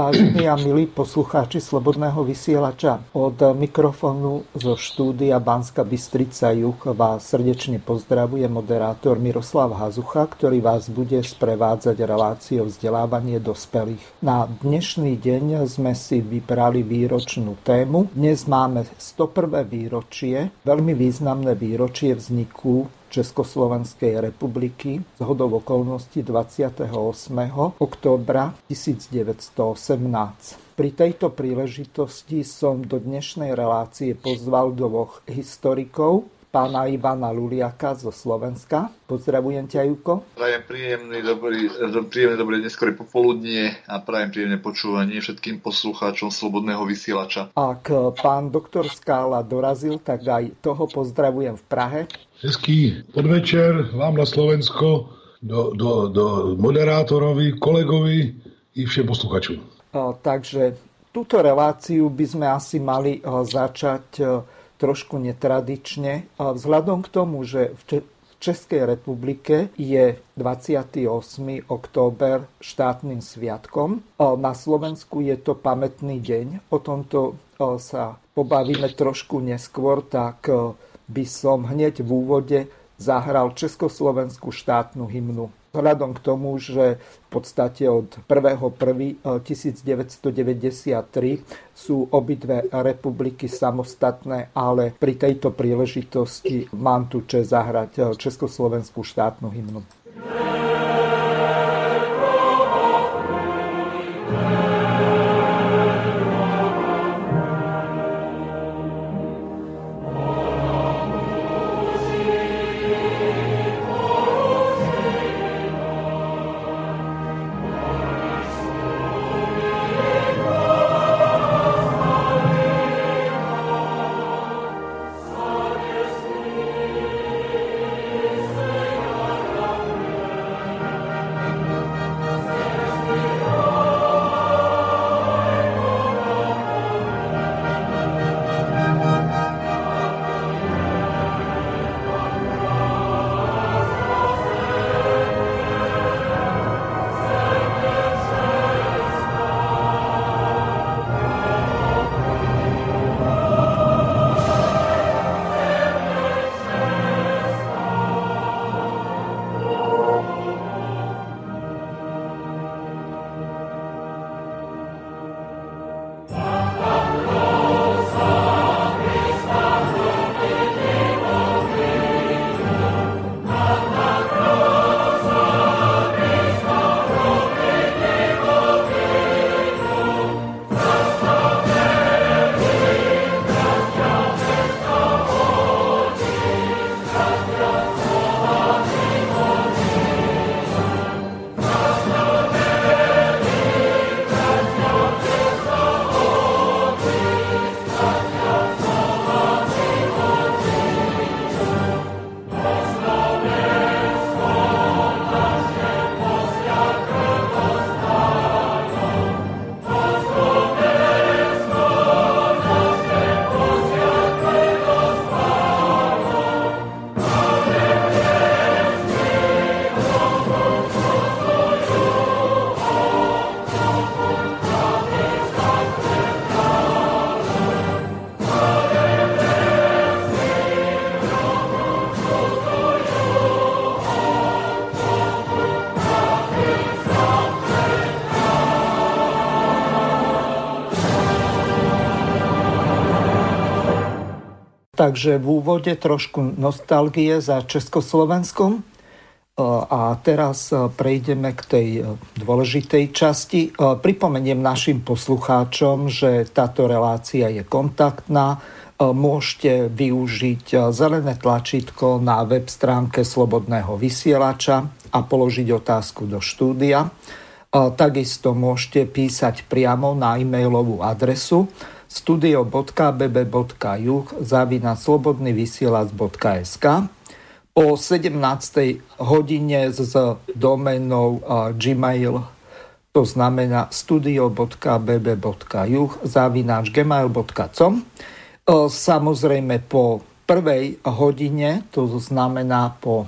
Vážení a milí poslucháči Slobodného vysielača, od mikrofónu zo štúdia Banska Bystrica Juch vás srdečne pozdravuje moderátor Miroslav Hazucha, ktorý vás bude sprevádzať reláciou vzdelávanie dospelých. Na dnešný deň sme si vybrali výročnú tému. Dnes máme 101. výročie, veľmi významné výročie vzniku Československej republiky z hodov okolností 28. októbra 1918. Pri tejto príležitosti som do dnešnej relácie pozval dvoch historikov, pána Ivana Luliaka zo Slovenska. Pozdravujem ťa, Juko. Prajem príjemný dobrý, príjemné dobré neskore popoludnie a prajem príjemné počúvanie všetkým poslucháčom Slobodného vysielača. Ak pán doktor Skála dorazil, tak aj toho pozdravujem v Prahe. Hezký podvečer vám na Slovensko, do, do, do moderátorovi, kolegovi i všem posluchačům. Takže túto reláciu by sme asi mali začať trošku netradične. Vzhľadom k tomu, že v Českej republike je 28. október štátnym sviatkom. Na Slovensku je to pamätný deň. O tomto sa pobavíme trošku neskôr, tak by som hneď v úvode zahral Československú štátnu hymnu. Vzhľadom k tomu, že v podstate od 1.1.1993 sú obidve republiky samostatné, ale pri tejto príležitosti mám tu čest zahrať Československú štátnu hymnu. Takže v úvode trošku nostalgie za Československom. A teraz prejdeme k tej dôležitej časti. Pripomeniem našim poslucháčom, že táto relácia je kontaktná. Môžete využiť zelené tlačítko na web stránke Slobodného vysielača a položiť otázku do štúdia. Takisto môžete písať priamo na e-mailovú adresu studio.bb.juh zavina slobodnyvysielac.sk O 17. hodine s domenou gmail to znamená studio.bb.juh zavináč gmail.com Samozrejme po prvej hodine, to znamená po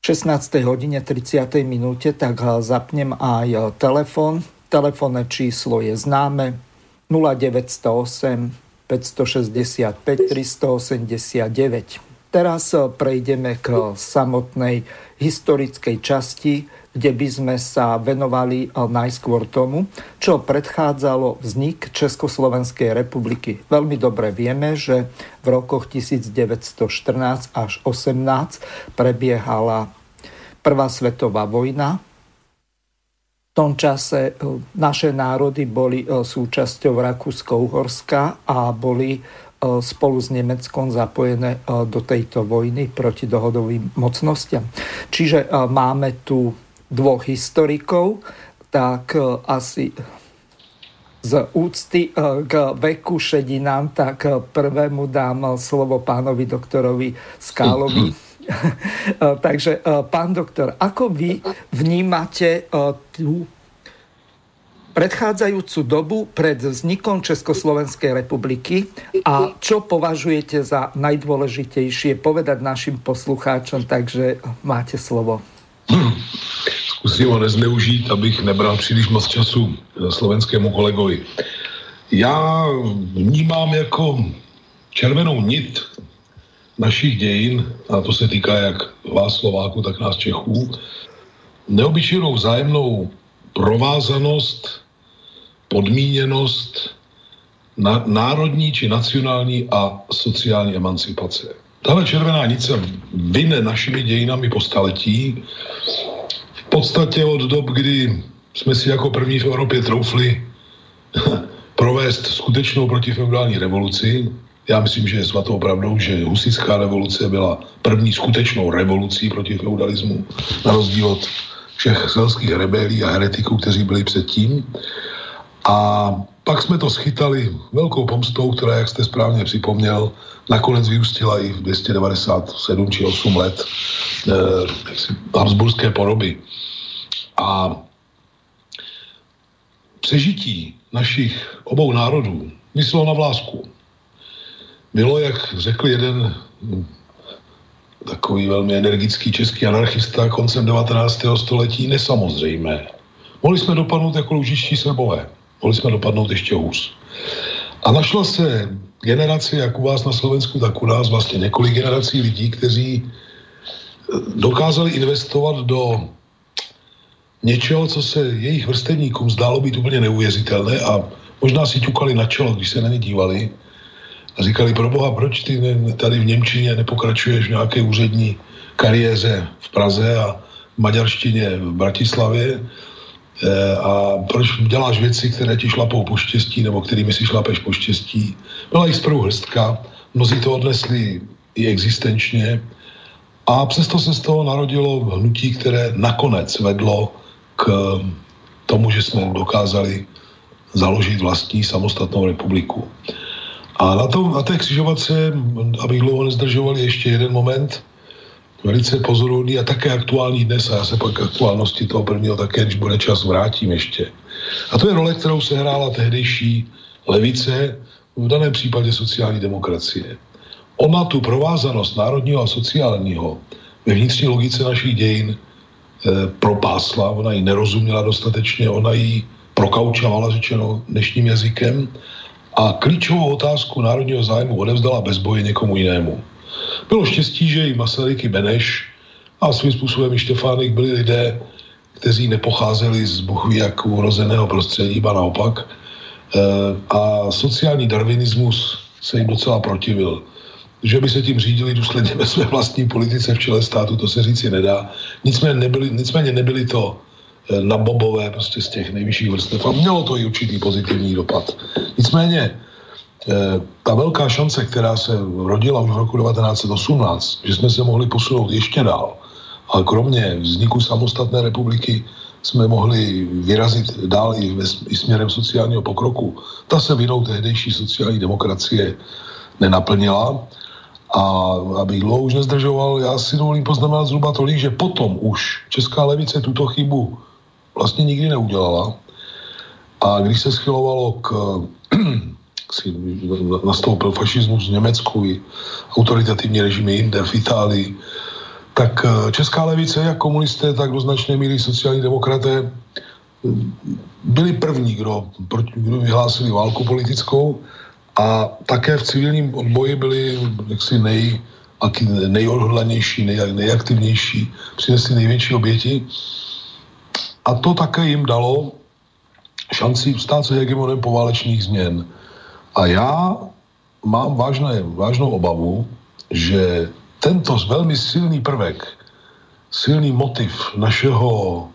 16. hodine 30. minúte, tak zapnem aj telefon. Telefónne číslo je známe 0908 565 389. Teraz prejdeme k samotnej historickej časti kde by sme sa venovali eh, najskôr tomu, čo predchádzalo vznik Československej republiky. Veľmi dobre vieme, že v rokoch 1914 až 18 prebiehala Prvá svetová vojna. Tom čase eh, naše národy boli eh, súčasťou Rakúsko-Uhorska a boli spolu s Nemeckom zapojené do tejto vojny proti dohodovým mocnostiam. Čiže máme tu dvoch historikov, tak e, asi z úcty e, k veku šedinám, tak e, prvému dám slovo pánovi doktorovi Skálovi. Takže, pán doktor, ako vy vnímate tú predchádzajúcu dobu pred vznikom Československej republiky a čo považujete za najdôležitejšie povedať našim poslucháčom, takže máte slovo. zkusím ho nezneužít, abych nebral příliš moc času eh, slovenskému kolegovi. Já vnímám jako červenou nit našich dějin, a to se týká jak vás Slováků, tak nás Čechů, neobyčejnou vzájemnou provázanost, podmíněnost na, národní či nacionální a sociální emancipace. Tahle červená nice vyne našimi dějinami po staletí podstatě od dob, kdy jsme si jako první v Evropě troufli provést skutečnou protifeudální revoluci. Já myslím, že je svatou pravdou, že husická revoluce byla první skutečnou revolucí proti feudalismu, na rozdíl od všech selských rebelí a heretiků, kteří byli předtím. A pak jsme to schytali velkou pomstou, která, jak jste správně připomněl, nakonec vyústila i v 297 či 8 let eh, Habsburské poroby. A přežití našich obou národů myslelo na vlásku. Bylo, jak řekl jeden takový velmi energický český anarchista koncem 19. století, nesamozřejmé. Mohli jsme dopadnout jako lužiští srbové. Mohli jsme dopadnout ještě hůř. A našla se generace, jak u vás na Slovensku, tak u nás vlastně několik generací lidí, kteří eh, dokázali investovat do něčeho, co se jejich vrstevníkům zdálo být úplně neuvěřitelné a možná si ťukali na čelo, když se na ně dívali a říkali, pro boha, proč ty tady v Němčině nepokračuješ v nějaké úřední kariéře v Praze a v maďarštině v Bratislavě eh, a proč děláš věci, které ti šlapou po štěstí nebo kterými si šlapeš po štěstí. Byla jich zprvu hrstka, mnozí to odnesli i existenčně a přesto se z toho narodilo hnutí, které nakonec vedlo k tomu, že jsme dokázali založit vlastní samostatnou republiku. A na, tom, na té křižovatce, abych dlouho nezdržoval, ještě jeden moment, velice pozorovný a také aktuální dnes, a já se pak k aktuálnosti toho prvního také, když bude čas, vrátím ještě. A to je role, kterou se hrála tehdejší levice, v daném případě sociální demokracie. Ona tu provázanost národního a sociálního ve vnitřní logice našich dějin Eh, propásla, ona ji nerozuměla dostatečně, ona ji prokaučovala, řečeno dnešním jazykem, a klíčovou otázku národního zájmu odevzdala bez boje někomu jinému. Bylo štěstí, že i Masaryk, i Beneš a svým způsobem i Štefánik byli lidé, kteří nepocházeli z bohu jak urozeného prostředí, iba naopak. Eh, a sociální darwinismus se jim docela protivil že by se tím řídili důsledně ve své vlastní politice v čele státu, to se říci nedá. Nicméně nebyli, nicméně nebyli to na bobové prostě z těch nejvyšších vrstev a mělo to i určitý pozitivní dopad. Nicméně eh, ta velká šance, která se rodila už v roku 1918, že jsme se mohli posunout ještě dál A kromě vzniku samostatné republiky jsme mohli vyrazit dál i, ve, i směrem sociálního pokroku. Ta se vinou tehdejší sociální demokracie nenaplnila. A abych dlouho už nezdržoval, já si dovolím poznamenat zhruba tolik, že potom už Česká levice tuto chybu vlastně nikdy neudělala. A když se schylovalo k, nastoupil fašismus v Německu i autoritativní režimy jinde, v Itálii, tak eh, Česká levice, jak komunisté, tak do značné míry sociální demokraté eh, byli první, kdo, kdo vyhlásili válku politickou a také v civilním boji byli jaksi nej, nejodhodlanější, nej, nejaktivnější, přinesli největší oběti. A to také jim dalo šanci stát se hegemonem poválečných změn. A já mám vážné, vážnou obavu, že tento velmi silný prvek, silný motiv našeho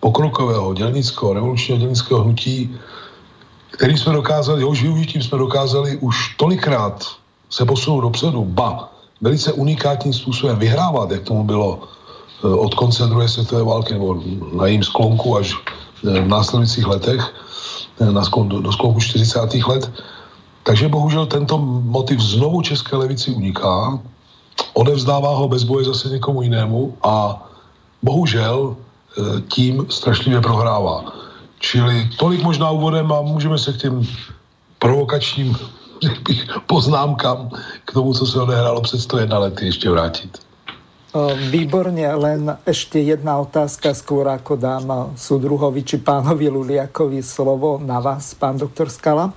pokrokového dělnického, revolučního dělnického hnutí, který jsme dokázali, jehož využitím jsme dokázali už tolikrát se posunout dopředu, ba, velice unikátním způsobem vyhrávat, jak tomu bylo od konce druhé světové války nebo na jejím sklonku až eh, v následujících letech, eh, na sklon, do, do sklonku 40. let. Takže bohužel tento motiv znovu české levici uniká odevzdává ho bez boje zase někomu jinému a bohužel e, tím strašlivě prohrává. Čili tolik možná úvodem a můžeme se k těm provokačním poznámkám k tomu, co se odehrálo před 101 lety, ještě vrátit. Výborne, len ešte jedna otázka skôr ako dám súdruhovi či pánovi Luliakovi slovo na vás, pán doktor Skala.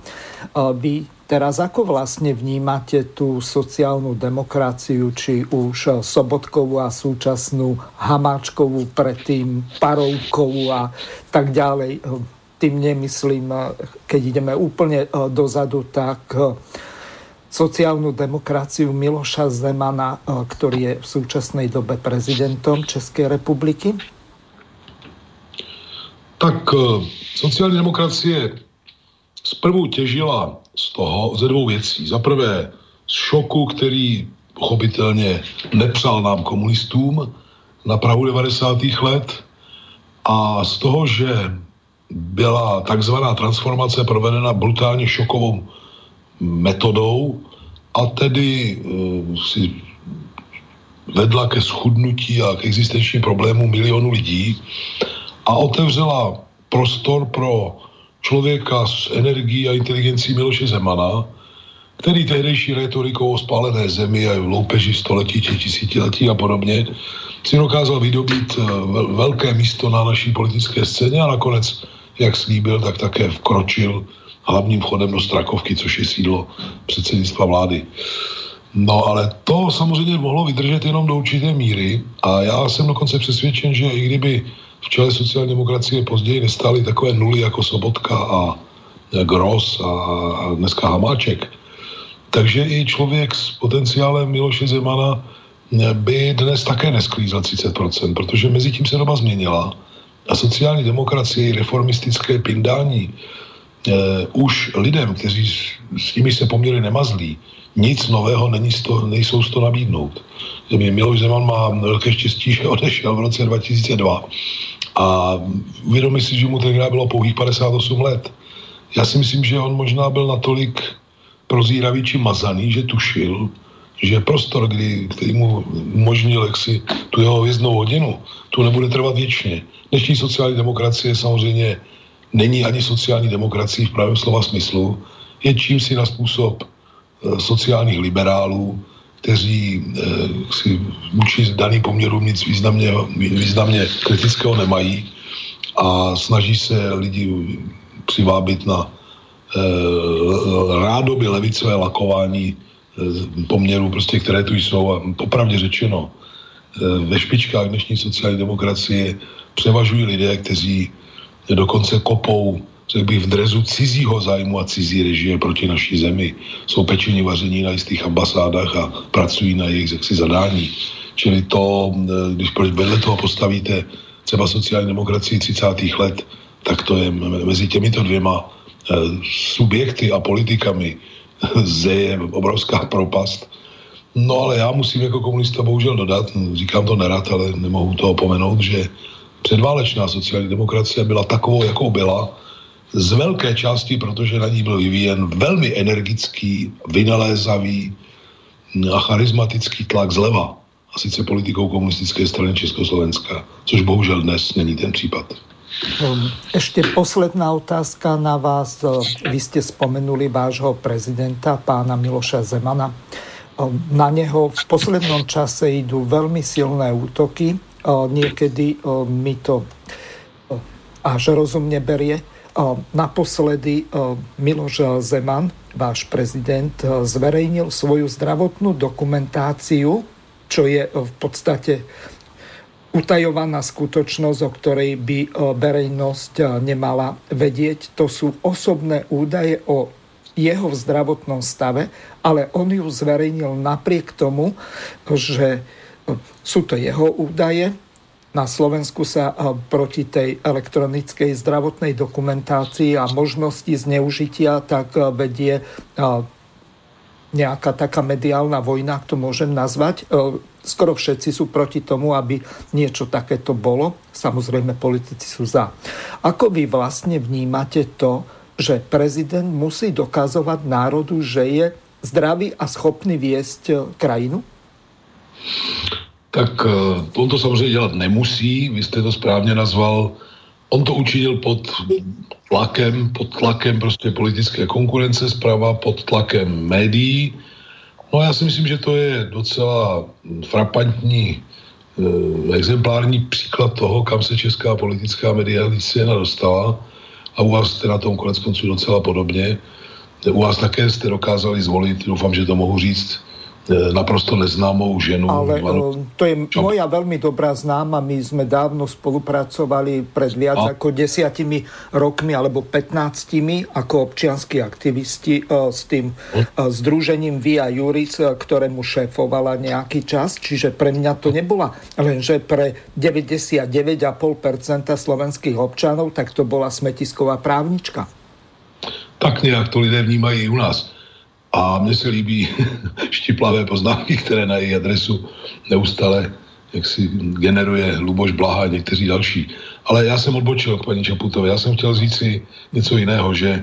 Vy Teraz ako vlastne vnímate tú sociálnu demokraciu, či už Sobotkovú a súčasnú Hamáčkovú, predtým Parovkovú a tak ďalej. Tým nemyslím, keď ideme úplne dozadu, tak sociálnu demokraciu Miloša Zemana, e, ktorý je v súčasnej dobe prezidentom Českej republiky? Tak sociální demokracie zprvu těžila z toho ze dvou věcí. Za prvé z šoku, který pochopitelně nepřál nám komunistům na Prahu 90. let a z toho, že byla takzvaná transformace provedena brutálně šokovou metodou a tedy uh, si vedla ke schudnutí a k existenčním problémům milionů lidí a otevřela prostor pro člověka s energií a inteligencí Miloše Zemana, který tehdejší retorikou o spálené zemi a loupeži století či tisíciletí a podobně si dokázal vydobít eh, velké místo na naší politické scéně a nakonec, jak slíbil, tak také vkročil hlavním vchodem do Strakovky, což je sídlo předsednictva vlády. No ale to samozřejmě mohlo vydržet jenom do určité míry a já jsem dokonce přesvědčen, že i kdyby v čele sociální demokracie později nestály takové nuly jako Sobotka a Gross a, dneska Hamáček. Takže i člověk s potenciálem Miloše Zemana by dnes také nesklízel 30%, protože mezi tím se doba změnila a sociální demokracie, reformistické pindání už lidem, kteří s, nimi se poměrně nemazlí, nic nového není sto, nejsou z to nabídnout. Miloš Zeman má velké štěstí, že odešel v roce 2002 a uvědomí si, že mu tenkrát bylo pouhých 58 let. Já si myslím, že on možná byl natolik prozíravý či mazaný, že tušil, že prostor, kdy, který mu umožnil jaksi tu jeho hvězdnou hodinu, tu nebude trvat věčně. Dnešní sociální demokracie samozřejmě není ani sociální demokracií v pravém slova smyslu, je čím si na způsob e, sociálních liberálů, kteří eh, si vůči daný poměru nic významně, významně kritického nemají a snaží se lidi přivábit na eh, rádoby levicové lakování poměrů, prostě, které tu jsou. A popravdě řečeno, ve špičkách dnešní sociální demokracie převažují lidé, kteří dokonce kopou řekl bych, v drezu cizího zájmu a cizí režie proti naší zemi. Jsou pečení vaření na jistých ambasádách a pracují na jejich jaksi zadání. Čili to, eh, když vedle toho postavíte třeba sociální demokracii 30. let, tak to je mezi těmito dvěma eh, subjekty a politikami zeje obrovská propast. No ale já musím jako komunista bohužel dodat, říkám to nerad, ale nemohu to opomenout, že předválečná sociální demokracie byla takovou, jakou byla, z velké části, protože na ní byl vyvíjen velmi energický, vynalézavý a charismatický tlak zleva, a sice politikou komunistické strany Československa, což bohužel dnes není ten případ. Um, ešte posledná otázka na vás. Vy ste spomenuli vášho prezidenta, pána Miloša Zemana. Um, na neho v poslednom čase idú veľmi silné útoky. Niekedy mi to až rozumne berie. Naposledy Miloš Zeman, váš prezident, zverejnil svoju zdravotnú dokumentáciu, čo je v podstate utajovaná skutočnosť, o ktorej by verejnosť nemala vedieť. To sú osobné údaje o jeho zdravotnom stave, ale on ju zverejnil napriek tomu, že sú to jeho údaje. Na Slovensku sa proti tej elektronickej zdravotnej dokumentácii a možnosti zneužitia tak vedie nejaká taká mediálna vojna, ak to môžem nazvať skoro všetci sú proti tomu, aby niečo takéto bolo. Samozrejme, politici sú za. Ako vy vlastne vnímate to, že prezident musí dokazovať národu, že je zdravý a schopný viesť eh, krajinu? Tak eh, on to samozřejmě dělat nemusí, vy jste to správně nazval. On to učinil pod tlakem, pod tlakem prostě politické konkurence zprava, pod tlakem médií, No já si myslím, že to je docela frapantní e, exemplární příklad toho, kam se česká politická mediální scéna dostala a u vás jste na tom konec konců docela podobně. U vás také jste dokázali zvolit, doufám, že to mohu říct, naprosto neznámou ženu. Ale Ivanu... to je moja veľmi dobrá známa. My sme dávno spolupracovali pred viac a? ako desiatimi rokmi alebo 15 ako občianskí aktivisti e, s tým hm? združením Via Juris, ktorému šéfovala nejaký čas. Čiže pre mňa to nebola lenže pre 99,5% slovenských občanov, tak to bola smetisková právnička. Tak nejak to lidé vnímají u nás. A mně se líbí štiplavé poznámky, které na její adresu neustále jak si generuje Luboš Blaha a někteří další. Ale já jsem odbočil k paní Čaputové. Já jsem chtěl říct si něco jiného, že e,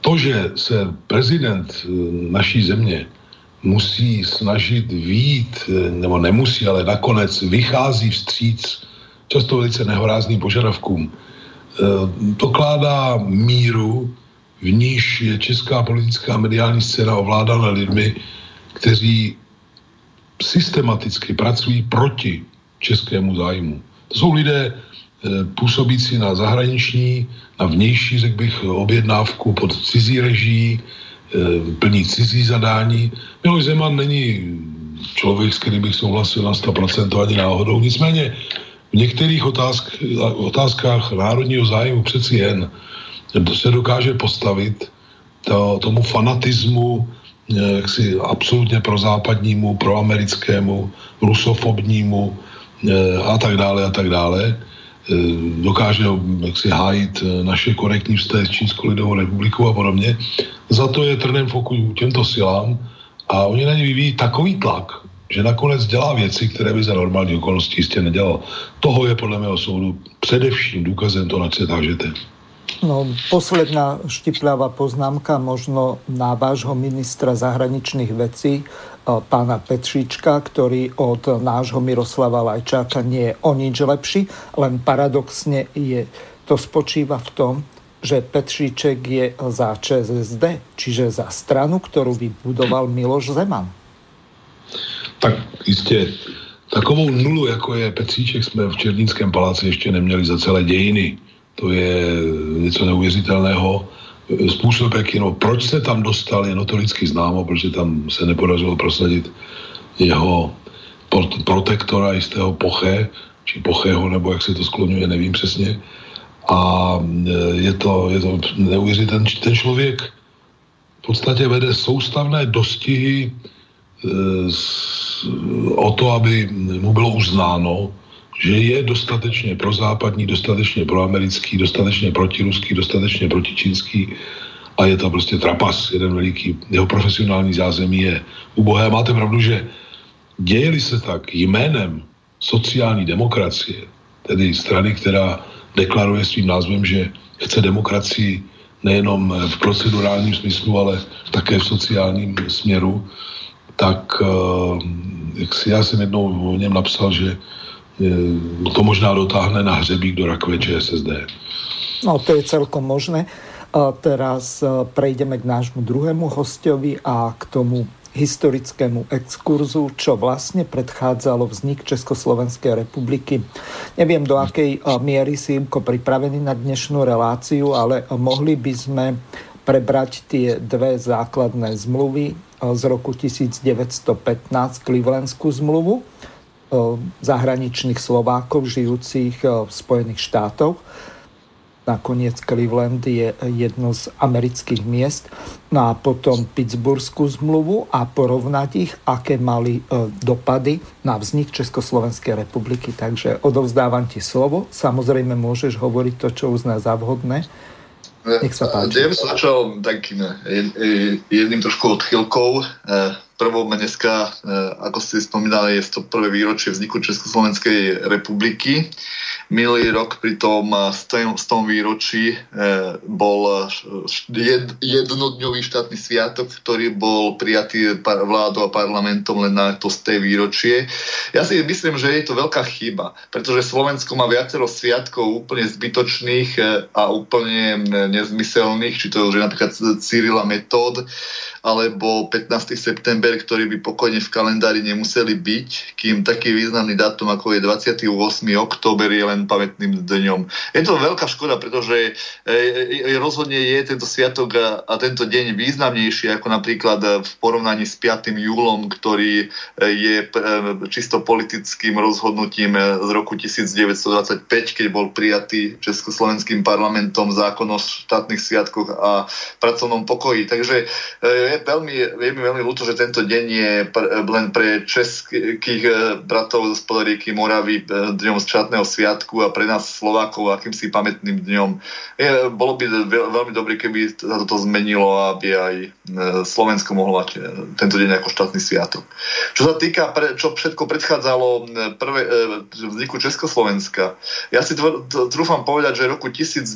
to, že se prezident e, naší země musí snažit výjít, e, nebo nemusí, ale nakonec vychází vstříc často velice nehorázným požadavkům, dokládá míru v níž je česká politická mediální scéna ovládána lidmi, kteří systematicky pracují proti českému zájmu. To jsou lidé eh, působící na zahraniční, na vnější, řekl bych, objednávku pod cizí režii, eh, plní cizí zadání. Miloš Zeman není člověk, s kterým bych souhlasil na 100% ani náhodou. Nicméně v některých otázk, otázkách národního zájmu přeci jen se dokáže postavit to, tomu fanatismu eh, jaksi absolutně prozápadnímu, proamerickému, rusofobnímu eh, a tak dále a tak dále. Eh, dokáže jaksi hájit naše korektní vztahy s Čínskou lidovou republikou a podobně. Za to je trnem foku těmto silám a oni na ně vyvíjí takový tlak, že nakonec dělá věci, které by za normální okolnosti jistě nedělal. Toho je podle mého soudu především důkazem to, na co se tážete. No, posledná štipľavá poznámka možno na vášho ministra zahraničných vecí, e, pána Petříčka, ktorý od nášho Miroslava Lajčáka nie je o nič lepší, len paradoxne je, to spočíva v tom, že Petříček je za ČSSD, čiže za stranu, ktorú vybudoval Miloš Zeman. Tak jistě, takovou nulu, jako je Petříček, jsme v Černínském paláci ještě neměli za celé dějiny to je něco neuvěřitelného. Způsob, jak no, proč se tam dostal, je notoricky známo, protože tam se nepodařilo prosadit jeho protektora jistého Poche, či Pocheho, nebo jak se to skloňuje, nevím přesně. A e, je to, je to neuvěřitelné. Ten člověk v podstatě vede soustavné dostihy e, o to, aby mu bylo uznáno, že je dostatečně prozápadní, dostatečně proamerický, dostatečně protiruský, dostatečně protičínský a je to prostě trapas, jeden veliký, jeho profesionální zázemí je ubohé. Máte pravdu, že dějeli se tak jménem sociální demokracie, tedy strany, která deklaruje svým názvem, že chce demokracii nejenom v procedurálním smyslu, ale také v sociálním směru, tak eh, jak si já jsem jednou o něm napsal, že to možná dotáhne na hřebík do rakve ČSSD. No to je celkom možné. A teraz eh, prejdeme k nášmu druhému hostovi a k tomu historickému exkurzu, čo vlastne predchádzalo vznik Československej republiky. Neviem, do akej miery si Imko pripravený na dnešnú reláciu, ale mohli by sme prebrať tie dve základné zmluvy z roku 1915, Clevelandskú zmluvu zahraničných Slovákov žijúcich v Spojených štátoch Nakoniec Cleveland je jedno z amerických miest. No a potom Pittsburghskú zmluvu a porovnať ich, aké mali dopady na vznik Československej republiky. Takže odovzdávam ti slovo. Samozrejme môžeš hovoriť to, čo uzná za vhodné. Nech sa páči. Ja by som začal takým jedným trošku odchylkou. E, Prvou dneska, ako ste spomínali, je to prvé výročie vzniku Československej republiky. Minulý rok pri tom z tom výročí e, bol jednodňový štátny sviatok, ktorý bol prijatý vládou a parlamentom len na to z tej výročie. Ja si myslím, že je to veľká chyba, pretože Slovensko má viacero sviatkov úplne zbytočných a úplne nezmyselných, či to je napríklad Cyrila Metód, alebo 15. september, ktorý by pokojne v kalendári nemuseli byť, kým taký významný dátum, ako je 28. október, je len pamätným dňom. Je to veľká škoda, pretože e, e, rozhodne je tento sviatok a, tento deň významnejší ako napríklad v porovnaní s 5. júlom, ktorý e, je čisto politickým rozhodnutím z roku 1925, keď bol prijatý Československým parlamentom zákon o štátnych sviatkoch a pracovnom pokoji. Takže veľmi, je mi veľmi ľúto, že tento deň je pr- len pre českých eh, bratov z Poleríky Moravy eh, dňom štátneho sviatku a pre nás Slovákov akýmsi pamätným dňom. Je, bolo by veľmi dobre, keby sa toto zmenilo, aby aj eh, Slovensko mohlo mať tento deň ako štátny sviatok. Čo sa týka, pre, čo všetko predchádzalo prvé, vzniku Československa, ja si trúfam povedať, že roku 1900,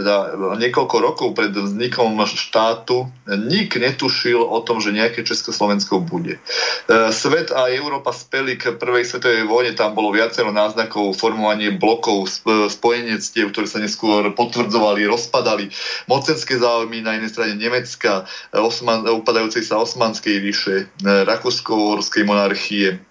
teda niekoľko rokov pred vznikom štátu, nik netú netušil o tom, že nejaké Československo bude. E, svet a Európa speli k prvej svetovej vojne, tam bolo viacero náznakov formovanie blokov, spojenectiev, ktoré sa neskôr potvrdzovali, rozpadali, mocenské záujmy na jednej strane Nemecka, Osman, upadajúcej sa osmanskej ríše, e, Rakúsko-Horskej monarchie,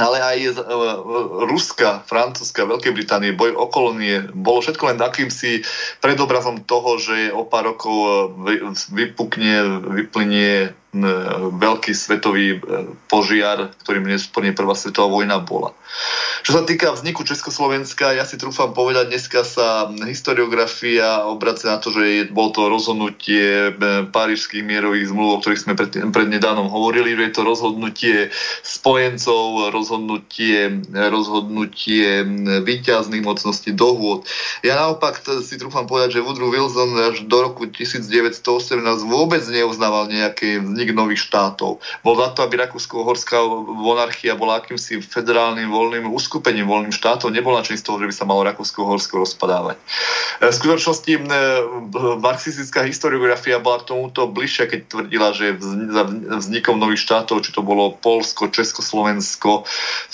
ale aj z uh, Ruska, Francúzska, Veľkej Británie, boj o kolónie, bolo všetko len akýmsi predobrazom toho, že o pár rokov vypukne, vyplynie veľký svetový požiar, ktorým nesporne prvá svetová vojna bola. Čo sa týka vzniku Československa, ja si trúfam povedať, dneska sa historiografia obracia na to, že je, bol to rozhodnutie parížských mierových zmluv, o ktorých sme pred, nedávnom hovorili, že je to rozhodnutie spojencov, rozhodnutie, rozhodnutie výťazných mocností dohôd. Ja naopak si trúfam povedať, že Woodrow Wilson až do roku 1918 vôbec neuznával nejaké vznik nových štátov. Bol za to, aby Rakúsko-Horská monarchia bola akýmsi federálnym voľným uskupením, voľným štátom. Nebol način z toho, že by sa malo Rakúsko-Horsko rozpadávať. E, v skutočnosti e, marxistická historiografia bola k tomuto bližšia, keď tvrdila, že vznikom nových štátov, či to bolo Polsko, Československo,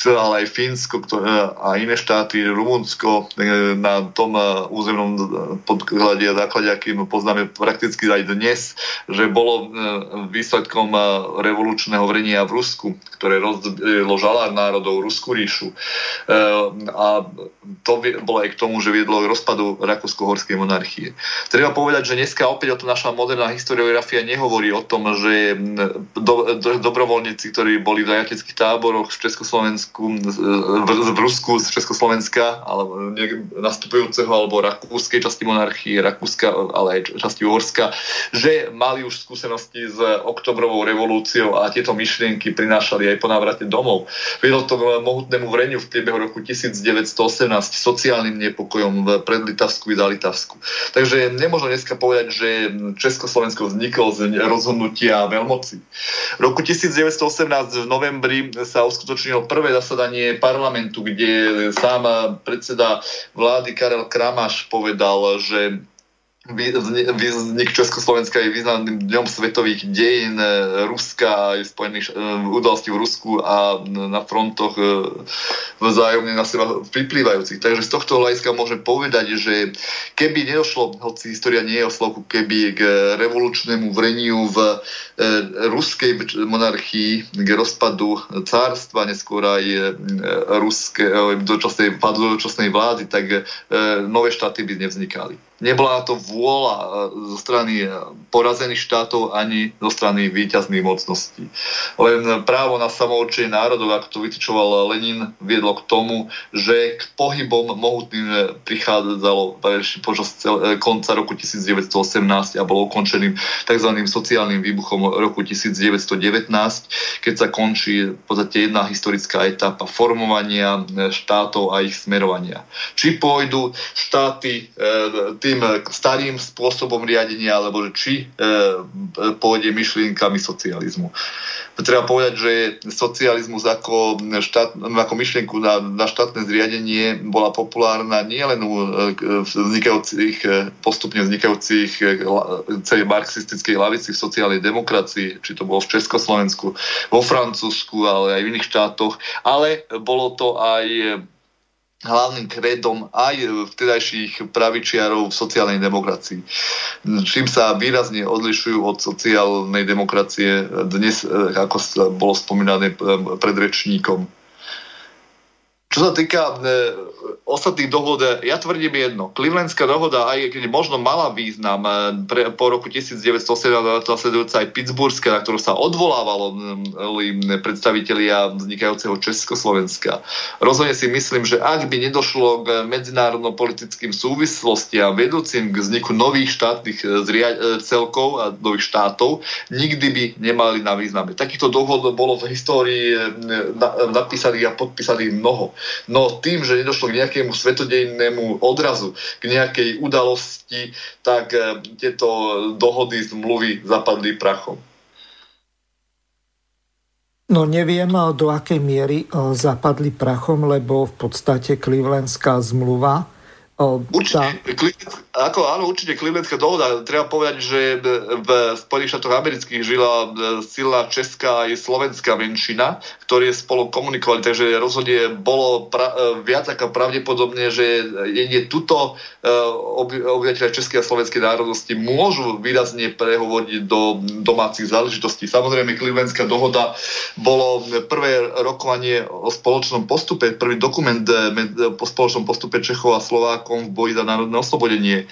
ale aj Fínsko e, a iné štáty, Rumunsko, na tom územnom podklade základe, akým poznáme prakticky aj dnes, že bolo výsledkom výsledkom eh, revolučného vrenia v Rusku, ktoré rozdelo žalár národov Ruskú ríšu. Eh, a to bolo aj k tomu, že viedlo k rozpadu Rakúsko-Horskej monarchie. Treba povedať, že dneska opäť o to naša moderná historiografia nehovorí o tom, že mm, do, do, dobrovoľníci, ktorí boli v zajateckých táboroch v Československu, v, v Rusku z Československa, alebo nastupujúceho alebo rakúskej časti monarchie, Rakúska, ale aj časti Uhorska, že mali už skúsenosti z oktober oktobrovou revolúciou a tieto myšlienky prinášali aj po návrate domov. Viedlo to k mohutnému vreniu v priebehu roku 1918 sociálnym nepokojom v predlitavsku i zalitavsku. Takže nemôžno dneska povedať, že Československo vzniklo z rozhodnutia veľmoci. V roku 1918 v novembri sa uskutočnilo prvé zasadanie parlamentu, kde sám predseda vlády Karel Kramaš povedal, že Vznik Československa je významným dňom svetových dejín e, Ruska, aj spojených e, udalostí v Rusku a na frontoch e, vzájomne na seba vyplývajúcich. Takže z tohto hľadiska môžem povedať, že keby nedošlo, hoci história nie je o slovku, keby k revolučnému vreniu v ruskej monarchii, k rozpadu cárstva, neskôr aj ruské, dočasnej, dočasnej vlády, tak nové štáty by nevznikali. Nebola to vôľa e, zo strany e, porazených štátov ani zo strany výťazných mocností. Len právo na samoučenie národov, ako to vytičoval Lenin, viedlo k tomu, že k pohybom mohutným prichádzalo počas konca roku 1918 a bol ukončeným tzv. sociálnym výbuchom roku 1919, keď sa končí v podstate jedna historická etapa formovania štátov a ich smerovania. Či pôjdu štáty e, tým eh, starým spôsobom riadenia, alebo či e, pôjde myšlienkami socializmu. Treba povedať, že socializmus ako, štát, ako myšlienku na, na štátne zriadenie bola populárna nielen u vznikajúcich, postupne vznikajúcich celej marxistickej lavici v sociálnej demokracii, či to bolo v Československu, vo Francúzsku, ale aj v iných štátoch, ale bolo to aj hlavným kredom aj vtedajších pravičiarov v sociálnej demokracii. Čím sa výrazne odlišujú od sociálnej demokracie dnes, ako bolo spomínané predrečníkom. Čo sa týka e, ostatných dohod, ja tvrdím jedno. Clevelandská dohoda, aj keď možno mala význam e, pre, po roku 1918 nasledujúca aj Pittsburghská, na ktorú sa odvolávalo predstavitelia vznikajúceho Československa. Rozhodne si myslím, že ak by nedošlo k medzinárodno-politickým súvislostiam vedúcim k vzniku nových štátnych e, zria- celkov a nových štátov, nikdy by nemali na význame. Takýchto dohod bolo v histórii napísaných a podpísaných mnoho. No tým, že nedošlo k nejakému svetodejnému odrazu, k nejakej udalosti, tak eh, tieto dohody, zmluvy zapadli prachom. No neviem, eh, do akej miery eh, zapadli prachom, lebo v podstate Clevelandská zmluva Určite, ako, áno, určite Clevelandská dohoda. Treba povedať, že v Spojených štátoch amerických žila e, silná česká aj slovenská menšina, ktorí spolu komunikovali, takže rozhodne bolo pra, e, viac ako pravdepodobne, že jedine tuto e, obyvateľe českej a slovenskej národnosti môžu výrazne prehovoriť do domácich záležitostí. Samozrejme, Clevelandská dohoda bolo prvé rokovanie o spoločnom postupe, prvý dokument po spoločnom postupe Čechov a Slovákov vojakom v boji za národné oslobodenie.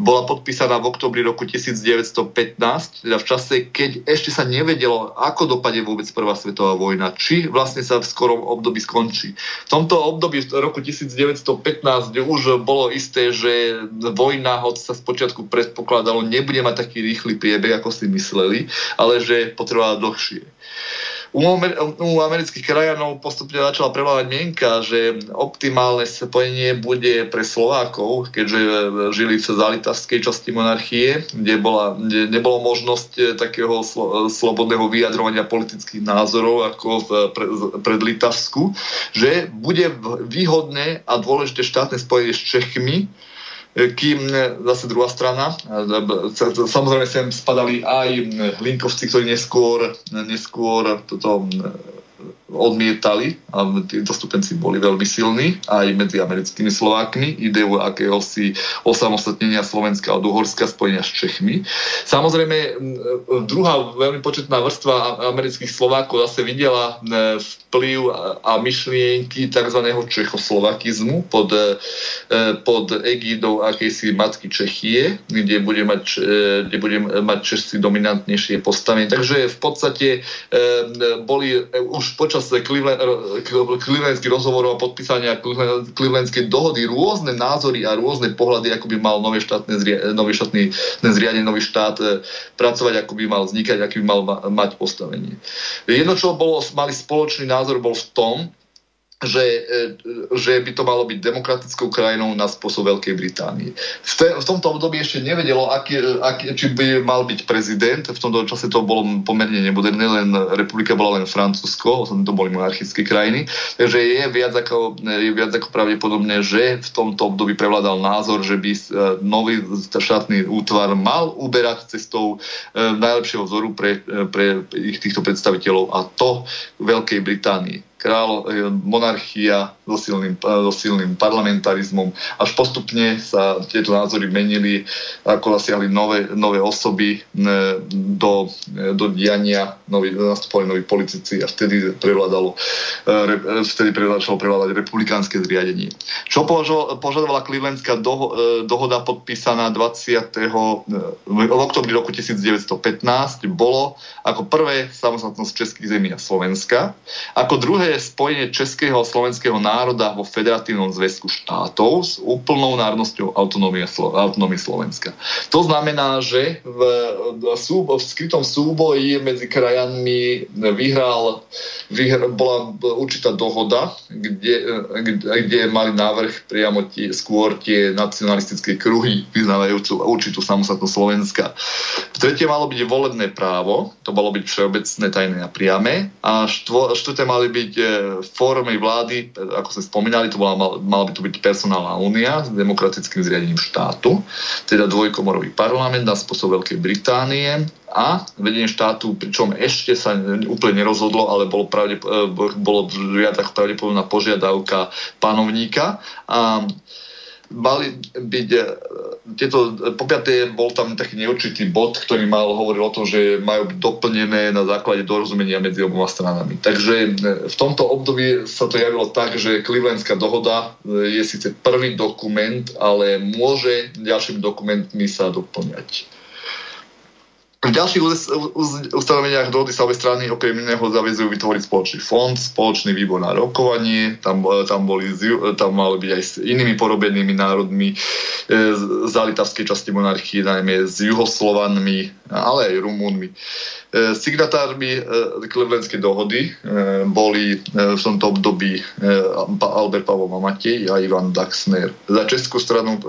Bola podpísaná v oktobri roku 1915, teda v čase, keď ešte sa nevedelo, ako dopadne vôbec Prvá svetová vojna, či vlastne sa v skorom období skončí. V tomto období v roku 1915 už bolo isté, že vojna, hoď sa spočiatku predpokladalo, nebude mať taký rýchly priebeh, ako si mysleli, ale že potrebovala dlhšie. U, u amerických krajanov postupne začala prevládať mienka, že optimálne spojenie bude pre Slovákov, keďže žili v zalitavskej časti monarchie, kde, bola, kde nebolo možnosť eh, takého slo, slobodného vyjadrovania politických názorov ako v pre, pred Litavsku, že bude výhodné a dôležité štátne spojenie s Čechmi, kým e, zase druhá strana, e, samozrejme sem spadali aj Hlinkovci, ktorí neskôr, neskôr toto odmietali a tí dostupenci boli veľmi silní aj medzi americkými Slovákmi ideu akéhosi osamostatnenia Slovenska od Uhorska spojenia s Čechmi. Samozrejme, druhá veľmi početná vrstva amerických Slovákov zase videla e, vplyv a myšlienky tzv. čechoslovakizmu pod, e, pod egídou akejsi matky Čechie, kde bude mať, e, kde bude mať Češci dominantnejšie postavenie. Takže v podstate boli už počas počas Clevelandských rozhovorov a podpísania Clevelandskej dohody rôzne názory a rôzne pohľady, ako by mal nové štátne nový štátny zriadený nový štát e, pracovať, ako by mal vznikať, aký by mal mať postavenie. Jedno, čo bolo, mali spoločný názor, bol v tom, že, e, že by to malo byť demokratickou krajinou na spôsob Veľkej Británie. V, te, v tomto období ešte nevedelo, aký, aký, či by mal byť prezident. V tomto čase to bolo pomerne nemoderné, len republika bola len Francúzsko, to boli monarchické krajiny. Takže je viac ako, je viac ako pravdepodobné, že v tomto období prevládal názor, že by e, nový štátny útvar mal uberať cestou e, najlepšieho vzoru pre, pre ich týchto predstaviteľov a to Veľkej Británii kráľ, e, monarchia so silným, e, so silným parlamentarizmom. Až postupne sa tieto názory menili, ako zasiahli nové, nové osoby e, do, do diania, noví, nastupovali noví politici a vtedy prevládalo, vtedy prevládalo prevládať republikánske zriadenie. Čo požadovala Clevelandská dohoda podpísaná 20. v oktobri roku 1915 bolo ako prvé samostatnosť Českých zemí a Slovenska, ako druhé spojenie českého a slovenského národa vo Federatívnom zväzku štátov s úplnou národnosťou autonómie, Slovenska. To znamená, že v, v, v skrytom súboji medzi krajanmi vyhral, vyhral bola určitá dohoda, kde, kde, kde mali návrh priamo tie, skôr tie nacionalistické kruhy vyznávajúcu určitú samostatnosť Slovenska. Tretie malo byť volebné právo, to malo byť všeobecné, tajné a priame. A štvo, štvrté mali byť formy vlády, ako sme spomínali, to bola, mal, mala by to byť personálna únia s demokratickým zriadením štátu, teda dvojkomorový parlament na spôsob Veľkej Británie a vedenie štátu, pričom ešte sa úplne nerozhodlo, ale bolo, pravde, bolo viac ako pravdepodobná požiadavka panovníka. A mali byť e, tieto, po piaté bol tam taký neurčitý bod, ktorý mal hovoriť o tom, že majú byť doplnené na základe dorozumenia medzi oboma stranami. Takže e, v tomto období sa to javilo tak, že Clevelandská dohoda e, je síce prvý dokument, ale môže ďalšími dokumentmi sa doplňať. V ďalších ustanoveniach dohody sa obe strany okrem iného zavezujú vytvoriť spoločný fond, spoločný výbor na rokovanie, tam, e, tam, boli, tam mali byť aj s inými porobenými národmi e, z zalitavskej časti monarchie, najmä s juhoslovanmi, ale aj Rumúnmi. E, signatármi e, Clevelandskej dohody e, boli v tomto období Albert Pavol Matej a Ivan Daxner. Za českú stranu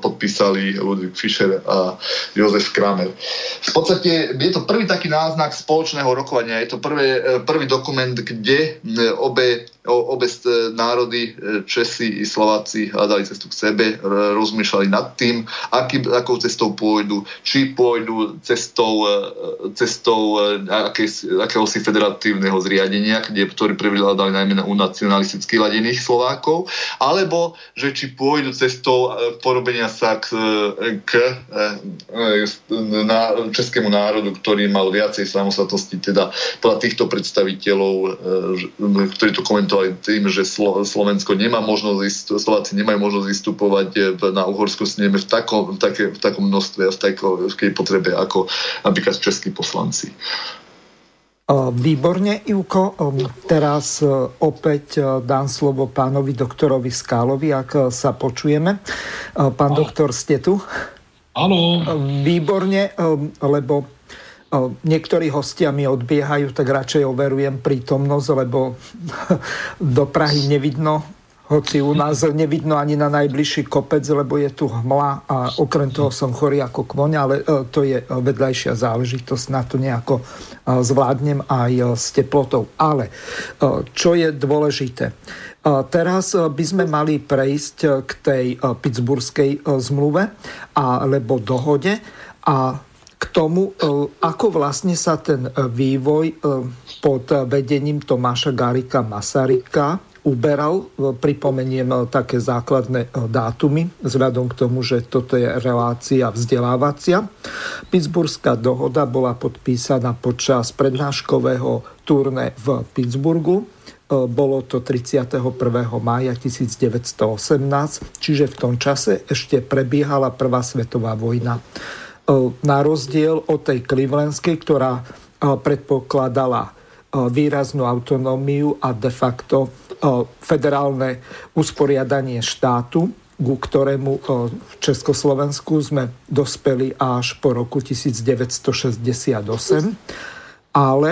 podpísali Ludwig Fischer a Jozef Kramer. V podstate je to prvý taký náznak spoločného rokovania. Je to prvý, prvý dokument, kde obe obe národy, Česi i Slováci hľadali cestu k sebe, rozmýšľali nad tým, aký, akou cestou pôjdu, či pôjdu cestou, cestou cestou e, akéhosi federatívneho zriadenia, kde, ktorý prevládali najmä na u nacionalisticky ladených Slovákov, alebo že či pôjdu cestou e, porobenia sa k, e, k na, českému národu, ktorý mal viacej samostatnosti, teda podľa týchto predstaviteľov, ktorí to komentovali tým, že Slo, Slovensko nemá možnosť, Slováci nemajú možnosť vystupovať na Uhorsku sneme v takom, v, takom množstve a v takej potrebe ako napríklad českí poslanci. Výborne, Ivko. Teraz opäť dám slovo pánovi doktorovi Skálovi, ak sa počujeme. Pán Áno. doktor, ste tu? Áno. Výborne, lebo niektorí hostia mi odbiehajú, tak radšej overujem prítomnosť, lebo do Prahy nevidno hoci u nás nevidno ani na najbližší kopec, lebo je tu hmla a okrem toho som chorý ako kvoň, ale e, to je vedľajšia záležitosť, na to nejako e, zvládnem aj e, s teplotou. Ale čo je dôležité? Teraz by sme mali prejsť k tej Pittsburghskej zmluve alebo dohode a k tomu, ako vlastne sa ten vývoj pod vedením Tomáša Garika Masarika uberal. Pripomeniem eh, také základné eh, dátumy, vzhľadom k tomu, že toto je relácia vzdelávacia. Pittsburghská dohoda bola podpísaná počas prednáškového turné v Pittsburghu. Bolo to 31. mája 1918, čiže v tom čase ešte prebiehala Prvá svetová vojna. Na rozdiel od tej Clevelandskej, ktorá predpokladala výraznú autonómiu a de facto federálne usporiadanie štátu, ku ktorému v Československu sme dospeli až po roku 1968. Ale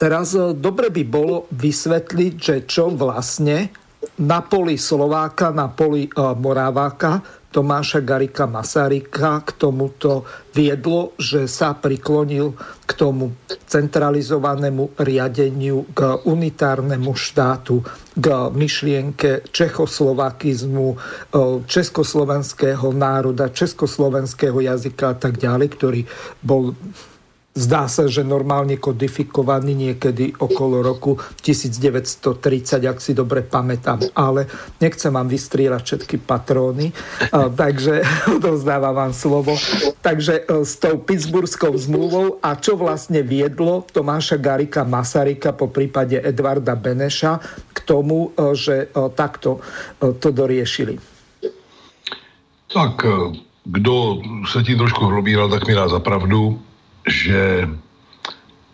teraz dobre by bolo vysvetliť, že čo vlastne na poli Slováka, na poli Moráváka Tomáša Garika Masaryka k tomuto viedlo, že sa priklonil k tomu centralizovanému riadeniu, k unitárnemu štátu, k myšlienke čechoslovakizmu, e, československého národa, československého jazyka a tak ďalej, ktorý bol zdá sa, že normálne kodifikovaný niekedy okolo roku 1930, ak si dobre pamätám. Ale nechcem vám vystrieľať všetky patróny, takže odovzdávam vám slovo. Takže e, s tou Pittsburghskou zmluvou a čo vlastne viedlo Tomáša Garika Masarika po prípade Edvarda Beneša k tomu, e, že e, takto to doriešili. Tak, kdo se tím trošku hrobíral, tak mi dá za pravdu že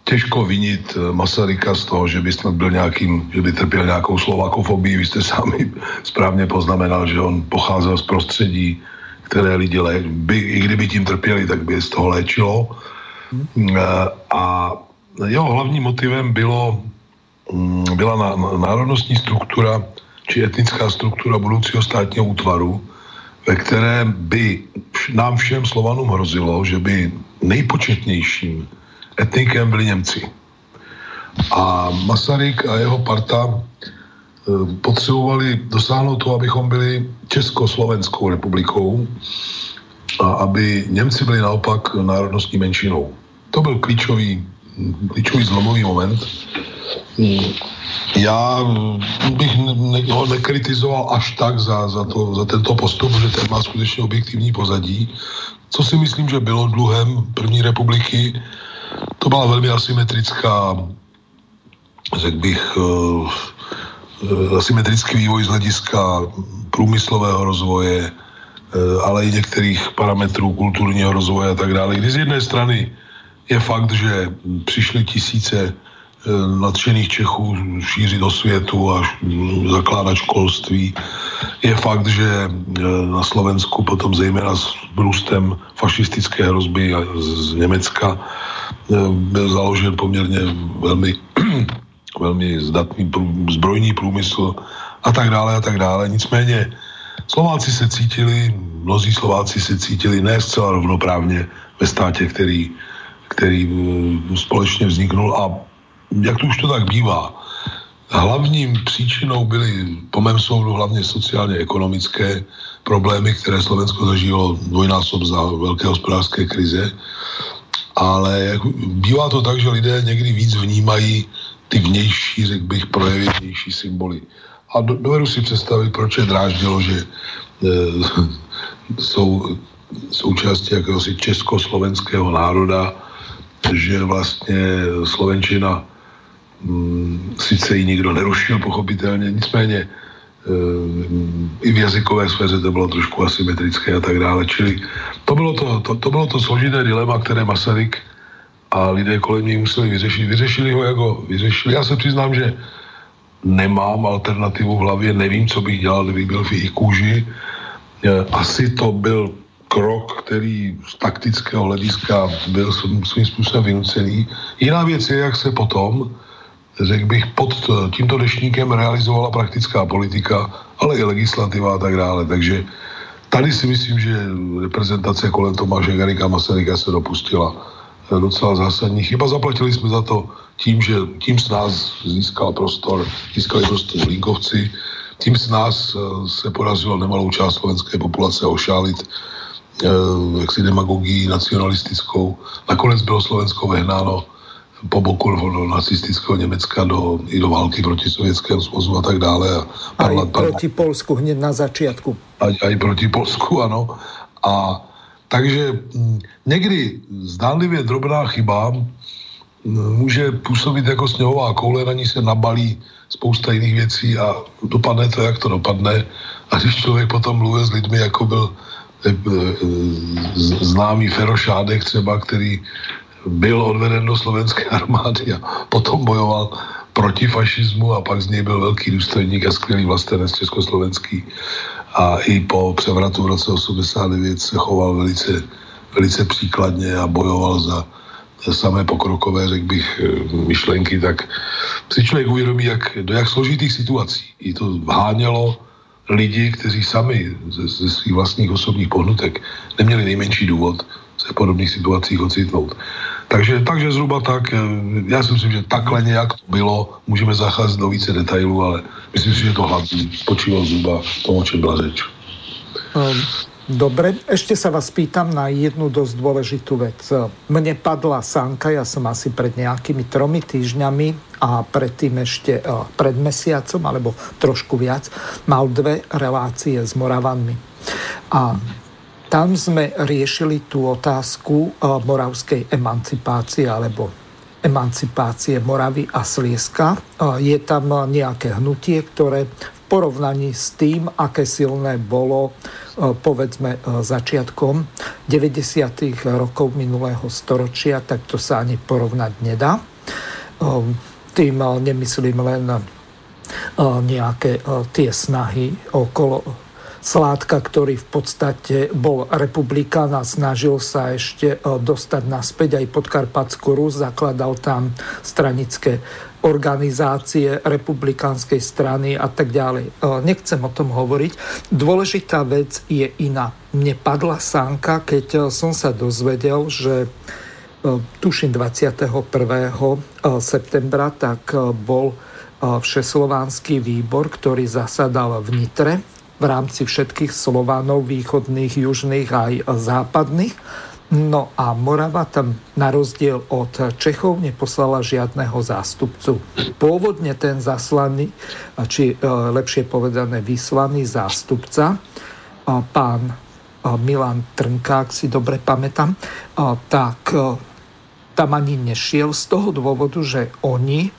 těžko vinit eh, Masaryka z toho, že by snad byl nějakým, že by trpěl nějakou slovakofobii. Vy jste sami správně poznamenal, že on pocházel z prostředí, které lidi lé, by, i kdyby tím trpěli, tak by je z toho léčilo. Hmm. A jeho hlavním motivem bylo, mm, byla národnostní struktura či etnická struktura budoucího státního útvaru, ve které by nám všem Slovanům hrozilo, že by nejpočetnějším etnikem byli Němci. A Masaryk a jeho parta e, potřebovali dosáhnout toho, abychom byli Československou republikou a aby Němci byli naopak národnostní menšinou. To byl klíčový, klíčový zlomový moment. Já bych ho nekritizoval až tak za, za, to, za tento postup, že ten má skutečně objektivní pozadí. Co si myslím, že bylo dluhem první republiky, to byla velmi asymetrická, řekl bych, uh, asymetrický vývoj z hlediska průmyslového rozvoje, uh, ale i některých parametrů kulturního rozvoje a tak dále. Kdy z jedné strany je fakt, že přišly tisíce nadšených Čechů šířit do světu a zakládat školství. Je fakt, že na Slovensku potom zejména s růstem fašistické hrozby z Německa byl založen poměrně velmi, velmi zdatný zbrojní průmysl a tak dále a tak dále. Nicméně Slováci se cítili, mnozí Slováci se cítili ne zcela rovnoprávně ve státě, který, který společně vzniknul a jak to už to tak bývá, hlavním příčinou byly po mém soudu hlavně sociálně ekonomické problémy, které Slovensko zažilo dvojnásob za velké hospodářské krize. Ale bývá to tak, že lidé někdy víc vnímají ty vnější, řekl bych, projevy, vnější symboly. A do, dovedu si představit, proč je dráždilo, že e, jsou součástí jakéhosi československého národa, že vlastně Slovenčina sice ji nikdo nerušil, pochopitelně, nicméně e, i v jazykové sféře to bylo trošku asymetrické a tak dále. Čili to bylo to, to, to, bylo to složité dilema, které Masaryk a lidé kolem něj museli vyřešit. Vyřešili ho, jako vyřešili. Já se přiznám, že nemám alternativu v hlavě, nevím, co bych dělal, kdybych byl v jejich kůži. E, asi to byl krok, který z taktického hlediska byl svým způsobem vynucený. Jiná věc je, jak se potom řekl bych, pod tímto dešníkem realizovala praktická politika, ale i legislativa a tak dále. Takže tady si myslím, že reprezentace kolem Tomáše Garika Masaryka se dopustila docela zásadní chyba. Zaplatili jsme za to tím, že tím z nás získal prostor, získali prostor Linkovci, tím z nás eh, se podařilo nemalou část slovenské populace ošálit eh, jaksi demagogii nacionalistickou. Nakonec bylo Slovensko vehnáno po boku nacistického Německa do, i do války proti Sovětskému svazu a tak dále. A parla, parla, proti Polsku hned na začátku. A, aj proti Polsku, ano. A takže m, někdy zdánlivě drobná chyba m, může působit jako sněhová koule, na ní se nabalí spousta jiných věcí a dopadne to, jak to dopadne. A když člověk potom mluví s lidmi, jako byl e, e, známý Ferošádek třeba, který byl odveden do slovenské armády a potom bojoval proti fašismu a pak z něj byl velký důstojník a skvělý vlastenec československý. A i po převratu v roce 89 se choval velice, velice příkladně a bojoval za, samé pokrokové, řekl bych, myšlenky, tak si člověk uvědomí, jak, do jak složitých situací i to vhánělo lidi, kteří sami ze, ze svých vlastních osobních pohnutek neměli nejmenší důvod se v podobných situacích ocitnout. Takže, takže zhruba tak, eh, já si myslím, že takhle nějak to bylo, můžeme zacházet do více detailů, ale myslím si, že to hlavní spočívalo zhruba tomu, o čem byla řeč. Um. Dobre, ešte sa vás pýtam na jednu dosť dôležitú vec. Mne padla sánka, ja som asi pred nejakými tromi týždňami a predtým ešte eh, pred mesiacom, alebo trošku viac, mal dve relácie s Moravanmi. A tam sme riešili tú otázku eh, moravskej emancipácie alebo emancipácie Moravy a Slieska. Eh, je tam nejaké hnutie, ktoré v porovnaní s tým, aké silné bolo E, povedzme začiatkom 90. rokov minulého storočia, tak to sa ani porovnať nedá. E, tým nemyslím len nejaké tie snahy okolo Sládka, ktorý v podstate bol republikán a snažil sa ešte dostať naspäť aj pod Karpatskú Rus, zakladal tam stranické organizácie republikánskej strany a tak ďalej. E, nechcem o tom hovoriť. Dôležitá vec je iná. Mne padla sánka, keď e, som sa dozvedel, že e, tuším 21. septembra, tak bol všeslovanský výbor, ktorý zasadal v Nitre v rámci všetkých Slovanov, východných, južných aj západných No a Morava tam na rozdiel od Čechov neposlala žiadného zástupcu. Pôvodne ten zaslaný, či e, lepšie povedané vyslaný zástupca, pán Milan Trnka, ak si dobre pamätám, tak e, tam ani nešiel z toho dôvodu, že oni,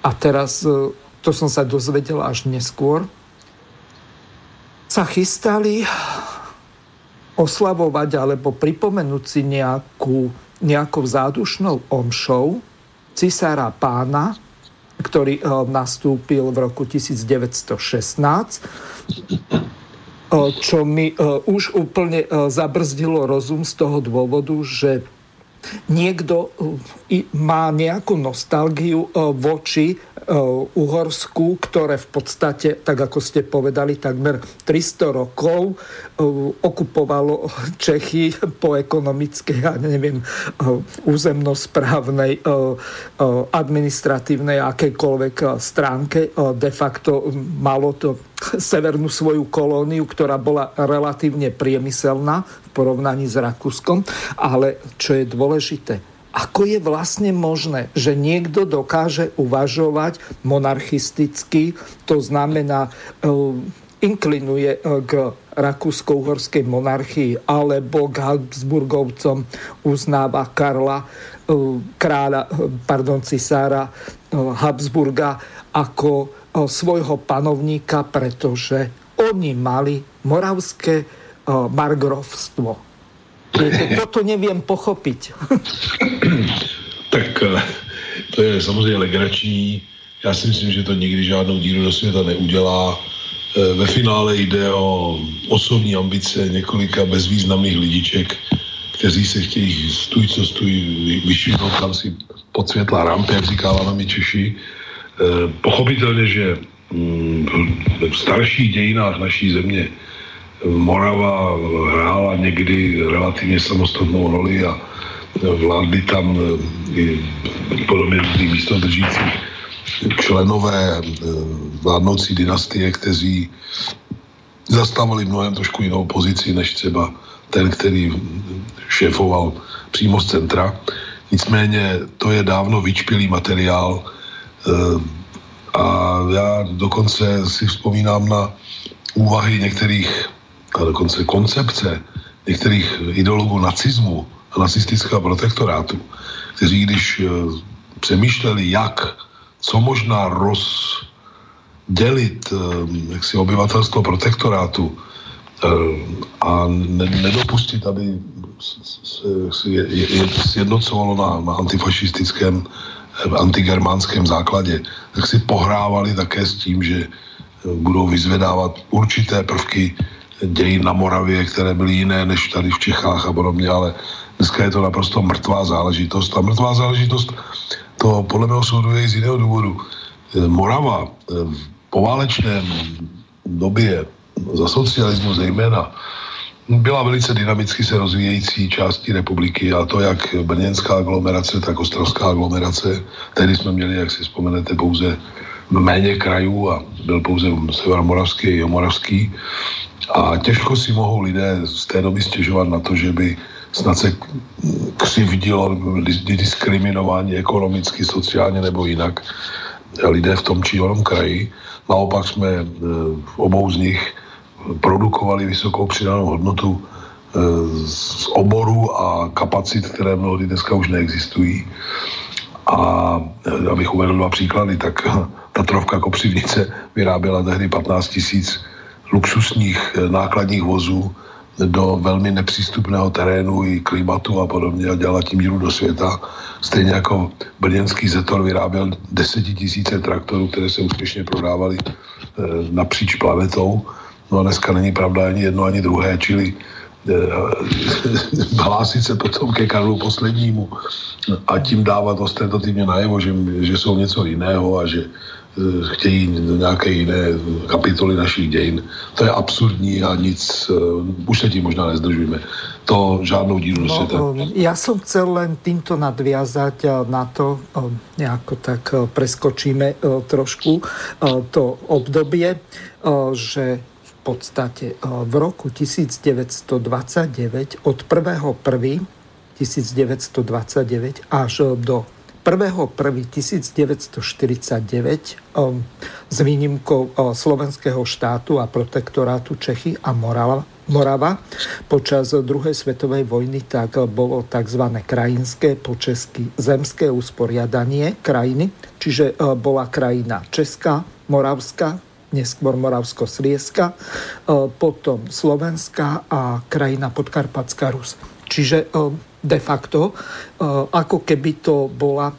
a teraz e, to som sa dozvedel až neskôr, sa chystali oslavovať alebo pripomenúť si nejakú, nejakou zádušnou omšou cisára pána, ktorý eh, nastúpil v roku 1916, eh, čo mi eh, už úplne zabrzdilo rozum z toho dôvodu, že niekto má nejakú nostalgiu voči Uhorsku, ktoré v podstate, tak ako ste povedali, takmer 300 rokov okupovalo Čechy po ekonomickej, ja neviem, územnosprávnej, administratívnej, akejkoľvek stránke. De facto malo to severnú svoju kolóniu, ktorá bola relatívne priemyselná v porovnaní s Rakúskom. Ale čo je dôležité, ako je vlastne možné, že niekto dokáže uvažovať monarchisticky, to znamená, e, inklinuje e, k rakúsko-uhorskej monarchii alebo k Habsburgovcom uznáva Karla, e, kráľa, pardon, cisára Habsburga ako svojho panovníka, pretože oni mali moravské margrovstvo Toto nevím pochopit. tak eh, to je samozřejmě legrační. Já si myslím, že to nikdy žádnou díru do světa neudělá. Eh, ve finále jde o osobní ambice několika bezvýznamných lidiček, kteří se chtějí stůj, co stůj, vyšvihnout tam si pod světla rampy, jak říkáváme my Češi. Eh, pochopitelně, že mm, v starších dějinách naší země Morava hrála někdy relativně samostatnou roli a vládli tam eh, i podobně různých místodržících členové eh, vládnoucí dynastie, kteří zastávali mnohem trošku jinou pozici, než třeba ten, který šéfoval přímo z centra. Nicméně to je dávno vyčpělý materiál eh, a já dokonce si vzpomínám na úvahy některých a dokonce koncepce některých ideologů nacismu a nacistického protektorátu, kteří když eh, přemýšleli, jak, co možná rozdělit eh, jaksi obyvatelstvo protektorátu eh, a nedopustit, aby sjednocovalo na, na antifašistickém, antigermánském základě, tak si pohrávali také s tím, že budou vyzvedávat určité prvky dějin na Moravě, které byly jiné než tady v Čechách a podobně, ale dneska je to naprosto mrtvá záležitost. A mrtvá záležitost to podle mého soudu je z jiného důvodu. Morava v poválečném době, za socialismu zejména, byla velice dynamicky se rozvíjející části republiky a to jak brněnská aglomerace, tak ostravská aglomerace. Tehdy jsme měli, jak si vzpomenete, pouze méně krajů a byl pouze severomoravský a jomoravský. A těžko si mohou lidé z té doby stěžovat na to, že by snad se křivdilo, diskriminování ekonomicky, sociálně nebo jinak lidé v tom či onom kraji. Naopak jsme e, v obou z nich produkovali vysokou přidanou hodnotu e, z oboru a kapacit, které mnohdy dneska už neexistují. A e, abych uvedl dva příklady, tak Tatrovka Kopřivnice vyráběla tehdy 15 tisíc luxusních nákladních vozů do velmi nepřístupného terénu i klimatu a podobně a dělala tím díru do světa. Stejně jako brněnský Zetor vyráběl desetitisíce traktorů, které se úspěšně prodávaly e, napříč planetou. No a dneska není pravda ani jedno, ani druhé, čili hlásit se potom ke Karlu poslednímu a tím dávat ostentativně najevo, že, že jsou něco jiného a že Eh, chtějí nějaké jiné kapitoly našich dějin. To je absurdní a nic, uh, už se tím možná nezdržujeme. To žádnou díru no, světa. Ja som chcel len týmto nadviazať na to, nejako tak preskočíme trošku to obdobie, že v podstate v roku 1929 od 1.1. 1929 až do 1.1.1949 um, s výnimkou uh, slovenského štátu a protektorátu Čechy a Morava, počas druhej svetovej vojny tak bolo tzv. krajinské, po česky zemské usporiadanie krajiny, čiže uh, bola krajina Česká, Moravská, neskôr Moravsko-Slieska, uh, potom Slovenská a krajina Podkarpatská Rus. Čiže um, de facto, eh, ako keby to bola eh,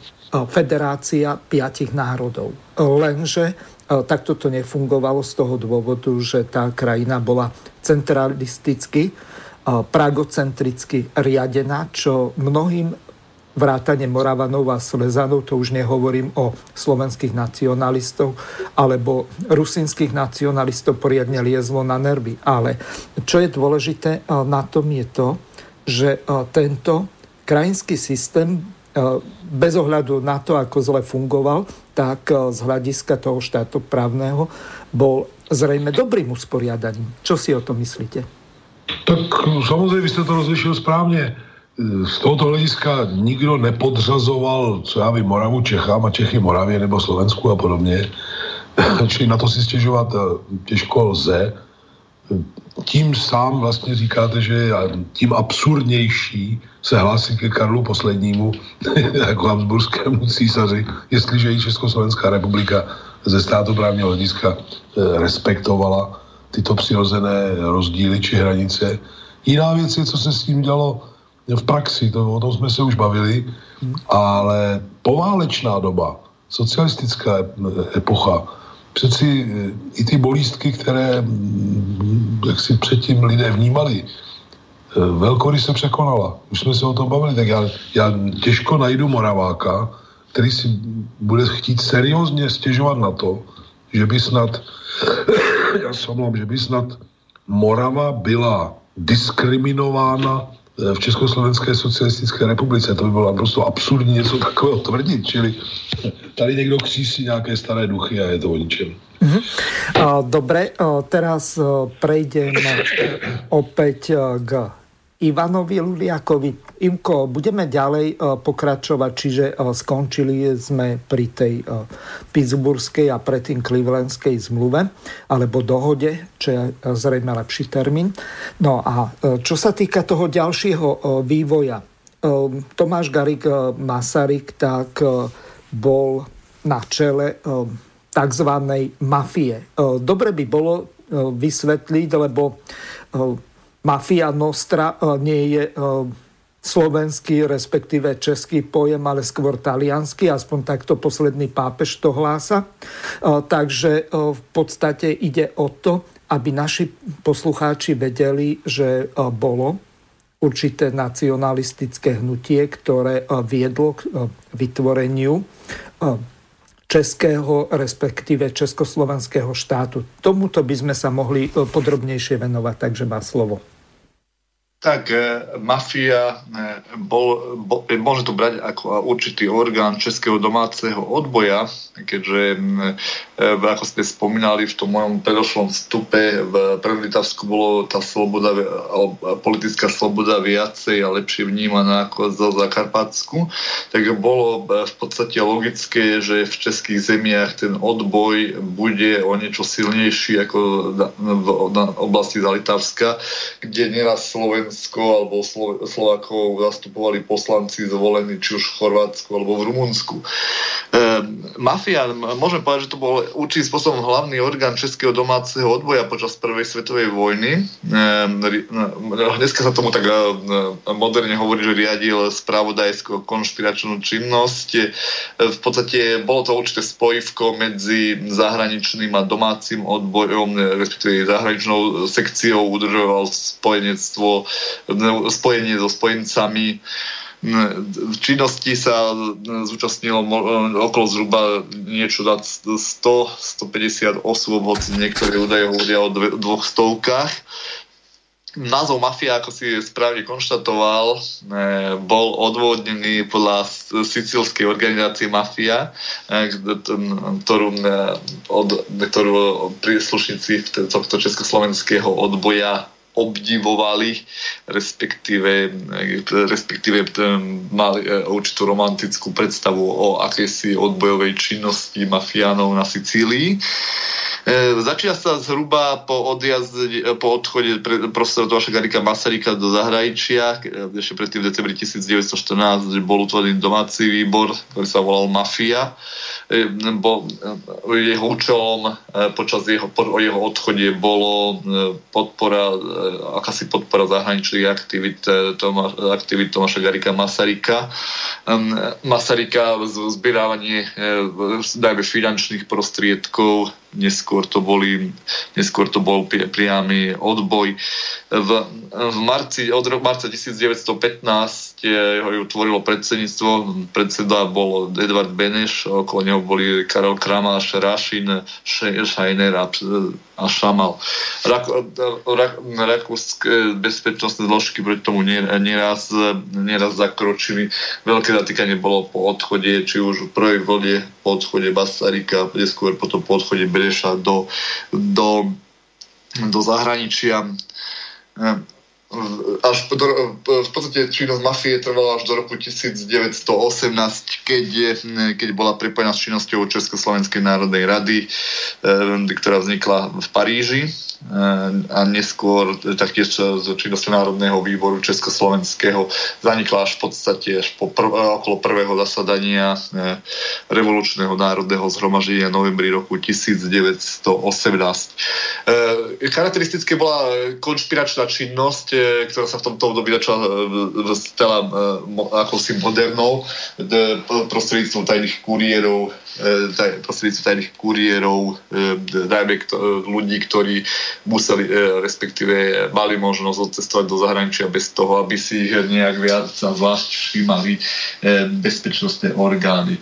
federácia piatich národov. Lenže eh, takto to nefungovalo z toho dôvodu, že tá krajina bola centralisticky, pragocentricky riadená, čo mnohým vrátane Moravanov a Slezanov, to už nehovorím o slovenských nacionalistov alebo rusinských nacionalistov poriadne liezlo na nervy. Ale čo je dôležité na tom je to, že e, tento krajinský systém e, bez ohľadu na to, ako zle fungoval, tak e, z hľadiska toho právneho bol zrejme dobrým usporiadaním. Čo si o tom myslíte? Tak samozřejmě vy jste to rozlišil správně. Z tohoto hlediska nikdo nepodřazoval, co já vím, Moravu Čechám a Čechy Moravě nebo Slovensku a podobně. Čili na to si stěžovat těžko lze tím sám vlastně říkáte, že tím absurdnější se hlásit ke Karlu poslednímu jako Habsburskému císaři, jestliže i Československá republika ze státu právního hlediska eh, respektovala tyto přirozené rozdíly či hranice. Jiná věc je, co se s tím dělo v praxi, to, o tom jsme se už bavili, ale poválečná doba, socialistická epocha, přeci eh, i ty bolístky, které jak si předtím lidé vnímali, eh, velkory se překonala. Už jsme se o tom bavili, tak já, já těžko najdu Moraváka, který si bude chtít seriózně stěžovat na to, že by snad, já se že by snad Morava byla diskriminována v Československé socialistické republice. To by bylo naprosto absurdní něco takového tvrdit. Čili tady někdo křísí nějaké staré duchy a je to o ničem. Mhm. Dobre, teraz prejdem opäť k Ivanovi Luliakovi. Imko, budeme ďalej e, pokračovať, čiže e, skončili sme pri tej e, Pittsburghskej a predtým Clevelandskej zmluve, alebo dohode, čo je zrejme lepší termín. No a čo sa týka toho ďalšieho vývoja, Tomáš Garik Masaryk tak bol na čele tzv. mafie. Dobre by bolo vysvetliť, lebo mafia nostra nie je slovenský, respektíve český pojem, ale skôr talianský, aspoň takto posledný pápež to hlása. Takže v podstate ide o to, aby naši poslucháči vedeli, že bolo určité nacionalistické hnutie, ktoré viedlo k vytvoreniu českého, respektíve československého štátu. Tomuto by sme sa mohli podrobnejšie venovať, takže má slovo tak e, mafia e, bol, bol, môže to brať ako určitý orgán českého domáceho odboja, keďže, e, ako ste spomínali v tom mojom predošlom vstupe, v Prvlitavsku bolo tá sloboda, politická sloboda viacej a lepšie vnímaná ako za Zakarpatsku, tak bolo v podstate logické, že v českých zemiach ten odboj bude o niečo silnejší ako v oblasti Zalitavska, kde nieraz Slovensko Slovensko alebo Slo- Slovákov zastupovali poslanci zvolení či už v Chorvátsku alebo v Rumunsku. E, mafia, môžem povedať, že to bol určitým spôsobom hlavný orgán českého domáceho odboja počas prvej svetovej vojny. E, dneska sa tomu tak e, moderne hovorí, že riadil spravodajskú konšpiračnú činnosť. E, v podstate bolo to určité spojivko medzi zahraničným a domácim odbojom, respektíve zahraničnou sekciou udržoval spojenectvo spojenie so spojencami. V činnosti sa zúčastnilo okolo zhruba niečo nad 100-150 osôb, hoci niektoré údaje hovoria o dvoch stovkách. Názov mafia, ako si správne konštatoval, bol odvodnený podľa sicilskej organizácie Mafia, ktorú, od, ktorú príslušníci tohto československého odboja obdivovali, respektíve, respektíve mali e, určitú romantickú predstavu o akési odbojovej činnosti mafiánov na Sicílii. E, začína sa zhruba po, odjazde, po odchode profesora Tomáša Garika Masaryka do zahraničia, ešte predtým v decembri 1914 bol utvorený domáci výbor, ktorý sa volal Mafia. E, bo e, jeho účelom e, počas jeho, po jeho odchode bolo podpora, akási podpora zahraničných aktivít, aktivít Tomáša Garika Masaryka. Masaryka zbierávanie dajme finančných prostriedkov neskôr to, boli, neskôr to bol priamy odboj. V, v marci, od marca 1915 ho ju tvorilo predsedníctvo, predseda bol Edvard Beneš, okolo neho boli Karol Kramáš, Rašin, Šajner a, a Šamal. Rak, rak, rakúske bezpečnostné zložky proti tomu nieraz, nieraz zakročili. Veľké zatýkanie bolo po odchode, či už v prvej vlne po odchode Basarika, neskôr potom po odchode Bereša do, do, do zahraničia až v podstate činnosť mafie trvala až do roku 1918, keď, je, keď bola prepojená s činnosťou Československej národnej rady, eh, ktorá vznikla v Paríži a neskôr taktiež z činnosti Národného výboru Československého zanikla až v podstate až po prv, okolo prvého zasadania e, revolučného národného zhromaždenia novembri roku 1918. E, charakteristické bola konšpiračná činnosť, ktorá sa v tomto období začala stala ako si modernou prostredníctvom tajných kuriérov taj, prostredníctvom tajných kuriérov, dajme ľudí, ktorí museli, e, respektíve mali možnosť odcestovať do zahraničia bez toho, aby si ich nejak viac zvlášť všímali e, bezpečnostné orgány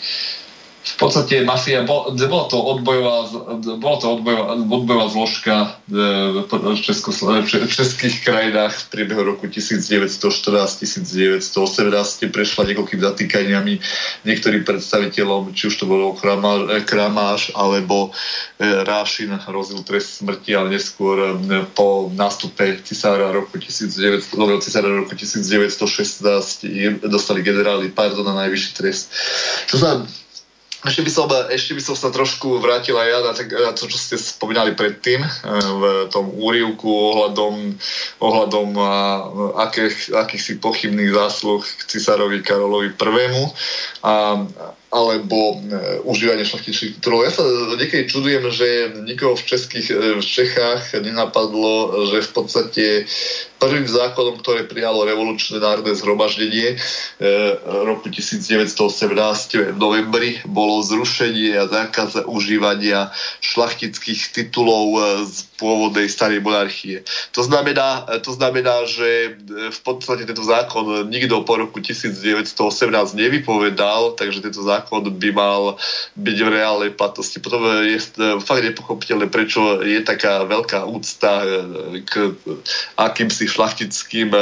v podstate mafia, bol, bola to odbojová, bola to odbojová, odbojová zložka e, v, Česko, v českých krajinách v priebehu roku 1914-1918 prešla niekoľkými zatýkaniami niektorým predstaviteľom, či už to bolo Kramáš, e, alebo e, Rášin hrozil trest smrti, ale neskôr po nástupe cisára roku 1900, cisára roku 1916 dostali generáli pardon na najvyšší trest. Čo sa ešte by, som, ešte by som sa trošku vrátil aj ja na, na to, čo ste spomínali predtým eh, v tom úrivku ohľadom, ohľadom akých, akýchsi pochybných zásluh k cisárovi Karolovi I. A alebo užívanie šlachtičných titulov. Ja sa niekedy čudujem, že nikoho v, českých, v Čechách nenapadlo, že v podstate prvým zákonom, ktoré prijalo revolučné národné zhromaždenie e, roku 1918 v novembri, bolo zrušenie a zákaz užívania šlachtických titulov z pôvodnej starej monarchie. To znamená, to znamená, že v podstate tento zákon nikto po roku 1918 nevypovedal, takže tento zákon by mal byť v reálnej platnosti. Potom je fakt nepochopiteľné, prečo je taká veľká úcta k akýmsi šlachtickým,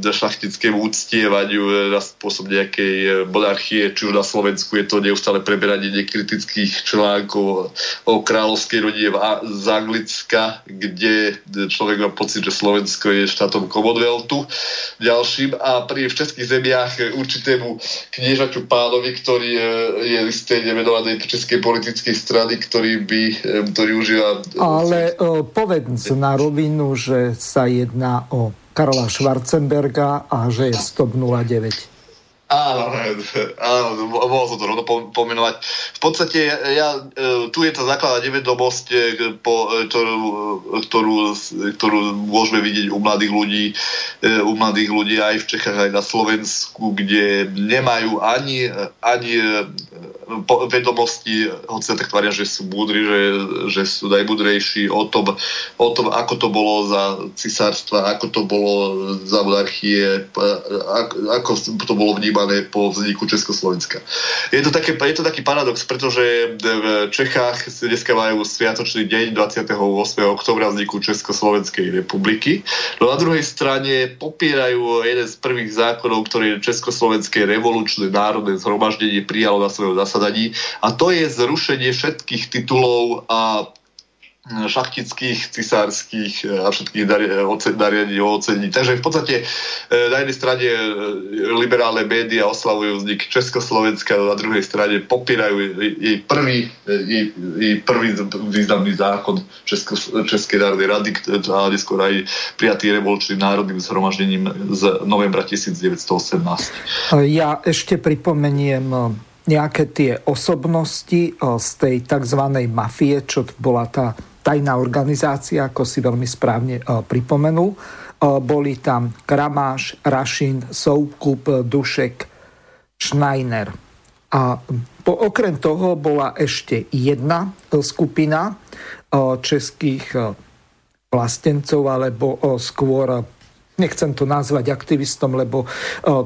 šlachtickým úctievaniu na spôsob nejakej monarchie, či už na Slovensku je to neustále preberanie nekritických článkov o kráľovskej rodine z Anglic Slovenska, kde človek má pocit, že Slovensko je štátom Commonwealthu ďalším. A pri českých zemiach určitému kniežaťu pánovi, ktorý e, je listé nemenovanej českej politickej strany, ktorý by, e, ktorý užíva... Ale e, povedz na rovinu, že sa jedná o Karola Schwarzenberga a že je stop 09. Áno, áno, mohol som to rovno pomenovať. V podstate ja, e, tu je tá základná nevedomosť, e, po, e, ktorú, ktorú, ktorú môžeme vidieť u mladých ľudí, u mladých ľudí aj v Čechách, aj na Slovensku, kde nemajú ani, ani vedomosti, hoci sa tak tvária, že sú múdri, že, že sú najmudrejší o tom, o tom, ako to bolo za cisárstva, ako to bolo za monarchie, ako, to bolo vnímané po vzniku Československa. Je to, také, je to taký paradox, pretože v Čechách dneska majú sviatočný deň 28. oktobra vzniku Československej republiky. No na druhej strane popierajú jeden z prvých zákonov, ktorý Československé revolučné národné zhromaždenie prijalo na svojom zasadaní a to je zrušenie všetkých titulov a šachtických, cisárskych a všetkých dariadení o ocení. Takže v podstate e, na jednej strane e, liberálne médiá oslavujú vznik Československa, na druhej strane popierajú jej prvý, e, jej, jej prvý významný zákon Česko, Českej národnej rady a neskôr aj prijatý revolučným národným zhromaždením z novembra 1918. Ja ešte pripomeniem nejaké tie osobnosti z tej tzv. mafie, čo bola tá tajná organizácia, ako si veľmi správne pripomenul. Boli tam Kramáš, Rašin, Soukup, Dušek, Schneider. A po, okrem toho bola ešte jedna skupina českých vlastencov, alebo skôr nechcem to nazvať aktivistom, lebo e,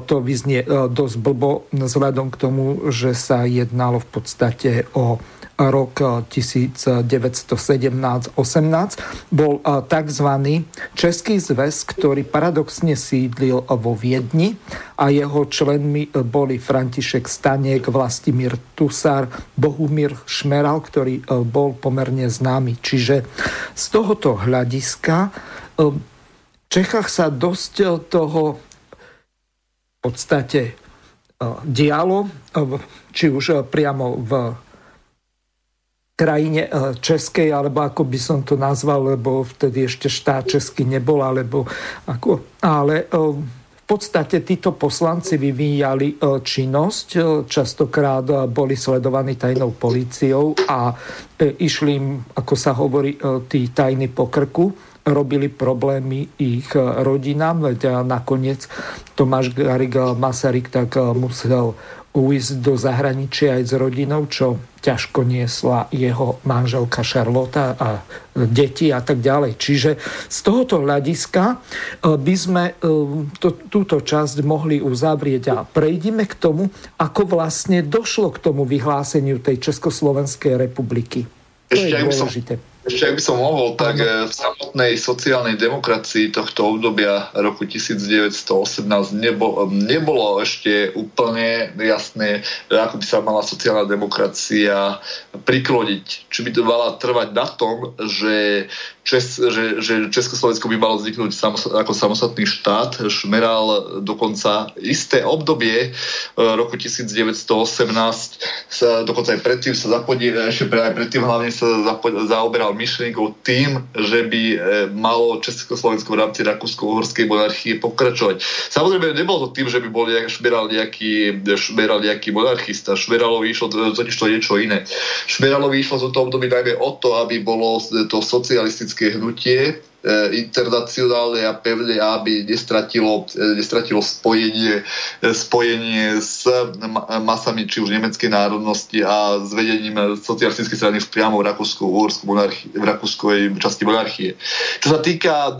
to vyznie e, dosť blbo vzhľadom k tomu, že sa jednalo v podstate o rok 1917-18 bol e, tzv. Český zväz, ktorý paradoxne sídlil vo Viedni a jeho členmi boli František Staniek, Vlastimír Tusar, Bohumír Šmeral, ktorý bol pomerne známy. Čiže z tohoto hľadiska Čechách sa dosť toho v podstate eh, dialo, eh, či už priamo v krajine českej, alebo ako by som to nazval, lebo vtedy ešte štát český nebol, alebo ako, ale v podstate títo poslanci vyvíjali činnosť, častokrát boli sledovaní tajnou políciou a išli im, ako sa hovorí, tí tajní po krku robili problémy ich rodinám, veď nakoniec Tomáš Garik Masaryk tak musel uísť do zahraničia aj s rodinou, čo ťažko niesla jeho manželka Šarlota a deti a tak ďalej. Čiže z tohoto hľadiska e, by sme e, to, túto časť mohli uzavrieť a prejdime k tomu, ako vlastne došlo k tomu vyhláseniu tej Československej republiky. To Ešte je dôležité. Som ešte ak by som mohol, tak eh, v samotnej sociálnej demokracii tohto obdobia roku 1918 nebolo, nebolo ešte úplne jasné, ako by sa mala sociálna demokracia prikloniť. Či by to mala trvať na tom, že Čes, že, že Československo by malo vzniknúť samos, ako samostatný štát. Šmeral dokonca isté obdobie e, roku 1918 sa dokonca aj predtým sa zapodie, ešte aj predtým hlavne sa zaoberal myšlienkou tým, že by malo Československo v rámci Rakúsko-Uhorskej monarchie pokračovať. Samozrejme, nebolo to tým, že by bol šmeral nejaký, šmeral nejaký monarchista. Šmeralovi išlo totiž to niečo iné. Šmeralovi išlo v tom období najmä o to, aby bolo to socialistické hnutie E, internacionálne a pevne, aby nestratilo, e, nestratilo spojenie, e, spojenie s masami či už nemeckej národnosti a s vedením socialistickej strany priamo v Rakúsku, v Rakúskej časti monarchie. Čo sa týka,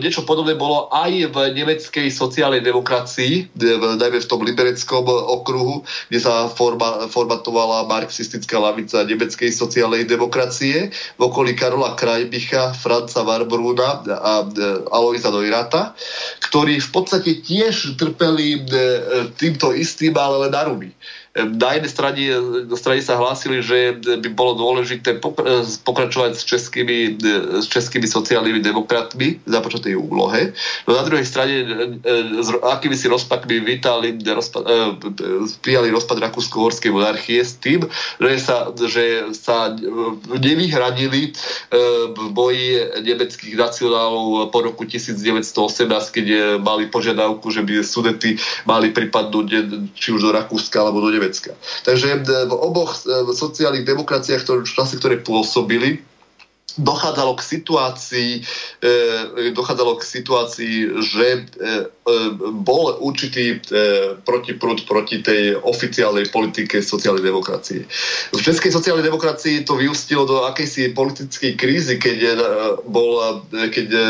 niečo podobné bolo aj v nemeckej sociálnej demokracii, najmä v tom libereckom okruhu, kde sa forma, formatovala marxistická lavica nemeckej sociálnej demokracie v okolí Karola Krajbicha, Franca Warburgu Rúda a Aloisa Dojrata, ktorí v podstate tiež trpeli týmto istým, ale len na ruby na jednej strane, strane sa hlásili, že by bolo dôležité pokračovať s českými, s českými sociálnymi demokratmi v započatej úlohe. No na druhej strane s akými si rozpakmi vítali, rozpad, e, prijali rozpad Rakúsko-Horskej monarchie s tým, že sa, že sa nevyhradili e, v boji nemeckých nacionálov po roku 1918, keď mali požiadavku, že by sudety mali pripadnúť či už do Rakúska alebo do Nemecka Nemecka. Takže e, v oboch e, sociálnych demokraciách, ktoré, čase, ktoré pôsobili, dochádzalo k situácii, e, dochádzalo k situácii, že e, e, bol určitý e, protiprúd proti tej oficiálnej politike sociálnej demokracie. V českej sociálnej demokracii to vyústilo do akejsi politickej krízy, keď, e, bol, e, keď e,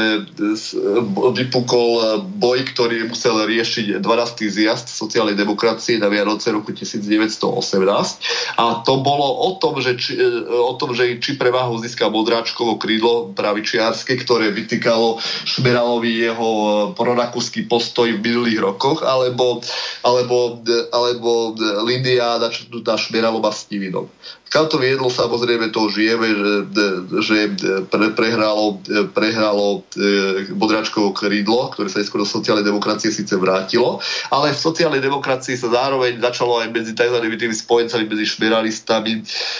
vypukol boj, ktorý musel riešiť 12. zjazd sociálnej demokracie na Vianoce roku 1918. A to bolo o tom, že či, o tom, že či prevahu získa modráčko Haškovo krídlo pravičiarske, ktoré vytýkalo Šmeralovi jeho e, prorakúsky postoj v minulých rokoch, alebo, alebo, alebo Lindia načrtnutá Šmeralova s Tivinom. Kam to viedlo, samozrejme to žijeme, že, že pre, prehralo, prehralo e, Bodračkovo krídlo, ktoré sa neskôr do sociálnej demokracie síce vrátilo, ale v sociálnej demokracii sa zároveň začalo aj medzi tzv. tými spojencami, medzi šmeralistami,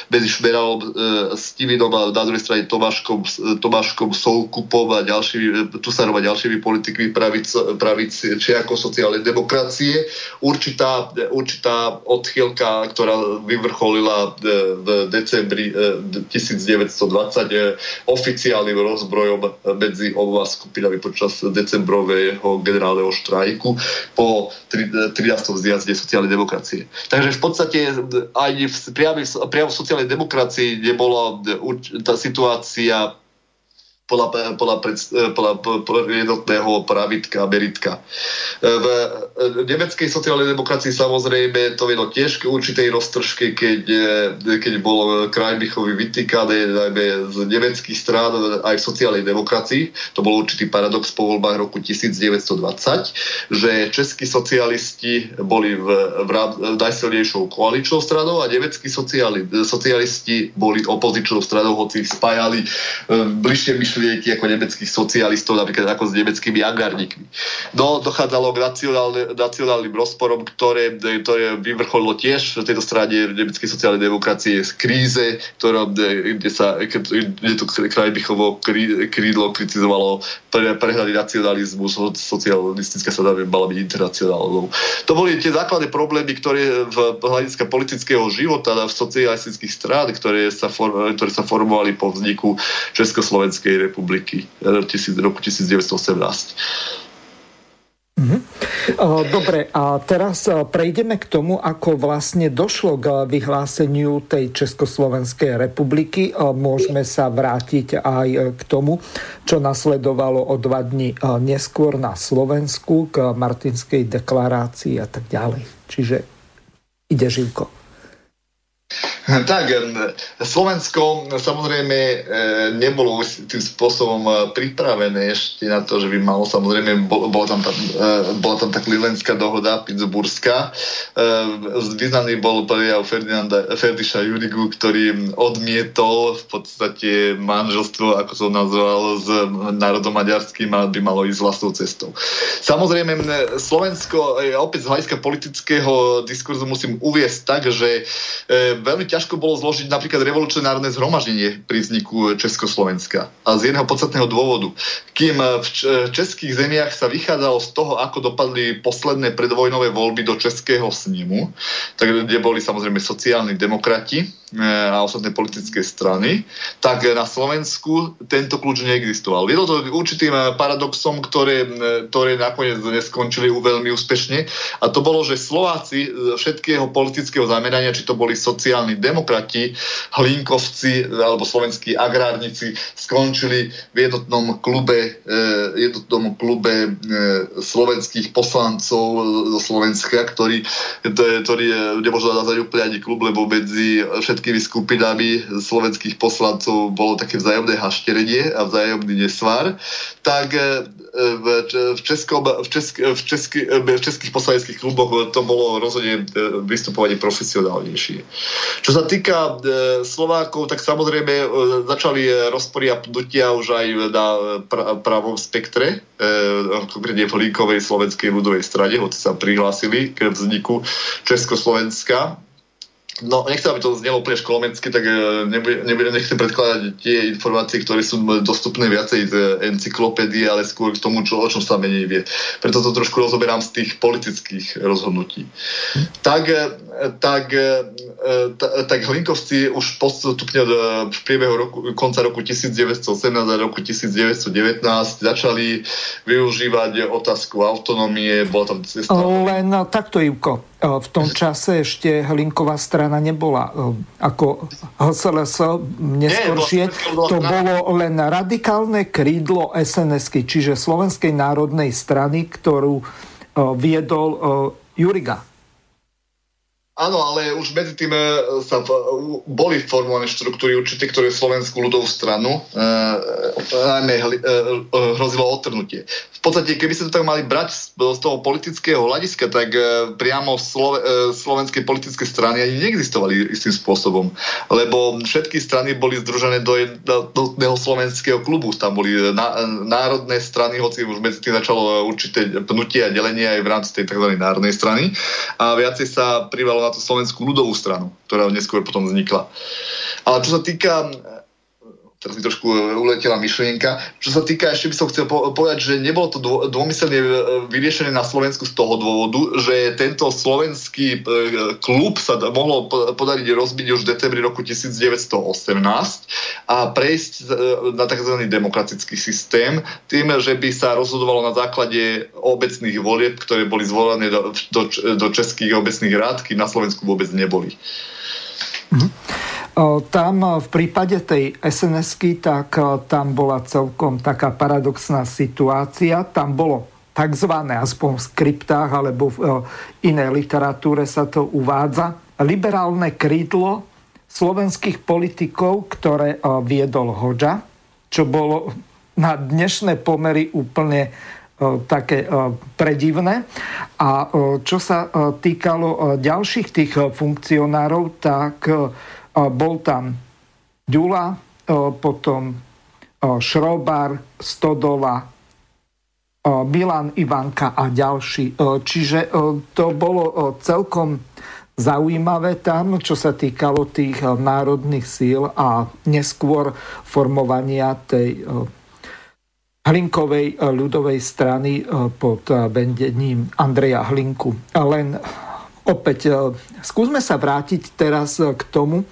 medzi šmeralom e, Stivinom a na druhej strane Tomáškom, Tomáškom Soukupom a ďalšími, Tusarom a ďalšími politikmi pravic, pravic či ako sociálnej demokracie. Určitá, určitá odchýlka, ktorá vyvrcholila e, v decembri 1920 eh, oficiálnym rozbrojom medzi oboma skupinami počas decembrového generálneho štrajku po 13. zjazde sociálnej demokracie. Takže v podstate aj priamo v sociálnej demokracii nebola tá situácia podľa, podľa, pred, podľa, podľa jednotného pravitka, meritka. V nemeckej sociálnej demokracii samozrejme to vedlo tiež k určitej roztržke, keď, keď bol Krajbichovi vytýkané najmä z nemeckých strán aj v sociálnej demokracii. To bol určitý paradox po voľbách roku 1920, že českí socialisti boli v, v, najsilnejšou koaličnou stranou a nemeckí sociali, socialisti boli opozičnou stranou, hoci spájali bližšie myšlienky myšlienky ako nemeckých socialistov, napríklad ako s nemeckými agárnikmi. No, dochádzalo k nacionálne, nacionálnym rozporom, ktoré, ktoré vyvrcholilo tiež v tejto strane nemeckej sociálnej demokracie z kríze, ktorá, kde sa kde to Krajbichovo krídlo kritizovalo pre, prehľadný nacionalizmus, socialistická strana by mala byť internacionálnou. To boli tie základné problémy, ktoré v hľadiska politického života v socialistických strán, ktoré sa, for, ktoré sa formovali po vzniku Československej republiky eh, roku 1918. Mhm. Eh, dobre, a teraz eh, prejdeme k tomu, ako vlastne došlo k vyhláseniu tej Československej republiky. Môžeme sa vrátiť aj k tomu, čo nasledovalo o dva dní neskôr na Slovensku, k Martinskej deklarácii a tak ďalej. Čiže ide Živko. Tak, Slovensko samozrejme e, nebolo tým spôsobom e, pripravené ešte na to, že by malo samozrejme, bola tam tá, e, bola tam tá klivenská dohoda Pittsburghská. Významný bol prejav Ferdinanda, Ferdiša Jurigu, ktorý odmietol v podstate manželstvo, ako to nazval, s národom maďarským a by malo ísť vlastnou cestou. Samozrejme, Slovensko, opäť z hľadiska politického diskurzu musím uviesť tak, že veľmi ťažko bolo zložiť napríklad revolucionárne zhromaždenie pri vzniku Československa. A z jedného podstatného dôvodu. Kým v českých zemiach sa vychádzalo z toho, ako dopadli posledné predvojnové voľby do Českého snimu, tak kde boli samozrejme sociálni demokrati, a ostatné politické strany, tak na Slovensku tento kľúč neexistoval. Viedlo to určitým e, paradoxom, ktoré, e, ktoré nakoniec neskončili veľmi úspešne. A to bolo, že Slováci všetkého politického zamerania, či to boli sociálni demokrati, hlinkovci alebo slovenskí agrárnici, skončili v jednotnom klube, jednotnom klube slovenských poslancov zo Slovenska, ktorý, ktorý nemôžu nazvať úplne ani klub, lebo medzi všetkými skupinami slovenských poslancov bolo také vzájomné hašterenie a vzájomný nesvar, tak e, v, v, českom, v, česk, v, česky, v českých poslaneckých kluboch to bolo rozhodne e, vystupovanie profesionálnejšie. Čo sa týka e, Slovákov, tak samozrejme začali rozpory pnutia už aj na pravom spektre, konkrétne v Hlíkovej slovenskej ľudovej strane, hoci sa prihlásili k vzniku Československa No, nechcem, aby to znelo úplne školomensky, tak e, nebudem, nebudem, nechcem predkladať tie informácie, ktoré sú dostupné viacej z encyklopédie, ale skôr k tomu, čo, o čom sa menej vie. Preto to trošku rozoberám z tých politických rozhodnutí. Tak, e, tak, e, tak Hlinkovci už postupne v priebehu roku, konca roku 1918 a roku 1919 začali využívať otázku autonómie. Bola tam cesta... Len takto, Ivko v tom čase ešte Hlinková strana nebola ako HSLS neskôršie. To bolo len radikálne krídlo sns čiže Slovenskej národnej strany, ktorú viedol Juriga. Áno, ale už medzi tým e, sa boli formované štruktúry určité, ktoré Slovenskú ľudovú stranu e, najmä e, e, hrozilo otrnutie. V podstate, keby sa to tak mali brať z, z toho politického hľadiska, tak e, priamo Slo, e, slovenské politické strany ani neexistovali istým spôsobom, lebo všetky strany boli združené do jedného slovenského klubu. Tam boli na, národné strany, hoci už medzi tým začalo určité pnutie a delenie aj v rámci tej tzv. národnej strany. A viacej sa privalo na tú slovenskú ľudovú stranu, ktorá neskôr potom vznikla. Ale čo sa týka teraz mi trošku uletela myšlienka. Čo sa týka, ešte by som chcel povedať, že nebolo to dômyselne e, vyriešené na Slovensku z toho dôvodu, že tento slovenský e, klub sa mohlo podariť rozbiť už v decembri roku 1918 a prejsť e, na tzv. demokratický systém tým, že by sa rozhodovalo na základe obecných volieb, ktoré boli zvolené do, do, do českých obecných rád, na Slovensku vôbec neboli. Mm-hmm. Tam v prípade tej sns tak tam bola celkom taká paradoxná situácia. Tam bolo tzv. aspoň v skriptách alebo v inej literatúre sa to uvádza, liberálne krídlo slovenských politikov, ktoré viedol Hoďa, čo bolo na dnešné pomery úplne také predivné. A čo sa týkalo ďalších tých funkcionárov, tak bol tam Ďula, potom Šrobar, Stodola, Milan Ivanka a ďalší. Čiže to bolo celkom zaujímavé tam, čo sa týkalo tých národných síl a neskôr formovania tej Hlinkovej ľudovej strany pod vendením Andreja Hlinku. Len opäť e, skúsme sa vrátiť teraz e, k tomu,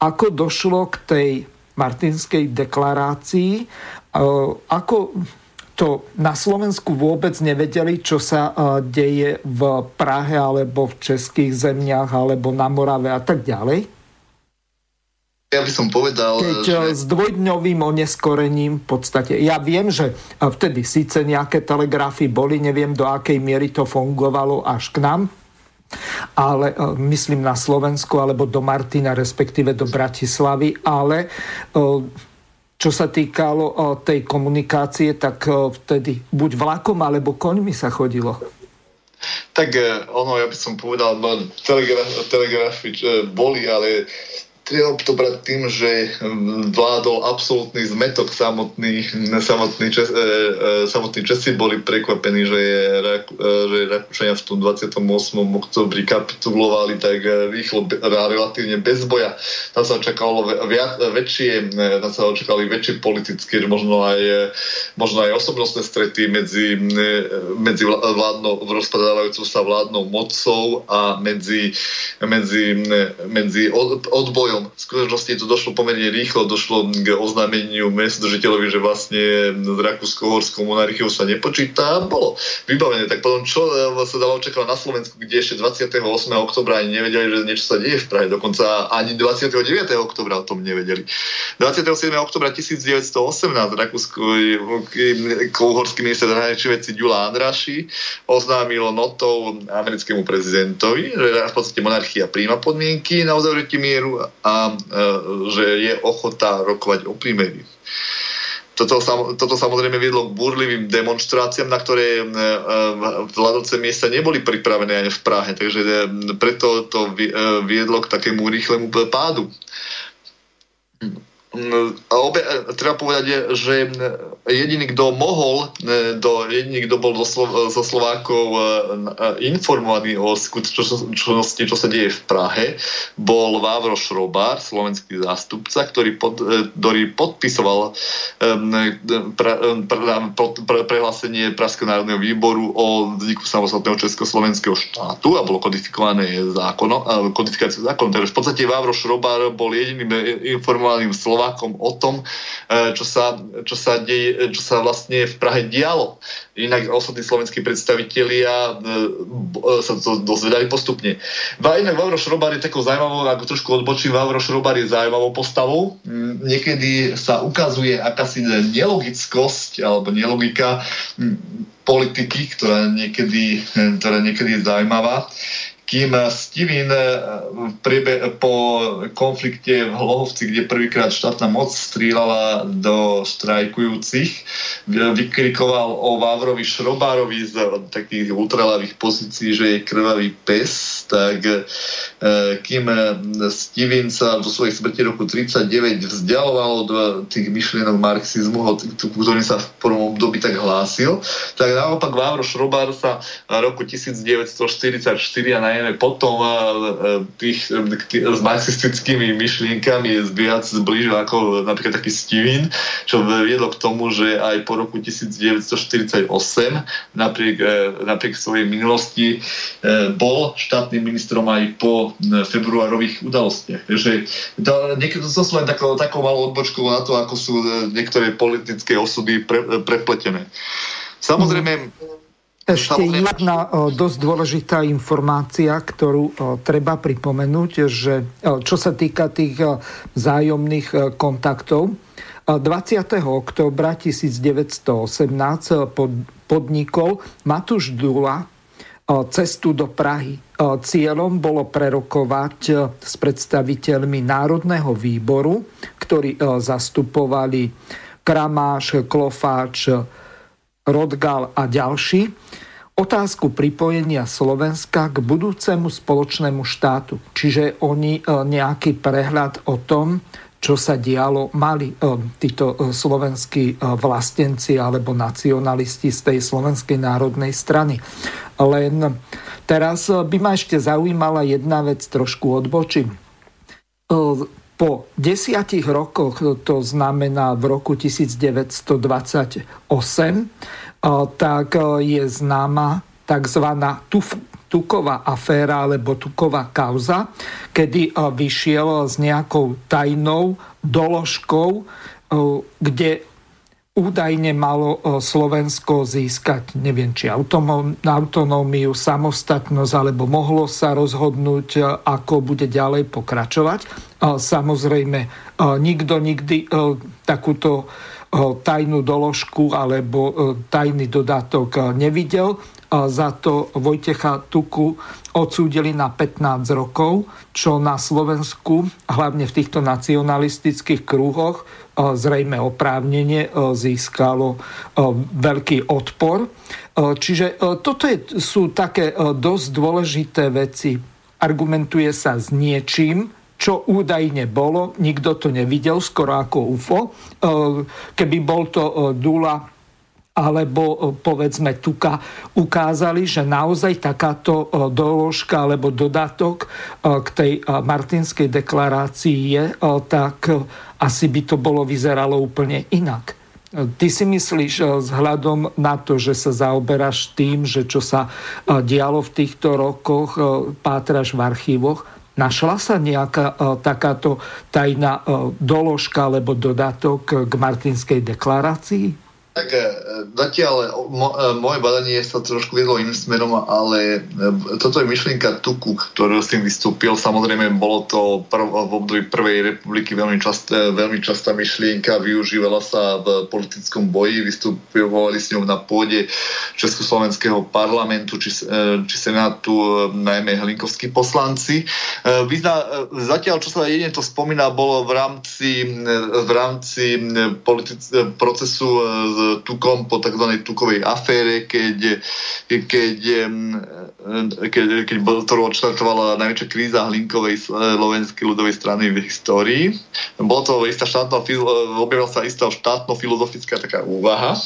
ako došlo k tej Martinskej deklarácii, e, ako to na Slovensku vôbec nevedeli, čo sa deje v Prahe alebo v českých zemiach alebo na Morave a tak ďalej? Ja by som povedal, Keď že... s dvojdňovým oneskorením v podstate, ja viem, že vtedy síce nejaké telegrafy boli, neviem do akej miery to fungovalo až k nám, ale e, myslím na Slovensku alebo do Martina, respektíve do Bratislavy, ale e, čo sa týkalo e, tej komunikácie, tak vtedy buď vlakom alebo koňmi sa chodilo. Tak ono, ja by som povedal, no, telegraf, telegrafy boli, ale Treba to brať tým, že vládol absolútny zmetok samotný, samotný, čes, e, e, samotní Česi boli prekvapení, že, je, e, že Rakúšania v tom 28. oktobri kapitulovali tak rýchlo a relatívne bez boja. Tam sa očakalo viac, väčšie, e, tam sa očakali väčšie politické, možno aj, možno aj osobnostné strety medzi, medzi vládnou, rozpadávajúcou sa vládnou mocou a medzi, medzi, medzi odbojom svojom. V skutočnosti to došlo pomerne rýchlo, došlo k oznámeniu mestodržiteľovi, že vlastne s Rakúsko-Horskou monarchiou sa nepočíta bolo vybavené. Tak potom čo e, sa dalo očakávať na Slovensku, kde ešte 28. oktobra ani nevedeli, že niečo sa deje v Prahe. Dokonca ani 29. oktobra o tom nevedeli. 27. oktobra 1918 Rakúsko-Horský minister zahraničných vecí Ďula Andraši oznámilo notou americkému prezidentovi, že v podstate monarchia príjma podmienky na uzavretie mieru a že je ochota rokovať o prímeri. Toto, toto samozrejme viedlo k burlivým demonstráciám, na ktoré e, e, vládovce miesta neboli pripravené ani v Prahe, takže e, preto to viedlo k takému rýchlemu pádu. A obe, treba povedať, že jediný, kto mohol, do, jediný, kto bol Slo, zo Slovákov informovaný o skutočnosti, čo sa deje v Prahe, bol Vávro Šrobár, slovenský zástupca, ktorý, pod, ktorý podpisoval pre, pre, pre, prehlásenie Pražského národného výboru o vzniku samostatného československého štátu a bolo kodifikované zákonom, kodifikáciou zákonom. Takže v podstate Vávro Šrobár bol jediným informovaným Slovákom, o tom, e, čo sa, čo sa, deje, čo sa vlastne v Prahe dialo. Inak ostatní slovenskí predstavitelia e, e, sa to dozvedali postupne. Va, inak Vavro Šrobar je takou zaujímavou, ako trošku odbočím, Vavro Šrobar je zaujímavou postavou. Mm, niekedy sa ukazuje akási nelogickosť alebo nelogika mm, politiky, ktorá niekedy, ktorá niekedy je zaujímavá kým eh, priebe, po konflikte v Hlohovci, kde prvýkrát štátna moc strieľala do štrajkujúcich, vykrikoval o Vávrovi Šrobárovi z takých ultralavých pozícií, že je krvavý pes, tak eh, kým Steven sa do svojej smrti roku 39 vzdialoval od tých myšlienok marxizmu, ktorým sa v prvom období tak hlásil, tak naopak Vávro Šrobár sa roku 1944 a na najmä potom tých, tých, s marxistickými myšlienkami viac zblížil ako napríklad taký Steven, čo viedlo k tomu, že aj po roku 1948 napriek, napriek svojej minulosti bol štátnym ministrom aj po februárových udalostiach. Takže to, niekedy to sú len takou, takou malou odbočkou na to, ako sú niektoré politické osudy pre, prepletené. Samozrejme, ešte jedna dosť dôležitá informácia, ktorú treba pripomenúť, že čo sa týka tých vzájomných kontaktov, 20. oktobra 1918 podnikol Matúš Dula cestu do Prahy. Cieľom bolo prerokovať s predstaviteľmi Národného výboru, ktorí zastupovali Kramáš, Klofáč, Rodgal a ďalší, otázku pripojenia Slovenska k budúcemu spoločnému štátu. Čiže oni nejaký prehľad o tom, čo sa dialo, mali títo slovenskí vlastenci alebo nacionalisti z tej Slovenskej národnej strany. Len teraz by ma ešte zaujímala jedna vec, trošku odbočím. Po desiatich rokoch, to znamená v roku 1928, tak je známa tzv. Tuková aféra alebo Tuková kauza, kedy vyšiel s nejakou tajnou doložkou, kde údajne malo Slovensko získať, neviem, či autonómiu, samostatnosť, alebo mohlo sa rozhodnúť, ako bude ďalej pokračovať. Samozrejme, nikto nikdy takúto tajnú doložku alebo tajný dodatok nevidel. Za to Vojtecha Tuku odsúdili na 15 rokov, čo na Slovensku, hlavne v týchto nacionalistických krúhoch, zrejme oprávnenie získalo veľký odpor. Čiže toto je, sú také dosť dôležité veci. Argumentuje sa s niečím, čo údajne bolo, nikto to nevidel, skoro ako UFO. Keby bol to Dula alebo povedzme Tuka ukázali, že naozaj takáto doložka alebo dodatok k tej Martinskej deklarácii je, tak asi by to bolo vyzeralo úplne inak. Ty si myslíš vzhľadom na to, že sa zaoberáš tým, že čo sa dialo v týchto rokoch, pátraš v archívoch, našla sa nejaká takáto tajná doložka alebo dodatok k Martinskej deklarácii? Tak e, zatiaľ mo, e, moje badanie sa trošku viedlo iným smerom, ale e, toto je myšlienka Tuku, ktorú s tým vystúpil. Samozrejme, bolo to prv, v období Prvej republiky veľmi, čast, veľmi častá myšlienka, využívala sa v politickom boji, vystupovali s ňou na pôde Československého parlamentu či, či senátu, najmä hlinkovskí poslanci. Vyzna, zatiaľ, čo sa jedine to spomína, bolo v rámci, v rámci politic, procesu Tukom po tzv. Tukovej afére, keď, keď, keď, keď to odštartovala najväčšia kríza Hlinkovej slovenskej ľudovej strany v histórii. Bolo to istá štátna, objavila sa istá štátno-filozofická taká úvaha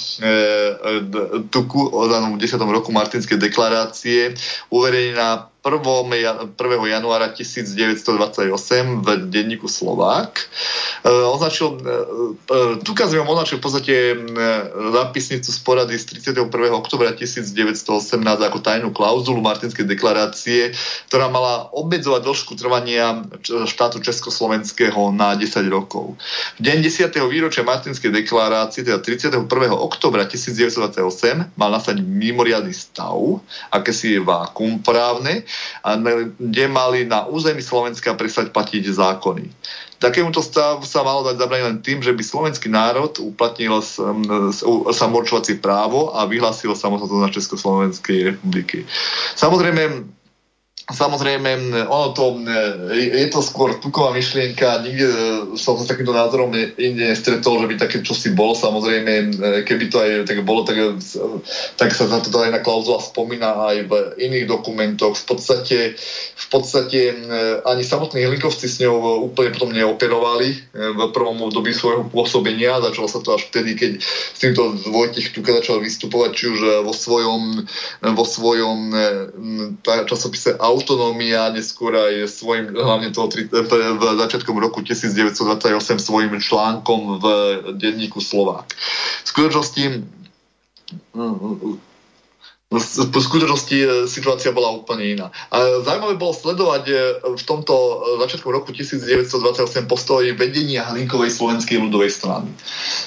Tuku o 10. roku Martinskej deklarácie uverejnená 1. 1. januára 1928 v denníku Slovák. E, označil, Tukaz e, označil v podstate e, zápisnicu z porady z 31. oktobra 1918 ako tajnú klauzulu Martinskej deklarácie, ktorá mala obmedzovať dĺžku trvania štátu Československého na 10 rokov. V deň 10. výročia Martinskej deklarácie, teda 31. oktobra 1928, mal nastať mimoriadný stav, akési vákum právne, kde mali na území Slovenska prestať platiť zákony. Takémuto stavu sa malo dať zabrať len tým, že by slovenský národ uplatnil samorčovacie právo a vyhlásil samostatnosť na Československej republiky. Samozrejme, Samozrejme, ono to, je to skôr tuková myšlienka, nikde e, som sa takýmto názorom inde nestretol, že by také čosi bolo. Samozrejme, e, keby to aj tak bolo, tak, e, tak sa na to aj na klauzula spomína aj v iných dokumentoch. V podstate, v podstate ani samotní Hlinkovci s ňou úplne potom neoperovali v prvom období svojho pôsobenia. Začalo sa to až vtedy, keď s týmto Vojtech Tuka začal vystupovať, či už vo svojom, vo svojom časopise Auto autonómia, neskôr aj svojim, hlavne toho v začiatkom roku 1928 svojim článkom v denníku Slovák. V skutočnosti v skutočnosti e, situácia bola úplne iná. A zaujímavé bolo sledovať e, v tomto e, začiatku roku 1928 postoj vedenia Hlinkovej slovenskej ľudovej strany.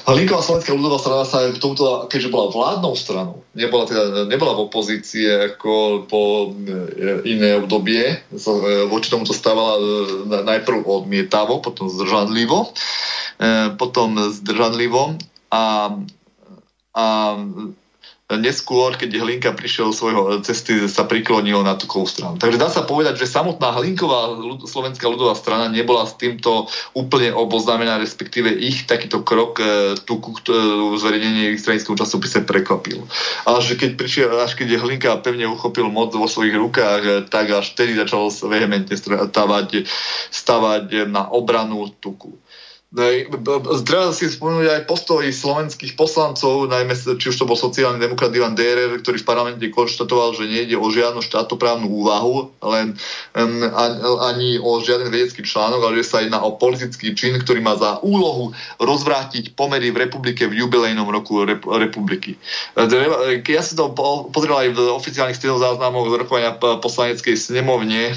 Hlinková slovenská ľudová strana sa k tomuto, keďže bola vládnou stranou, nebola, teda, nebola v opozícii ako po iné obdobie, voči tomu to stávala najprv odmietavo, potom zdržanlivo, potom zdržanlivo a a neskôr, keď Hlinka prišiel svojho cesty, sa priklonil na Tukovú stranu. Takže dá sa povedať, že samotná Hlinková slovenská ľudová strana nebola s týmto úplne oboznámená, respektíve ich takýto krok e, Tuku, e, zverejnenie ich stranického časopise prekvapil. Až keď, prišiel, až keď Hlinka pevne uchopil moc vo svojich rukách, e, tak až vtedy začal vehementne stavať, stavať na obranu Tuku. Treba si spomenúť aj postoj slovenských poslancov, najmä či už to bol sociálny demokrat Ivan Derer, ktorý v parlamente konštatoval, že nejde o žiadnu štátoprávnu úvahu, len ani o žiaden vedecký článok, ale že sa jedná o politický čin, ktorý má za úlohu rozvrátiť pomery v republike v jubilejnom roku rep- republiky. Keď ja si to pozrel aj v oficiálnych záznamoch z rokovania poslaneckej snemovne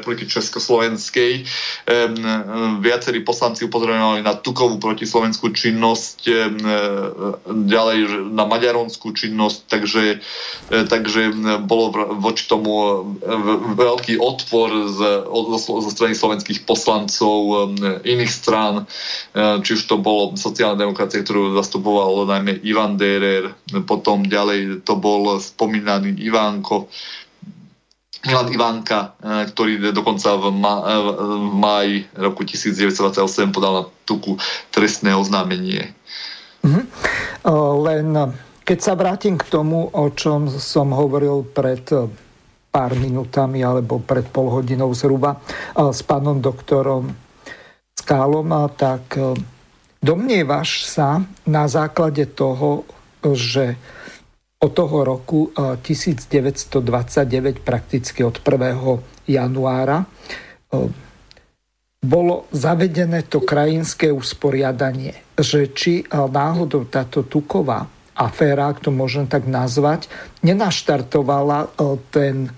Republiky Československej, um, viacerí poslanci upozorňujú mali na Tukovú protislovenskú činnosť, e, ďalej na maďaronskú činnosť, takže, e, takže bolo voči tomu e, veľký odpor zo, strany slovenských poslancov iných strán, či už to bolo sociálna demokracia, ktorú zastupoval najmä Ivan Derer, potom ďalej to bol spomínaný Ivánko, Milan Ivánka, e, ktorý dokonca v, ma, e, v máji roku 1928 podal na tuku trestné oznámenie. Mm-hmm. Len keď sa vrátim k tomu, o čom som hovoril pred pár minútami alebo pred pol hodinou zhruba s pánom doktorom Skálom, tak domnievaš sa na základe toho, že od toho roku 1929, prakticky od 1. januára, bolo zavedené to krajinské usporiadanie, že či náhodou táto tuková aféra, ak to môžem tak nazvať, nenaštartovala ten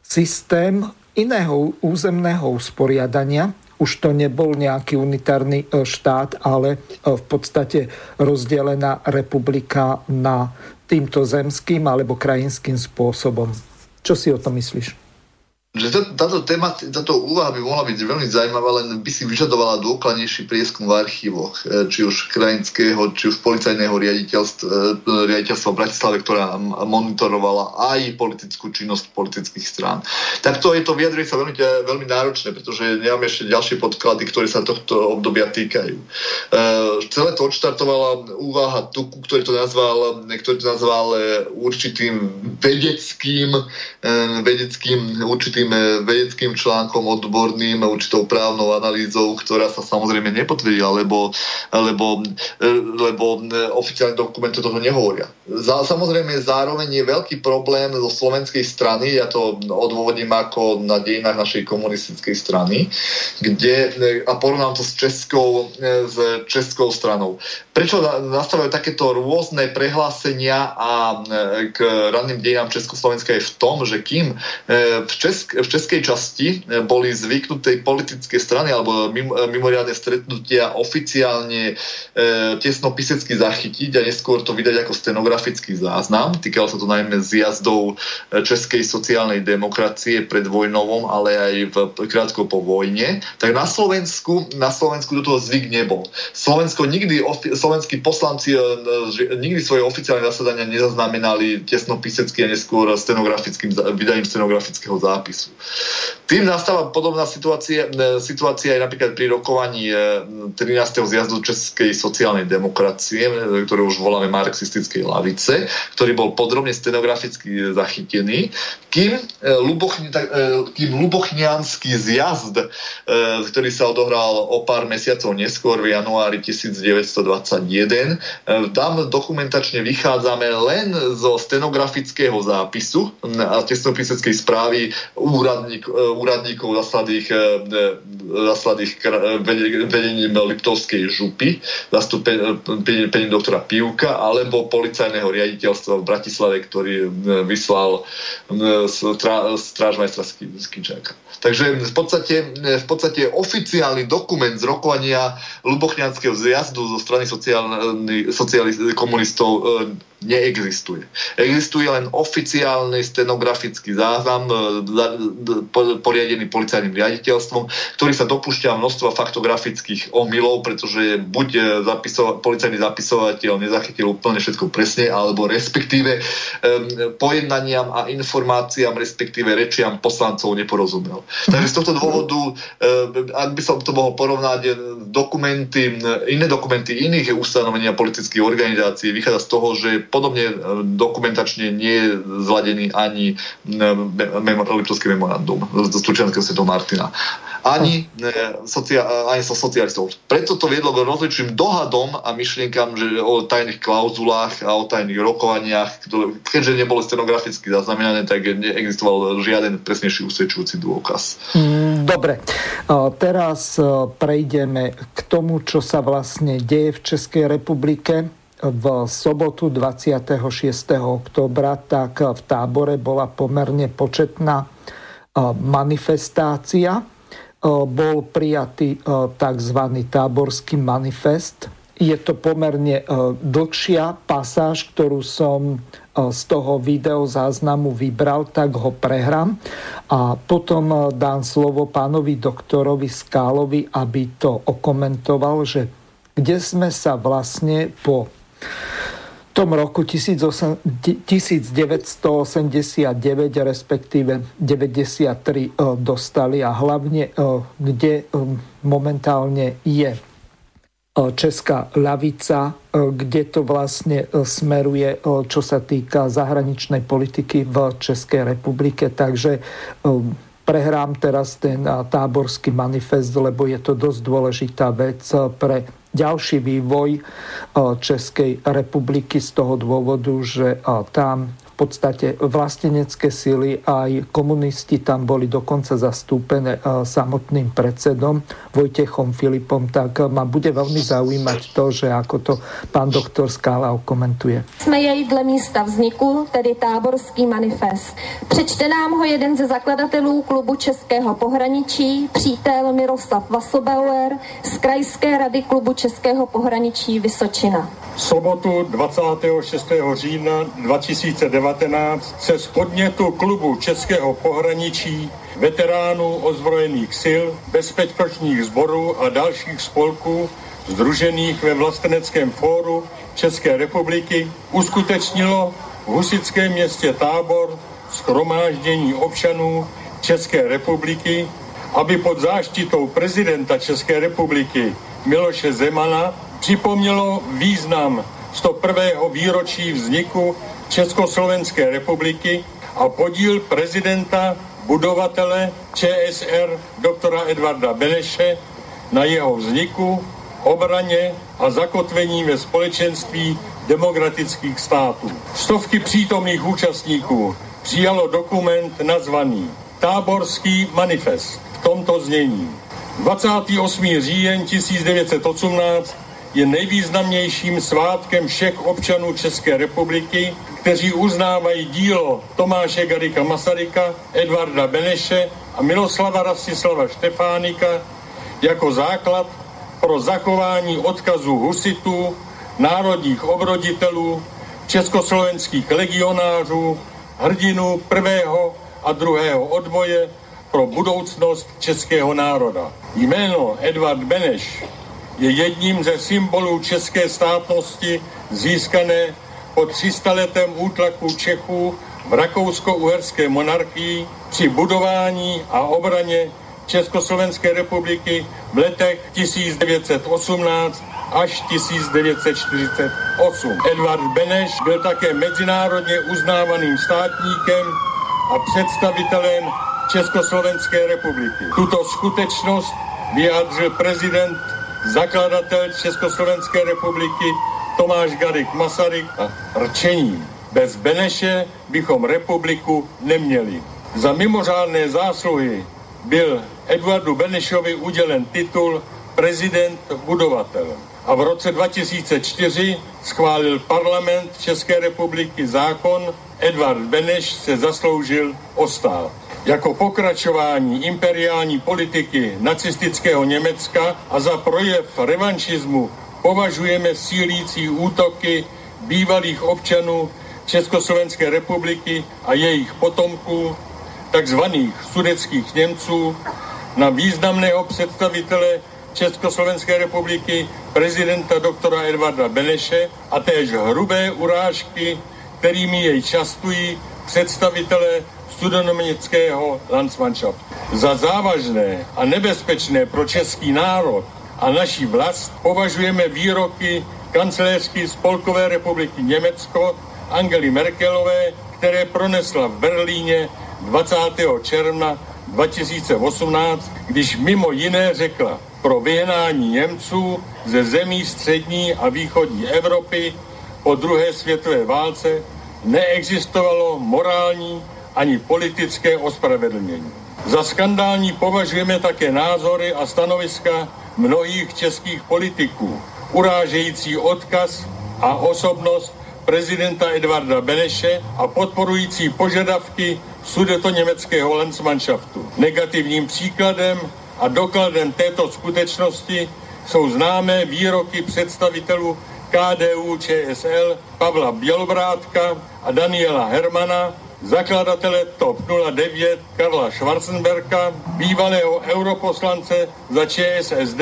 systém iného územného usporiadania, už to nebol nejaký unitárny e, štát, ale e, v podstate rozdelená republika na týmto zemským alebo krajinským spôsobom. Čo si o tom myslíš? Že táto, téma, táto úvaha by mohla byť veľmi zaujímavá, len by si vyžadovala dôkladnejší prieskum v archívoch, e, či už krajinského, či už policajného riaditeľstva, e, riaditeľstva v Bratislave, ktorá monitorovala aj politickú činnosť politických strán. Takto je to vyjadrenie sa veľmi, veľmi náročné, pretože nemáme ešte ďalšie podklady, ktoré sa tohto obdobia týkajú. E, celé to odštartovala úvaha Tuku, ktorý to nazval, ktorý to nazval určitým vedeckým, vedeckým určitým eh, vedeckým článkom, odborným, určitou právnou analýzou, ktorá sa samozrejme nepotvrdila, lebo, lebo, eh, lebo eh, oficiálne dokumenty toho nehovoria. Samozrejme zároveň je veľký problém zo slovenskej strany, ja to odôvodním ako na dejinách našej komunistickej strany, kde, a porovnám to s českou, s českou stranou. Prečo nastávajú takéto rôzne prehlásenia a k ranným dejinám Československa je v tom, že kým v, Česk, v českej časti e, boli zvyknuté politické strany alebo e, mimoriadne stretnutia oficiálne e, tesno pisecky zachytiť a neskôr to vydať ako stenografický záznam. Týkalo sa to najmä zjazdov e, českej sociálnej demokracie pred vojnovom, ale aj v, krátko po vojne. Tak na Slovensku, na Slovensku do toho zvyk nebol. Slovensko nikdy, ofi, slovenskí poslanci e, nikdy svoje oficiálne zasadania nezaznamenali tesno pisecky a neskôr stenografickým, vydaním stenografického zápisu. Tým nastáva podobná situácia, e, situácia aj napríklad pri rokovaní 13. E, zjazdu Českej sociálnej demokracie, e, ktorú už voláme marxistickej lavice, ktorý bol podrobne stenograficky zachytený, kým, Lubochni, kým Lubochnianský zjazd, ktorý sa odohral o pár mesiacov neskôr v januári 1921, tam dokumentačne vychádzame len zo stenografického zápisu a tesnopiseckej správy úradník, e, úradníkov zasladých, e, e, zasladých vedením Liptovskej župy, zastúpením doktora Pivka, alebo policajného riaditeľstva v Bratislave, ktorý vyslal strážmajstra Skinčáka. Takže v podstate, v podstate oficiálny dokument z rokovania Lubochňanského zjazdu zo strany sociálnych komunistov neexistuje. Existuje len oficiálny stenografický záznam e, poriadený policajným riaditeľstvom, ktorý sa dopúšťa množstva faktografických omylov, pretože buď e, zapisova- policajný zapisovateľ nezachytil úplne všetko presne, alebo respektíve um, pojednaniam a informáciám, respektíve rečiam poslancov neporozumel. Takže z tohto dôvodu, um, ak by som to mohol porovnať, dokumenty, iné dokumenty iných ustanovenia politických organizácií vychádza z toho, že podobne e, dokumentačne nie je zladený ani e, Liptovský memorandum z Stučianského Sv. Martina. Ani, e, socia, ani so socialistov. Preto to viedlo k rozličným dohadom a myšlienkam že o tajných klauzulách a o tajných rokovaniach, ktoré, keďže neboli stenograficky zaznamenané, tak neexistoval žiaden presnejší usvedčujúci dôkaz. Mm, dobre, teraz prejdeme k tomu, čo sa vlastne deje v Českej republike v sobotu 26. oktobra, tak v tábore bola pomerne početná e, manifestácia. E, bol prijatý e, tzv. táborský manifest. Je to pomerne dlhšia pasáž, ktorú som z toho video záznamu vybral, tak ho prehrám a potom dám slovo pánovi doktorovi Skálovi, aby to okomentoval, že kde sme sa vlastne po v tom roku 1989, respektíve 93 e, dostali a hlavne e, kde e, momentálne je Česká ľavica, kde to vlastne smeruje, čo sa týka zahraničnej politiky v Českej republike. Takže prehrám teraz ten táborský manifest, lebo je to dosť dôležitá vec pre ďalší vývoj Českej republiky z toho dôvodu, že tam podstate vlastenecké síly aj komunisti tam boli dokonca zastúpené e, samotným predsedom Vojtechom Filipom, tak ma bude veľmi zaujímať to, že ako to pán doktor Skála okomentuje. Jsme jej dle místa vzniku, tedy táborský manifest. Přečte nám ho jeden ze zakladatelů klubu Českého pohraničí, přítel Miroslav Vasobauer z Krajské rady klubu Českého pohraničí Vysočina. Sobotu 26. října 2019 se z podnětu klubu Českého pohraničí veteránů ozbrojených sil, bezpečnostních sborů a dalších spolků združených ve vlasteneckém fóru České republiky uskutečnilo v husickém městě Tábor schromáždění občanů České republiky, aby pod záštitou prezidenta České republiky Miloše Zemana připomnělo význam 101. výročí vzniku Československé republiky a podíl prezidenta, budovatele ČSR doktora Edvarda Beneše na jeho vzniku, obraně a zakotvení ve společenství demokratických států. Stovky přítomných účastníků přijalo dokument nazvaný Táborský manifest v tomto znění. 28. říjen 1918 je nejvýznamnějším svátkem všech občanů České republiky, kteří uznávají dílo Tomáše Garika Masaryka, Edvarda Beneše a Miloslava Rastislava Štefánika jako základ pro zachování odkazu husitů, národních obroditelů, československých legionářů, hrdinů prvého a druhého odboje pro budoucnost českého národa. Jméno Edvard Beneš je jedním ze symbolů české státnosti získané po 300 letém útlaku Čechů v rakousko-uherské monarchii při budování a obraně Československé republiky v letech 1918 až 1948. Edvard Beneš byl také mezinárodně uznávaným státníkem a představitelem Československé republiky. Tuto skutečnost vyjádřil prezident zakladatel Československé republiky Tomáš Garik Masaryk a rčení. Bez Beneše bychom republiku neměli. Za mimořádné zásluhy byl Edvardu Benešovi udělen titul prezident budovatel. A v roce 2004 schválil parlament České republiky zákon Edvard Beneš se zasloužil o stát. Jako pokračování imperiální politiky nacistického Německa a za projev revanšismu považujeme sílící útoky bývalých občanů Československé republiky a jejich potomků, takzvaných sudeckých Němců, na významného představitele Československé republiky prezidenta doktora Edvarda Beneše a též hrubé urážky, kterými jej častují představitelé sudonomnického Landsmannschaftu. Za závažné a nebezpečné pro český národ a naší vlast považujeme výroky kancelářky Spolkové republiky Německo Angely Merkelové, které pronesla v Berlíně 20. června 2018, když mimo jiné řekla, pro vyhnání Němců ze zemí střední a východní Evropy po druhé světové válce neexistovalo morální ani politické ospravedlnění. Za skandální považujeme také názory a stanoviska mnohých českých politiků, urážející odkaz a osobnost prezidenta Edvarda Beneše a podporující požadavky sudeto německého Landsmannschaftu. Negativním příkladem a dokladem této skutečnosti jsou známé výroky představitelů KDU ČSL Pavla Bělobrátka a Daniela Hermana, zakladatele TOP 09 Karla Schwarzenberka, bývalého europoslance za ČSSD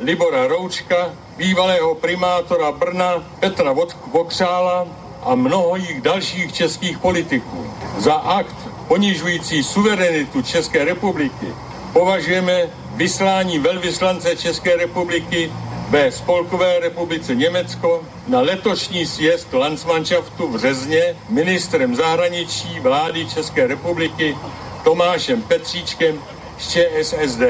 Libora Roučka, bývalého primátora Brna Petra Vokřála a mnohých dalších českých politiků. Za akt ponižující suverenitu České republiky považujeme vyslání velvyslance České republiky ve Spolkové republice Německo na letošní sjezd Landsmannschaftu v Řezně ministrem zahraničí vlády České republiky Tomášem Petříčkem z ČSSD.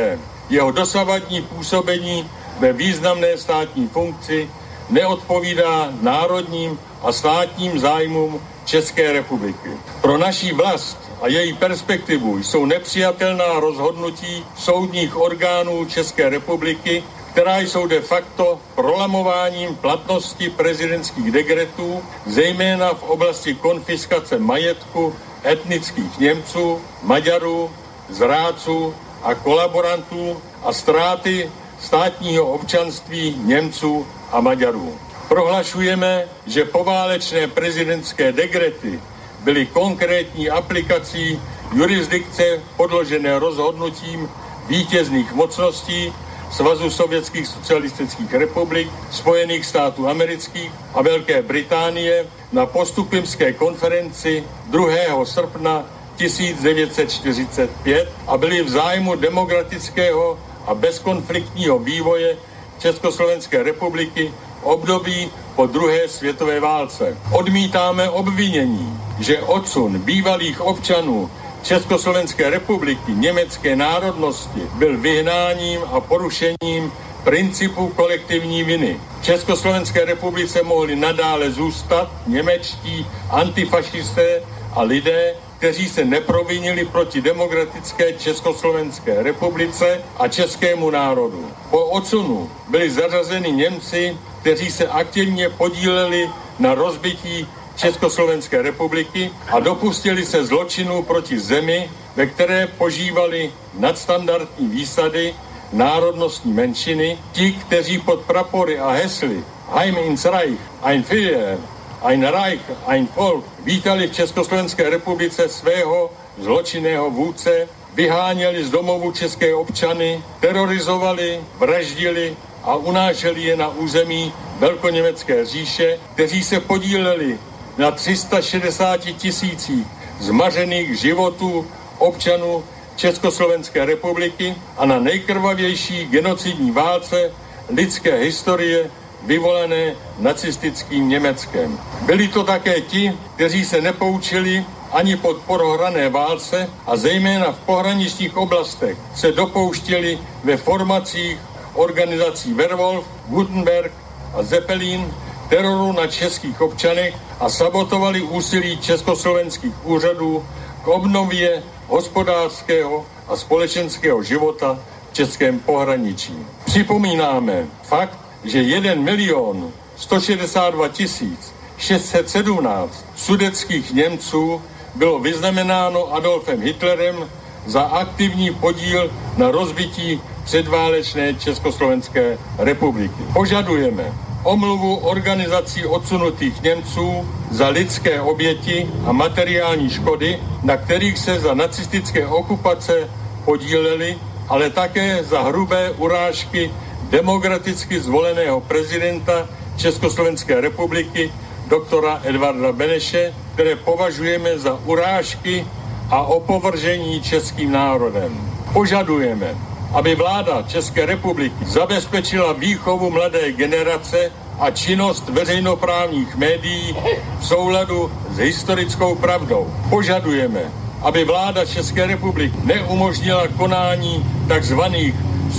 Jeho dosavadní působení ve významné státní funkci neodpovídá národním a státním zájmům České republiky. Pro naší vlast a její perspektivu jsou nepřijatelná rozhodnutí soudních orgánů České republiky, která jsou de facto prolamováním platnosti prezidentských dekretů, zejména v oblasti konfiskace majetku etnických Němců, Maďarů, zrádců a kolaborantů a ztráty státního občanství Němců a Maďarů. Prohlašujeme, že poválečné prezidentské dekrety byly konkrétní aplikací jurisdikce podložené rozhodnutím vítězných mocností Svazu sovětských socialistických republik, Spojených států amerických a Velké Británie na postupimské konferenci 2. srpna 1945 a byly v zájmu demokratického a bezkonfliktního vývoje Československé republiky v období po druhé světové válce. Odmítáme obvinění, že odsun bývalých občanů Československé republiky německé národnosti byl vyhnáním a porušením principu kolektivní viny. V Československé republice mohli nadále zůstat němečtí antifašisté a lidé, kteří se neprovinili proti demokratické Československé republice a českému národu. Po odsunu byli zařazeni Němci, kteří se aktivně podíleli na rozbití Československé republiky a dopustili se zločinů proti zemi, ve které požívali nadstandardní výsady národnostní menšiny, ti, kteří pod prapory a hesly Heim ins Reich, ein Führer, ein Reich, ein Volk vítali v Československé republice svého zločinného vůdce, vyháněli z domovu české občany, terorizovali, vraždili a unášeli je na území Velkoněmecké říše, kteří se podíleli na 360 tisících zmařených životů občanů Československé republiky a na nejkrvavější genocidní válce lidské historie vyvolané nacistickým Německem. Byli to také ti, kteří se nepoučili ani pod prohrané válce a zejména v pohraničních oblastech se dopouštěli ve formacích organizací Werwolf, Gutenberg a Zeppelin teroru na českých občanech a sabotovali úsilí československých úřadů k obnově hospodářského a společenského života v českém pohraničí. Připomínáme fakt, že 1 milion 162 tisíc 617 sudeckých Němců bylo vyznamenáno Adolfem Hitlerem za aktivní podíl na rozbití předválečné Československé republiky. Požadujeme omluvu organizací odsunutých Němců za lidské oběti a materiální škody, na kterých se za nacistické okupace podíleli, ale také za hrubé urážky demokraticky zvoleného prezidenta Československé republiky doktora Edvarda Beneše, které považujeme za urážky a opovržení českým národem. Požadujeme, aby vláda České republiky zabezpečila výchovu mladé generace a činnost veřejnoprávních médií v souladu s historickou pravdou. Požadujeme, aby vláda České republiky neumožnila konání tzv.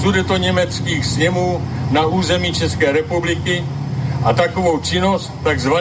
sudetoněmeckých sněmů na území České republiky a takovou činnost tzv.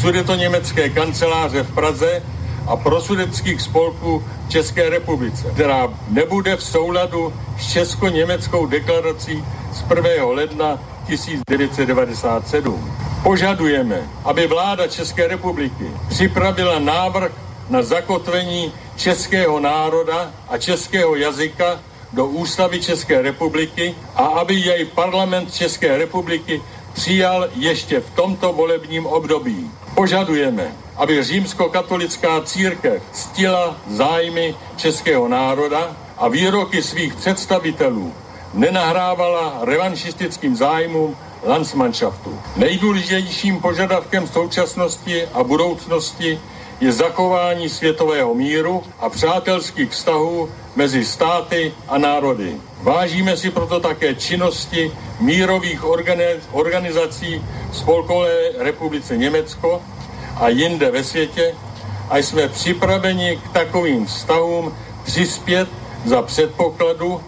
sudetoněmecké kanceláře v Praze a prosudeckých spolků v České republice, která nebude v souladu s česko-německou deklarací z 1. ledna 1997. Požadujeme, aby vláda České republiky připravila návrh na zakotvení českého národa a českého jazyka do ústavy České republiky a aby jej parlament České republiky přijal ještě v tomto volebním období. Požadujeme, aby římskokatolická církev ctila zájmy českého národa a výroky svých představitelů nenahrávala revanšistickým zájmům Landsmannschaftu. Nejdůležitějším požadavkem současnosti a budoucnosti je zachování světového míru a přátelských vztahů mezi státy a národy. Vážíme si proto také činnosti mírových organizací v Spolkové republice Německo a jinde ve světě a jsme připraveni k takovým vztahům přispět za předpokladu,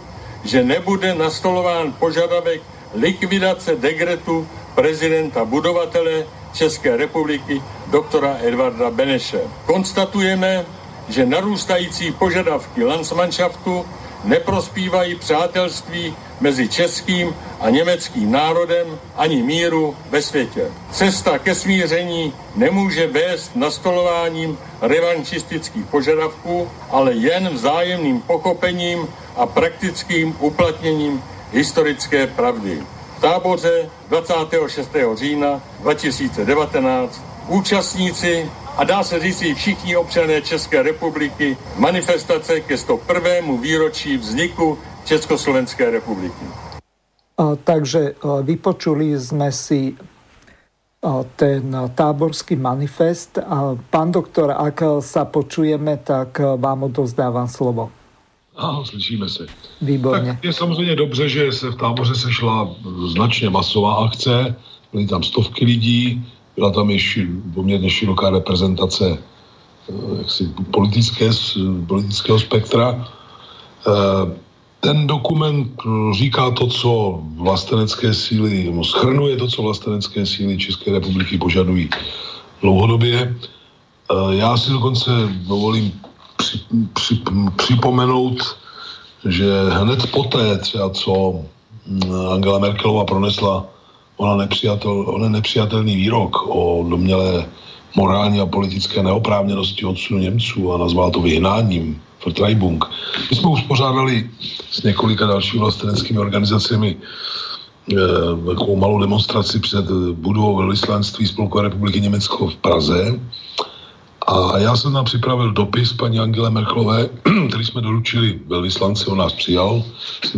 že nebude nastolován požadavek likvidace degretu prezidenta budovatele České republiky doktora Edvarda Beneše. Konstatujeme, že narůstající požadavky Landsmannschaftu neprospívají přátelství mezi českým a německým národem ani míru ve světě. Cesta ke smíření nemůže vést nastolováním revanšistických požadavků, ale jen vzájemným pochopením a praktickým uplatněním historické pravdy. Táboře 26. října 2019 účastníci a dá se říct všichni občané České republiky manifestace ke 101. výročí vzniku Československej republiky. Takže vypočuli sme si ten táborský manifest. Pán doktor, ak sa počujeme, tak vám odozdávam slovo. Ano, slyšíme se. Výborně. Tak je samozřejmě dobře, že se v táboře sešla značně masová akce, byly tam stovky lidí, byla tam i poměrně široká reprezentace eh, jaksi, politické, politického spektra. Eh, ten dokument říká to, co vlastenecké síly, nebo schrnuje to, co vlastenecké síly České republiky požadují dlouhodobě. Eh, já si dokonce dovolím při, při, připomenout, že hned poté, třeba co hm, Angela Merkelová pronesla ona nepřijatel, ona nepřijatelný výrok o domělé morální a politické neoprávněnosti odsunu Němců a nazval to vyhnáním Vertreibung. My jsme uspořádali s několika dalšími vlasteneckými organizacemi e, takovou malou demonstraci před budovou velvyslanství Spolkové republiky Německo v Praze. A já jsem tam připravil dopis paní Angele Merkelové, který jsme doručili velvyslanci, on nás přijal s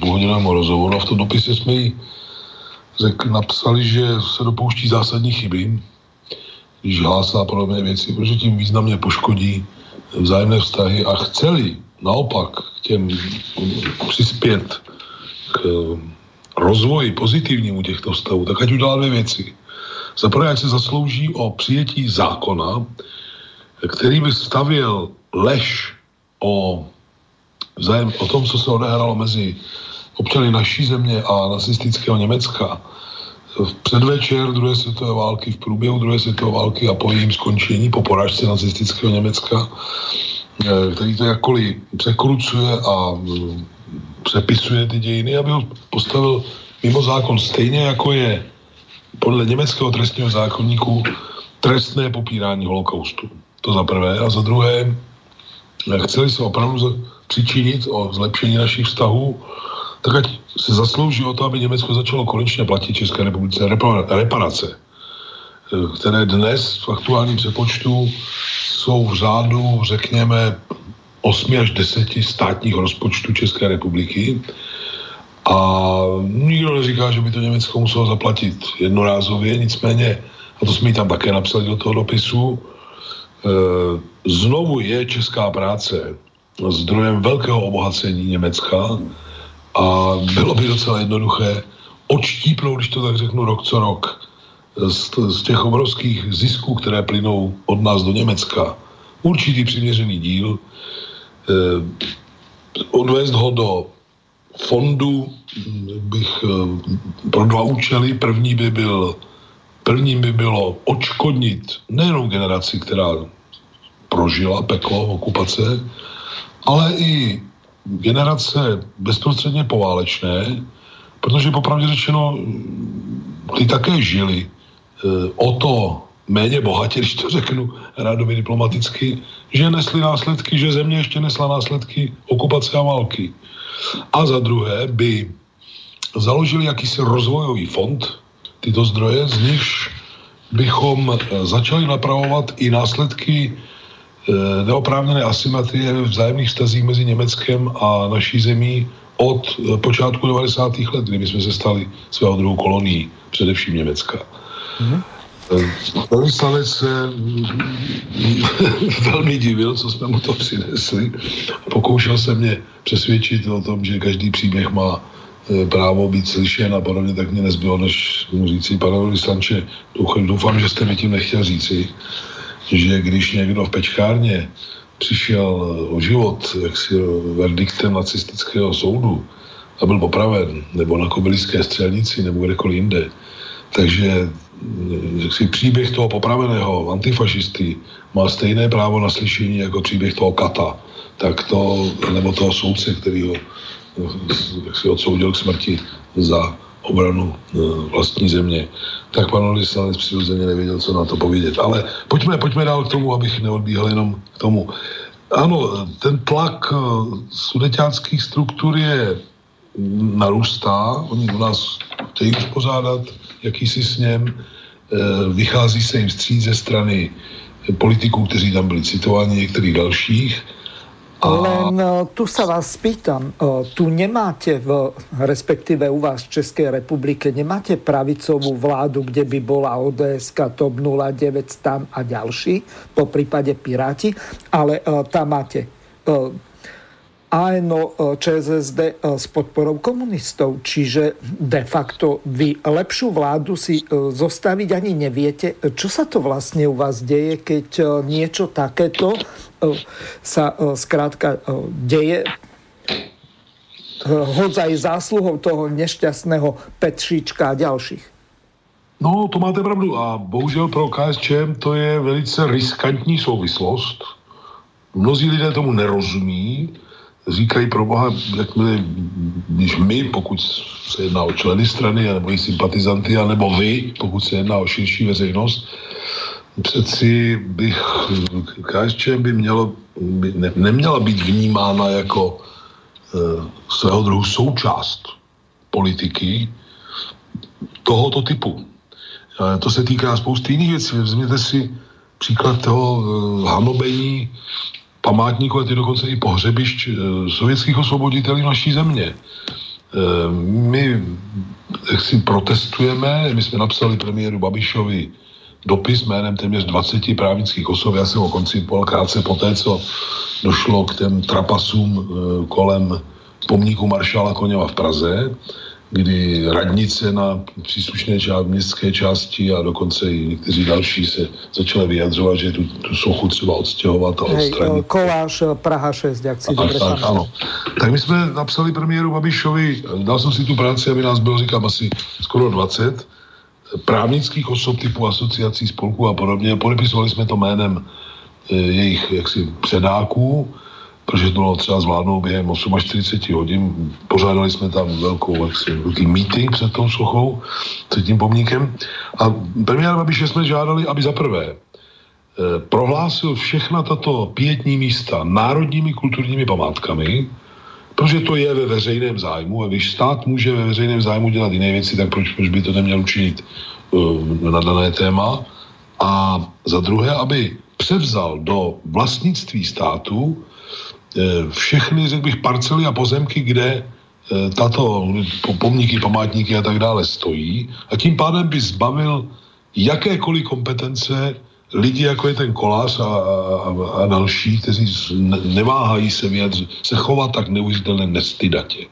půlhodinovým rozhovoru a v tom dopise jsme jí napsali, že se dopouští zásadní chyby, když hlásá podobné věci, protože tím významně poškodí vzájemné vztahy a chceli naopak k těm přispět k rozvoji pozitivnímu těchto vztahů, tak ať udělá dvě věci. Za prvé, se zaslouží o přijetí zákona, který by stavěl lež o, vzájem, o tom, co se odehrálo mezi občany naší země a nacistického Německa. V předvečer druhé světové války, v průběhu druhé světové války a po jejím skončení, po porážce nacistického Německa, eh, který to jakkoliv překrucuje a mm, přepisuje ty dějiny, aby ho postavil mimo zákon stejně jako je podle německého trestního zákonníku trestné popírání holokaustu. To za prvé. A za druhé, chceli se opravdu přičinit o zlepšení našich vztahů, tak ať se zaslouží o to, aby Německo začalo konečně platit České republice reparace, eh, které dnes v aktuálním přepočtu jsou v řádu, řekněme, 8 až 10 státních rozpočtů České republiky. A nikdo neříká, že by to Německo muselo zaplatit jednorázově, nicméně, a to jsme tam také napsali do toho dopisu, eh, znovu je česká práce zdrojem velkého obohacení Německa, a bylo by docela jednoduché odštípnout, když to tak řeknu, rok co rok z, z těch obrovských zisků, které plynou od nás do Německa, určitý přiměřený díl, eh, odvést ho do fondu bych eh, pro dva účely. První by byl, prvním by bylo odškodnit nejenom generaci, která prožila peklo okupace, ale i generace bezprostředně poválečné, protože popravdě řečeno, ty také žili e, o to méně bohatě, když to řeknu rádoby diplomaticky, že nesli následky, že země ještě nesla následky okupace a války. A za druhé by založili jakýsi rozvojový fond, tyto zdroje, z nichž bychom e, začali napravovat i následky Eh, neoprávněné asymetrie vzájemných vztazích mezi Německem a naší zemí od eh, počátku 90. let, kdy jsme se stali svého druhou kolonií, především Německa. Mm-hmm. Velvyslanec se velmi divil, co jsme mu to přinesli. Pokoušel se mě přesvědčit o tom, že každý příběh má e, právo být slyšen a podobně, tak mě nezbylo, než mu říci, pane velvyslanče, doufám, že jste mi tím nechtěl říci, že když někdo v pečkárně přišel o život jaksi verdiktem nacistického soudu a byl popraven, nebo na kobyliské střelnici, nebo kdekoliv jinde, takže si příběh toho popraveného antifašisty má stejné právo na slyšení jako příběh toho kata, tak to, nebo toho soudce, který ho jak si odsoudil k smrti za obranu e, vlastní země, tak pan vyslanec přirozeně nevěděl, co na to povědět. Ale pojďme, pojďme dál k tomu, abych neodbíhal jenom k tomu. Ano, ten tlak e, sudeťáckých struktur je narůstá, oni u nás chtějí uspořádat jakýsi sněm, e, vychází se jim stříc ze strany politiků, kteří tam byli citováni, některých dalších, len e, tu sa vás spýtam, e, tu nemáte, v, respektíve u vás v Českej republike, nemáte pravicovú vládu, kde by bola ODS, TOP 09, STAN a ďalší, po prípade Piráti, ale tam máte ANO, ČSSD s podporou komunistov. Čiže de facto vy lepšiu vládu si zostaviť ani neviete. Čo sa to vlastne u vás deje, keď niečo takéto sa skrátka deje hodzaj zásluhou toho nešťastného Petříčka a ďalších. No, to máte pravdu. A bohužel pro KSČM to je velice riskantní souvislost. Mnozí lidé tomu nerozumí. Říkají pro boha, jakmile, když my, pokud se jedná o členy strany, nebo i sympatizanty, nebo vy, pokud se jedná o širší veřejnost, přeci bych, KSČM by mělo, by ne, neměla být vnímána jako e, svého druhu součást politiky tohoto typu. E, to se týká spousty jiných věcí. Vezměte si příklad toho e, hanobení památníku a ty dokonce i pohřebišť e, sovětských osvoboditelů naší země. E, my si protestujeme, my jsme napsali premiéru Babišovi dopis jménem téměř 20 právnických osob. Já jsem ho koncipoval krátce po té, co došlo k těm trapasům e, kolem pomníku maršála Koněva v Praze, kdy radnice na příslušné část, městské části a dokonce i někteří další se začali vyjadřovat, že tu, tu sochu třeba odstěhovat a odstranit. Hej, koláš Praha 6, jak si dobře tak, ano. Tak my jsme napsali premiéru Babišovi, dal jsem si tu práci, aby nás bylo, říkám, asi skoro 20, právnických osob typu asociací, spolků a podobně. Podepisovali jsme to jménem jejich jaksi předáků, protože to bylo třeba zvládnout během 48 hodin. Pořádali jsme tam velkou, jaksi, velký meeting před tou sochou, před tím pomníkem. A premiér Babiše jsme žádali, aby za prvé e, prohlásil všechna tato pětní místa národními kulturními památkami, Protože to je ve veřejném zájmu a když stát může ve veřejném zájmu dělat jiné věci, tak proč, proč by to neměl učinit uh, na dané téma? A za druhé, aby převzal do vlastnictví státu všechny, řekl bych, parcely a pozemky, kde uh, tato pomníky, památníky a tak dále stojí a tím pádem by zbavil jakékoliv kompetence lidi, jako je ten kolář a, a, a další, kteří neváhají se vyjadřit, se chovat tak neuvěřitelně nestydatě.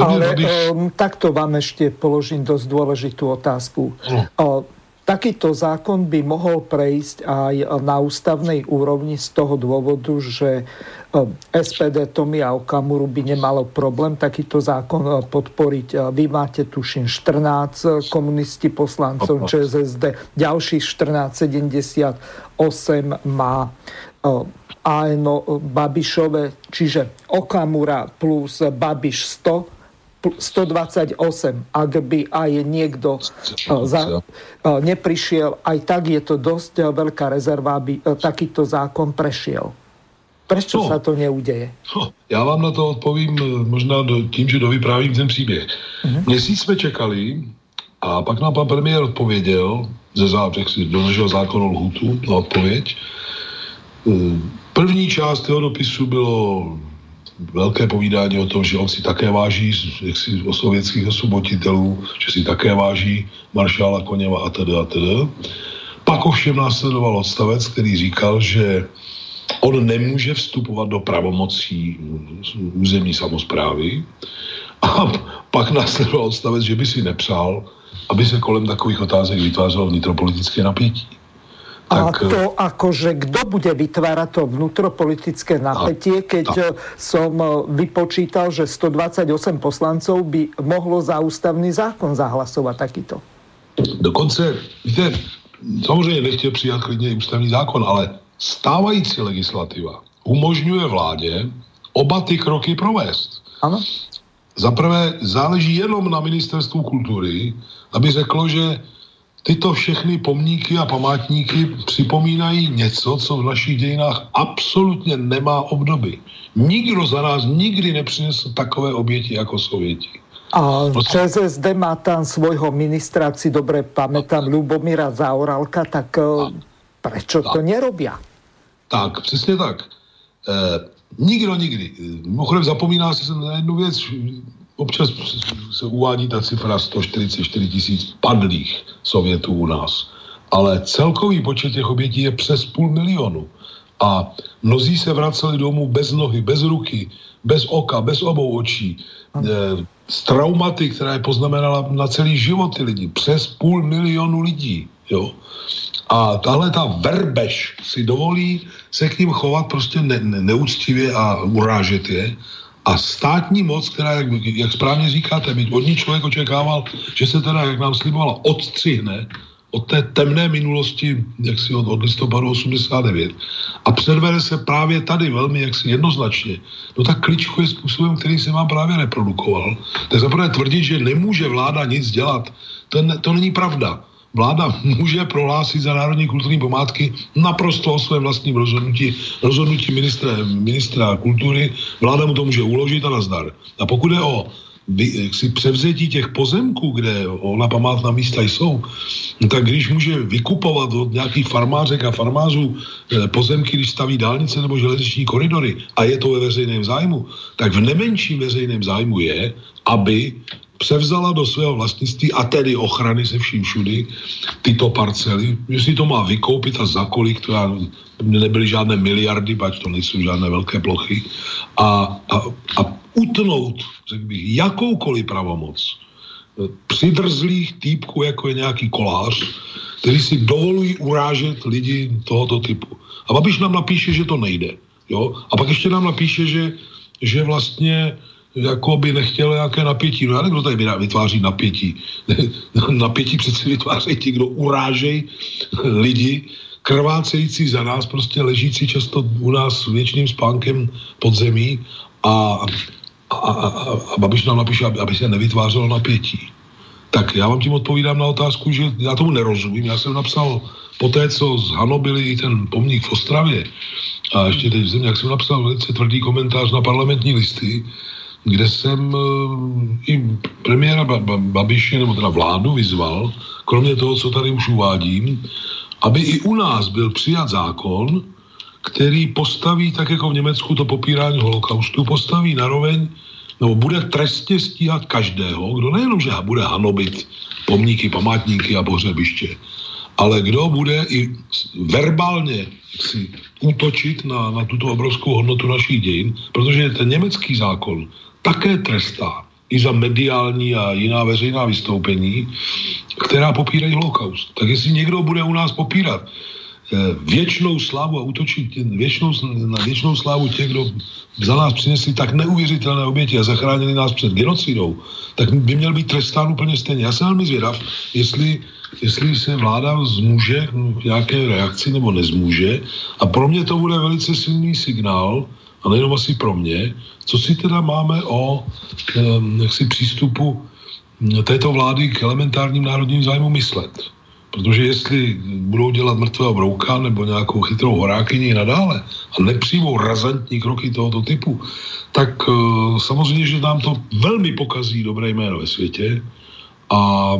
Ale um, takto vám ešte položím dosť dôležitú otázku. No. Uh, takýto zákon by mohol prejsť aj na ústavnej úrovni z toho dôvodu, že SPD Tomia Okamuru by nemalo problém takýto zákon podporiť. Vy máte, tuším, 14 komunisti poslancov ČSSD, ďalších 14, 78 má ANO Babišové, čiže Okamura plus Babiš 100 128, ak by aj niekto za, neprišiel, aj tak je to dosť veľká rezerva, aby takýto zákon prešiel. Proč no, se to neuděje? No, já vám na to odpovím eh, možná do, tím, že dovyprávím ten příběh. Uh-huh. Měsíc jsme čekali a pak nám pan premiér odpověděl, ze zápřek si donožil zákon o lhutu na odpověď. Eh, první část jeho dopisu bylo velké povídání o tom, že on si také váží jaksi, o sovětských osvoboditelů, že si také váží maršála Koněva a teda a teda. Pak ovšem následoval odstavec, který říkal, že on nemůže vstupovat do pravomocí územní samozprávy. A pak následoval odstavec, že by si nepřál, aby se kolem takových otázek vytvářelo vnitropolitické napětí. A tak, to akože kto bude vytvárať to vnútropolitické napätie, keď tak. Eh, som eh, vypočítal, že 128 poslancov by mohlo za ústavný zákon zahlasovať takýto. Dokonce, víte, samozřejmě nechtěl přijat klidně ústavní zákon, ale stávající legislativa umožňuje vládě oba ty kroky provést. Ano. Za prvé záleží jenom na ministerstvu kultury, aby řeklo, že tyto všechny pomníky a památníky připomínají něco, co v našich dějinách absolutně nemá obdoby. Nikdo za nás nikdy nepřinesl takové oběti jako Sověti. A ČSSD má tam svojho ministra, ak si dobre pamätám, Ľubomíra Zaoralka, tak tak. prečo tak. to nerobia? Tak, přesně tak. E, nikdo nikdy. Mimochodem zapomíná si na jednu věc. Občas se uvádí ta cifra 144 tisíc padlých Sovětů u nás. Ale celkový počet těch obětí je přes půl milionu. A mnozí se vraceli domů bez nohy, bez ruky, bez oka, bez obou očí. E, s traumaty, která je poznamenala na celý život ty lidi. Přes půl milionu lidí. Jo. A tahle ta verbež si dovolí se k ním chovat prostě ne, ne, neúctivě a urážet je. A státní moc, která, jak, jak správně říkáte, byť od ní člověk očekával, že se teda, jak nám slibovala, odstřihne od té temné minulosti, jak si od, od listopadu 89 a předvede se právě tady velmi jaksi jednoznačně, no tak kličkuje způsobem, který se vám právě reprodukoval. Tak zaprvé tvrdit, že nemůže vláda nic dělat, to, ne, to není pravda. Vláda může prohlásit za národní kulturní památky naprosto o svém vlastním rozhodnutí, rozhodnutí ministra, ministra kultury. Vláda mu to může uložit a nazdar. A pokud je o si převzetí těch pozemků, kde ona památná místa jsou, no tak když může vykupovat od nějakých farmářek a farmářů eh, pozemky, když staví dálnice nebo železniční koridory a je to ve veřejném zájmu, tak v nemenším veřejném zájmu je, aby převzala do svého vlastnictví a tedy ochrany se vším všudy tyto parcely, jestli to má vykoupit a za kolik, to já, nebyly žádné miliardy, bať to nejsou žádné velké plochy, a, a, a utnout, řekl bych, jakoukoliv pravomoc přidrzlých týpků, jako je nějaký kolář, který si dovolují urážet lidi tohoto typu. A Babiš nám napíše, že to nejde. Jo? A pak ještě nám napíše, že, že vlastně jako by nechtěl nějaké napětí. No já nevím, kdo tady vytváří napětí. napětí přece vytváří ti, kdo urážejí lidi, krvácející za nás, prostě ležící často u nás věčným spánkem pod zemí a, a, a, a Babiš nám napíše, aby, aby se nevytvářelo napětí. Tak já vám tím odpovídám na otázku, že já tomu nerozumím. Já jsem napsal po té, co zhanobili ten pomník v Ostravě a ještě teď v země, jak jsem napsal velice tvrdý komentář na parlamentní listy, kde jsem uh, i premiéra Babiše, nebo teda vládu vyzval, kromě toho, co tady už uvádím, aby i u nás byl přijat zákon, který postaví, tak jako v Německu to popírání holokaustu, postaví naroveň, nebo bude trestně stíhat každého, kdo nejenom, že bude hanobit pomníky, památníky a pohřebiště, ale kdo bude i verbálně si útočit na, na tuto obrovskou hodnotu našich dějin, protože ten německý zákon také trestá i za mediální a jiná veřejná vystoupení, která popírají holokaust. Tak jestli někdo bude u nás popírat eh, věčnou slávu a útočit věčnou, na věčnou slávu těch, kdo za nás přinesli tak neuvěřitelné oběti a zachránili nás před genocidou, tak by měl být trestán úplně stejně. Já jsem velmi zvědav, jestli, jestli se vláda zmůže k nějaké reakci nebo nezmůže. A pro mě to bude velice silný signál, a nejenom asi pro mě, co si teda máme o jaksi přístupu této vlády k elementárním národním zájmům myslet. Protože jestli budou dělat mrtvého brouka nebo nějakou chytrou horákyni nadále a nepřijmou razantní kroky tohoto typu, tak uh, samozřejmě, že nám to velmi pokazí dobré jméno ve světě a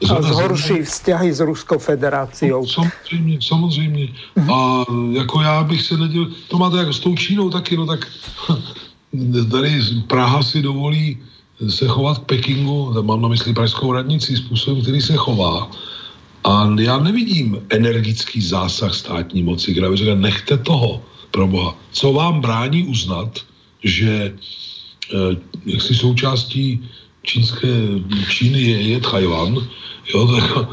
uh, zhorší vzťahy s Ruskou federáciou. No, samozřejmě, samozřejmě. A jako já bych se neděl, to máte jako s tou Čínou taky, no tak tady Praha si dovolí se chovat k Pekingu, mám na mysli pražskou radnici, způsobem, který se chová. A já nevidím energický zásah státní moci, kde by řekl, nechte toho, pro boha. Co vám brání uznat, že eh, jaksi součástí čínské Číny je, je Tajvan, jo, tak,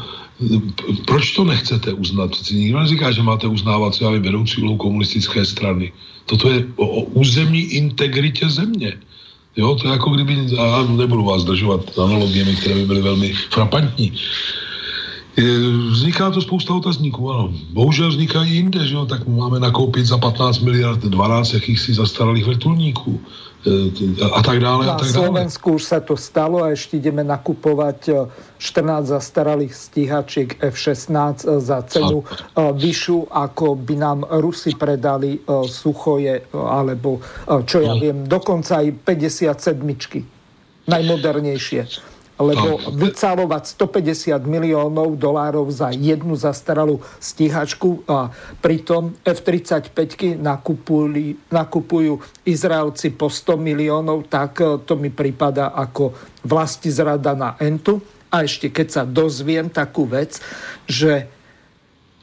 proč to nechcete uznat? Přeci nikdo neříká, že máte uznávat třeba vedoucí úlohu komunistické strany. Toto je o, o územní integritě země. Jo, to je jako kdyby, a nebudu vás zdržovat analogiemi, které by byly velmi frapantní. Vzniká to spousta otazníků, ano. Bohužel vznikají jinde, že jo, tak máme nakoupit za 15 miliard 12 jakýchsi zastaralých vrtulníků a tak dále. Na tak dále. Slovensku už sa to stalo a ešte ideme nakupovať 14 e, zastaralých stíhačiek F-16 e, za cenu a... E, vyššiu, ako by nám Rusi predali suchoje, alebo čo ja no. viem, dokonca aj 57 najmodernejšie lebo vycálovať 150 miliónov dolárov za jednu zastaralú stíhačku a pritom F-35 nakupujú, nakupujú Izraelci po 100 miliónov, tak e, to mi prípada ako vlasti zrada na entu. A ešte keď sa dozviem takú vec, že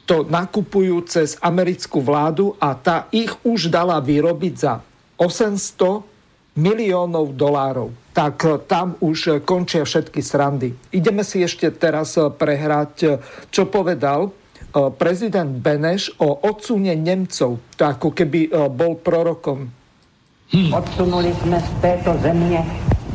to nakupujú cez americkú vládu a tá ich už dala vyrobiť za 800 miliónov dolárov tak eh, tam už eh, končia všetky srandy. Ideme si ešte teraz eh, prehrať, čo povedal prezident Beneš o odsune Nemcov. To ako keby bol prorokom. Hmm. Odsunuli sme z této země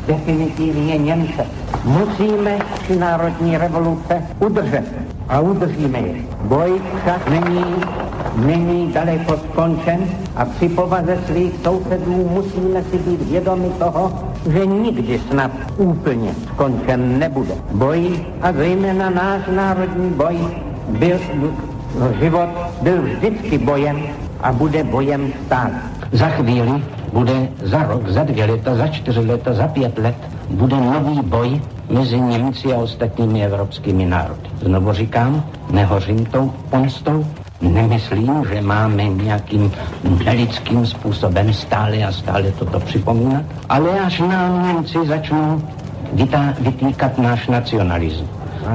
definitivně Němce. Musíme národní revoluce udržet a udržíme je. Boj však není není daleko skončen a při povaze svých sousedů musíme si být vědomi toho, že nikdy snad úplně skončen nebude. Boj a zejména náš národní boj byl, život byl vždycky bojem a bude bojem stále. Za chvíli bude za rok, za dvě leta, za čtyři leta, za pět let bude nový boj mezi Němci a ostatními evropskými národy. Znovu říkám, nehořím tou pomstou, Nemyslím, že máme nějakým nelidským způsobem stále a stále toto připomínat, ale až nám Němci začnou vytá, vytýkat náš nacionalismus,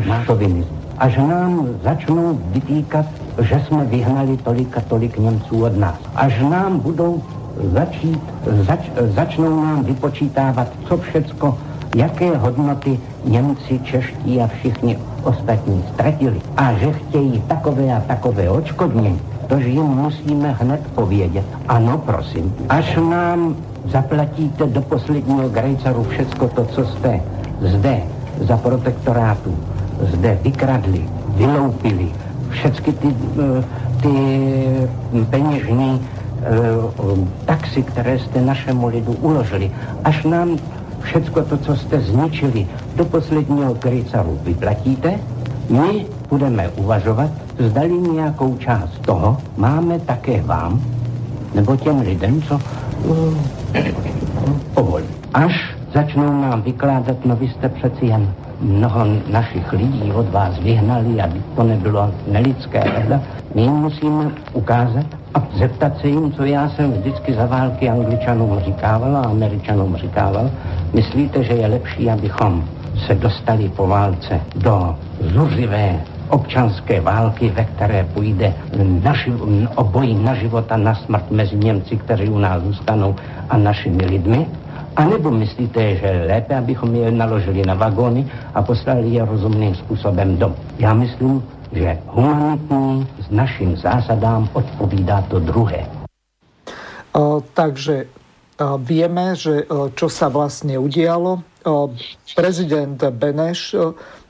náš šovinismus. Až nám začnou vytýkat, že jsme vyhnali tolik a tolik Němců od nás. Až nám budou začít, zač, začnou nám vypočítávat, co všecko jaké hodnoty Němci, čeští a všichni ostatní ztratili a že chtějí takové a takové očkodnění, tož jim musíme hned povědět. Ano, prosím, až nám zaplatíte do posledního grejcaru všecko to, co jste zde za protektorátu, zde vykradli, vyloupili, všechny ty, eh, ty peněžní taxi, které jste našemu lidu uložili, až nám všecko to, co jste zničili do posledního krycaru vyplatíte, my budeme uvažovat, zdali nějakou část toho máme také vám, nebo těm lidem, co uh, povolí. Až začnou nám vykládat, no vy jste přeci jen mnoho našich lidí od vás vyhnali, aby to nebylo nelidské. My jim musíme ukázat, a zeptat se jim, co já jsem vždycky za války angličanům říkával a američanům říkával. Myslíte, že je lepší, abychom se dostali po válce do zuřivé občanské války, ve které půjde na živ- o boji na život a na smrt mezi Němci, kteří u nás zůstanou, a našimi lidmi? A nebo myslíte, že lépe, abychom je naložili na vagóny a poslali je rozumným způsobem do? Já myslím, že humanitní s našim zásadám odpovídá to druhé. Takže vieme, že čo sa vlastne udialo. Prezident Beneš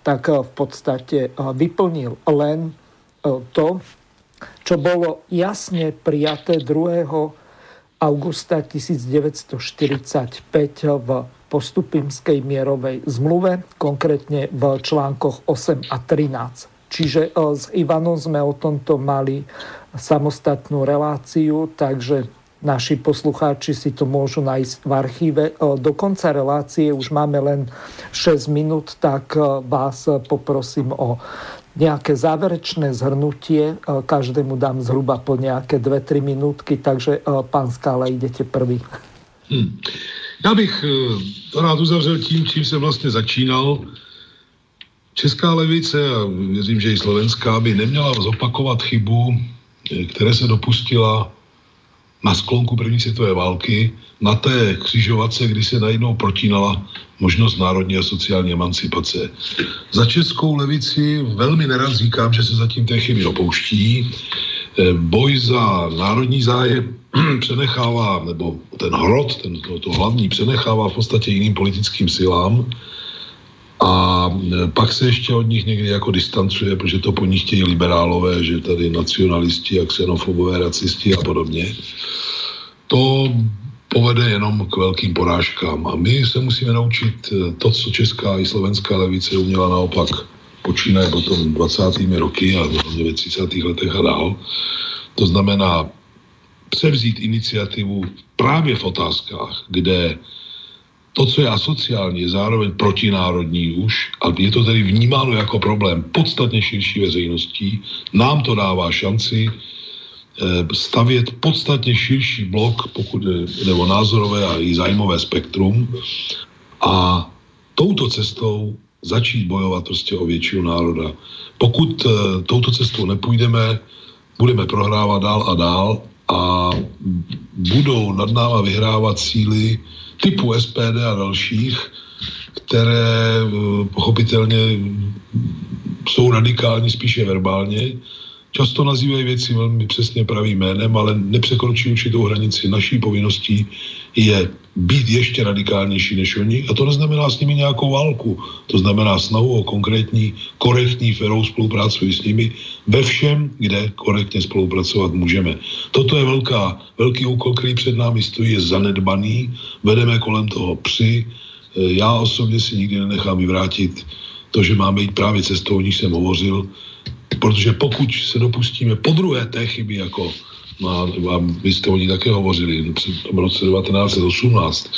tak v podstate vyplnil len to, čo bolo jasne prijaté 2. augusta 1945 v postupimskej mierovej zmluve, konkrétne v článkoch 8 a 13. Čiže e, s Ivanom sme o tomto mali samostatnú reláciu, takže naši poslucháči si to môžu nájsť v archíve. Do konca relácie už máme len 6 minút, tak vás poprosím o nejaké záverečné zhrnutie. Každému dám zhruba po nejaké 2-3 minútky, takže pán Skála, idete prvý. Hmm. Já bych to rád uzavřel tím, čím jsem vlastně začínal. Česká levice, a věřím, že i slovenská, by neměla zopakovat chybu, které se dopustila na sklonku první světové války, na té křižovatce, kdy se najednou protínala možnost národní a sociální emancipace. Za českou levici velmi nerad říkám, že se zatím té chyby opouští. Eh, boj za národní zájem přenechává, nebo ten hrot, ten, to, to hlavní přenechává v podstatě jiným politickým silám a e, pak se ještě od nich někdy jako distancuje, protože to po nich chtějí liberálové, že tady nacionalisti a xenofobové, racisti a podobně. To povede jenom k velkým porážkám. A my se musíme naučit e, to, co česká i slovenská levice uměla naopak počínaje potom 20. roky a ve 30. letech a dál. To znamená převzít iniciativu právě v otázkách, kde to, co je asociální, je zároveň protinárodní už a je to tedy vnímáno jako problém podstatně širší veřejností. Nám to dává šanci eh, stavět podstatně širší blok, pokud nebo názorové a i zájmové spektrum a touto cestou začít bojovat prostě o většinu národa. Pokud e, touto cestou nepůjdeme, budeme prohrávat dál a dál a budou nad náma vyhrávat síly, typu SPD a dalších, které eh, pochopitelně jsou radikální spíše verbálně, často nazývají věci velmi přesně pravým jménem, ale nepřekročí určitou hranici. Naší povinností je být ještě radikálnější než oni a to neznamená s nimi nějakou válku. To znamená snahu o konkrétní, korektní, ferou spolupráci s nimi ve všem, kde korektně spolupracovat můžeme. Toto je velká, velký úkol, který před námi stojí, je zanedbaný, vedeme kolem toho při. Já osobně si nikdy nenechám vyvrátit to, že máme jít právě cestou, o níž jsem hovořil, protože pokud se dopustíme po druhé té chyby, jako a, a vy jste o ní také hovořili, v roce 1918.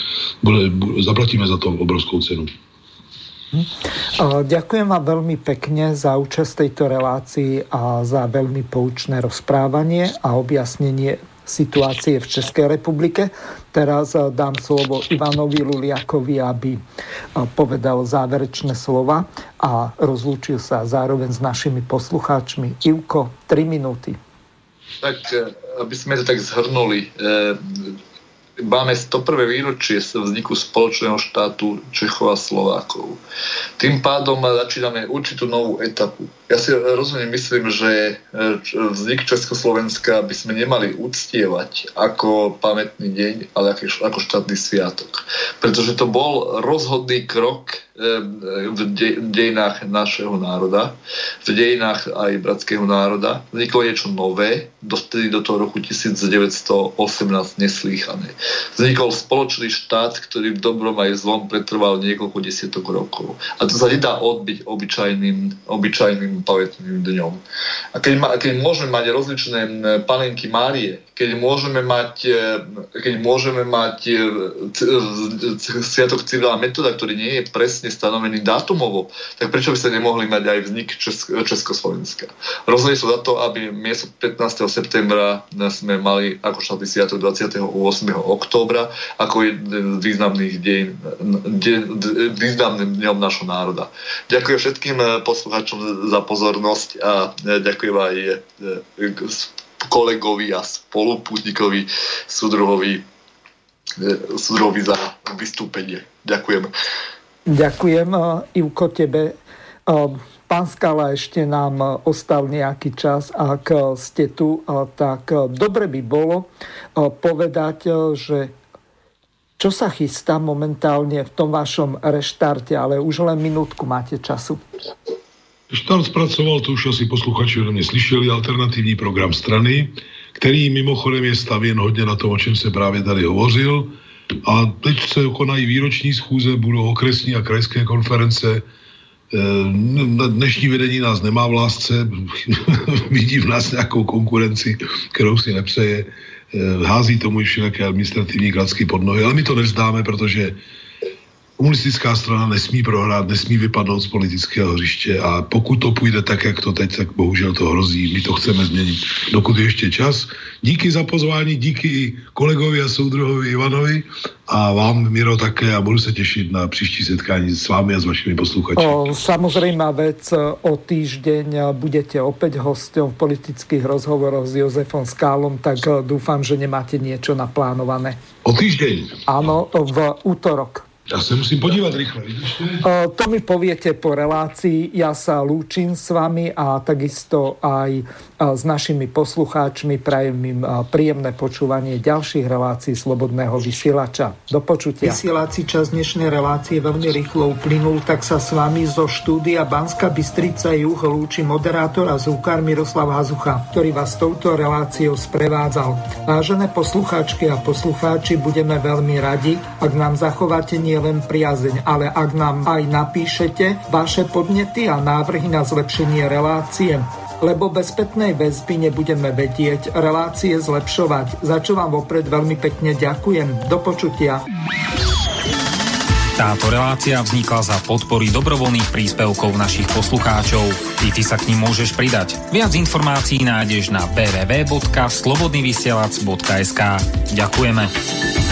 Bude, zaplatíme za to obrovskou cenu. Hm. Ďakujem vám veľmi pekne za účasť tejto relácii a za veľmi poučné rozprávanie a objasnenie situácie v Českej republike. Teraz dám slovo Ivanovi Luliakovi, aby povedal záverečné slova a rozlúčil sa zároveň s našimi poslucháčmi. Ivko, 3 minúty. Tak aby sme to tak zhrnuli, e, máme 101. výročie vzniku spoločného štátu Čechov a Slovákov. Tým pádom začíname určitú novú etapu. Ja si rozumiem myslím, že e, vznik Československa by sme nemali uctievať ako pamätný deň, ale ako štátny sviatok. Pretože to bol rozhodný krok v dejinách našeho národa, v dejinách aj bratského národa. Vzniklo niečo nové, dovtedy do toho roku 1918 neslýchané. Vznikol spoločný štát, ktorý v dobrom aj zlom pretrval niekoľko desiatok rokov. A to sa nedá odbiť obyčajným, obyčajným pamätným dňom. A keď, ma, keď môžeme mať rozličné panenky Márie, keď môžeme mať, e, keď môžeme mať e, Sviatok civilná metóda, ktorý nie je presne stanovený dátumovo, tak prečo by sa nemohli mať aj vznik Česk- Československa? Rozhodli sa za to, aby miesto 15. septembra sme mali ako štátny sviatok 28. októbra ako jeden z významných deň, deň, významným dňom našho národa. Ďakujem všetkým e, poslucháčom za pozornosť a ďakujem aj kolegovi a spolupútnikovi súdruhovi, súdruhovi za vystúpenie. Ďakujem. Ďakujem, e, Ivko, tebe. E, pán Skala, ešte nám ostal nejaký čas. Ak ste tu, tak dobre by bolo povedať, že čo sa chystá momentálne v tom vašom reštarte, ale už len minútku máte času. Štart zpracoval, to už asi posluchači ode slyšeli, alternativní program strany, který mimochodem je stavěn hodně na tom, o čem se právě tady hovořil. A teď se konají výroční schůze, budou okresní a krajské konference. Eh, dnešní vedení nás nemá v lásce, vidí v nás nějakou konkurenci, kterou si nepřeje. hází tomu i všelijaké administrativní klacky pod nohy, ale my to nevzdáme, protože komunistická strana nesmí prohrát, nesmí vypadnout z politického hřiště a pokud to půjde tak, jak to teď, tak bohužel to hrozí. My to chceme změnit, dokud je ještě čas. Díky za pozvání, díky i kolegovi a soudruhovi Ivanovi a vám, Miro, také a budu se těšit na příští setkání s vámi a s vašimi posluchači. Samozrejmá vec, o týždeň budete opäť hostom v politických rozhovoroch s Jozefom Skálom, tak dúfam, že nemáte niečo naplánované. O týždeň? Áno, v útorok. Ja sa musím podívať rýchle. To mi poviete po relácii. Ja sa lúčim s vami a takisto aj s našimi poslucháčmi. Prajem im príjemné počúvanie ďalších relácií Slobodného vysielača. Do počutia. Vysielací čas dnešnej relácie veľmi rýchlo uplynul, tak sa s vami zo štúdia Banska Bystrica Juh lúči moderátor a zúkar Miroslav Hazucha, ktorý vás touto reláciou sprevádzal. Vážené poslucháčky a poslucháči, budeme veľmi radi, ak nám zachováte nie nie len priazeň, ale ak nám aj napíšete vaše podnety a návrhy na zlepšenie relácie, lebo bez spätnej väzby nebudeme vedieť relácie zlepšovať. Za čo vám vopred veľmi pekne ďakujem. Do počutia. Táto relácia vznikla za podpory dobrovoľných príspevkov našich poslucháčov. I ty sa k ním môžeš pridať. Viac informácií nájdeš na www.slobodnyvysielac.sk Ďakujeme.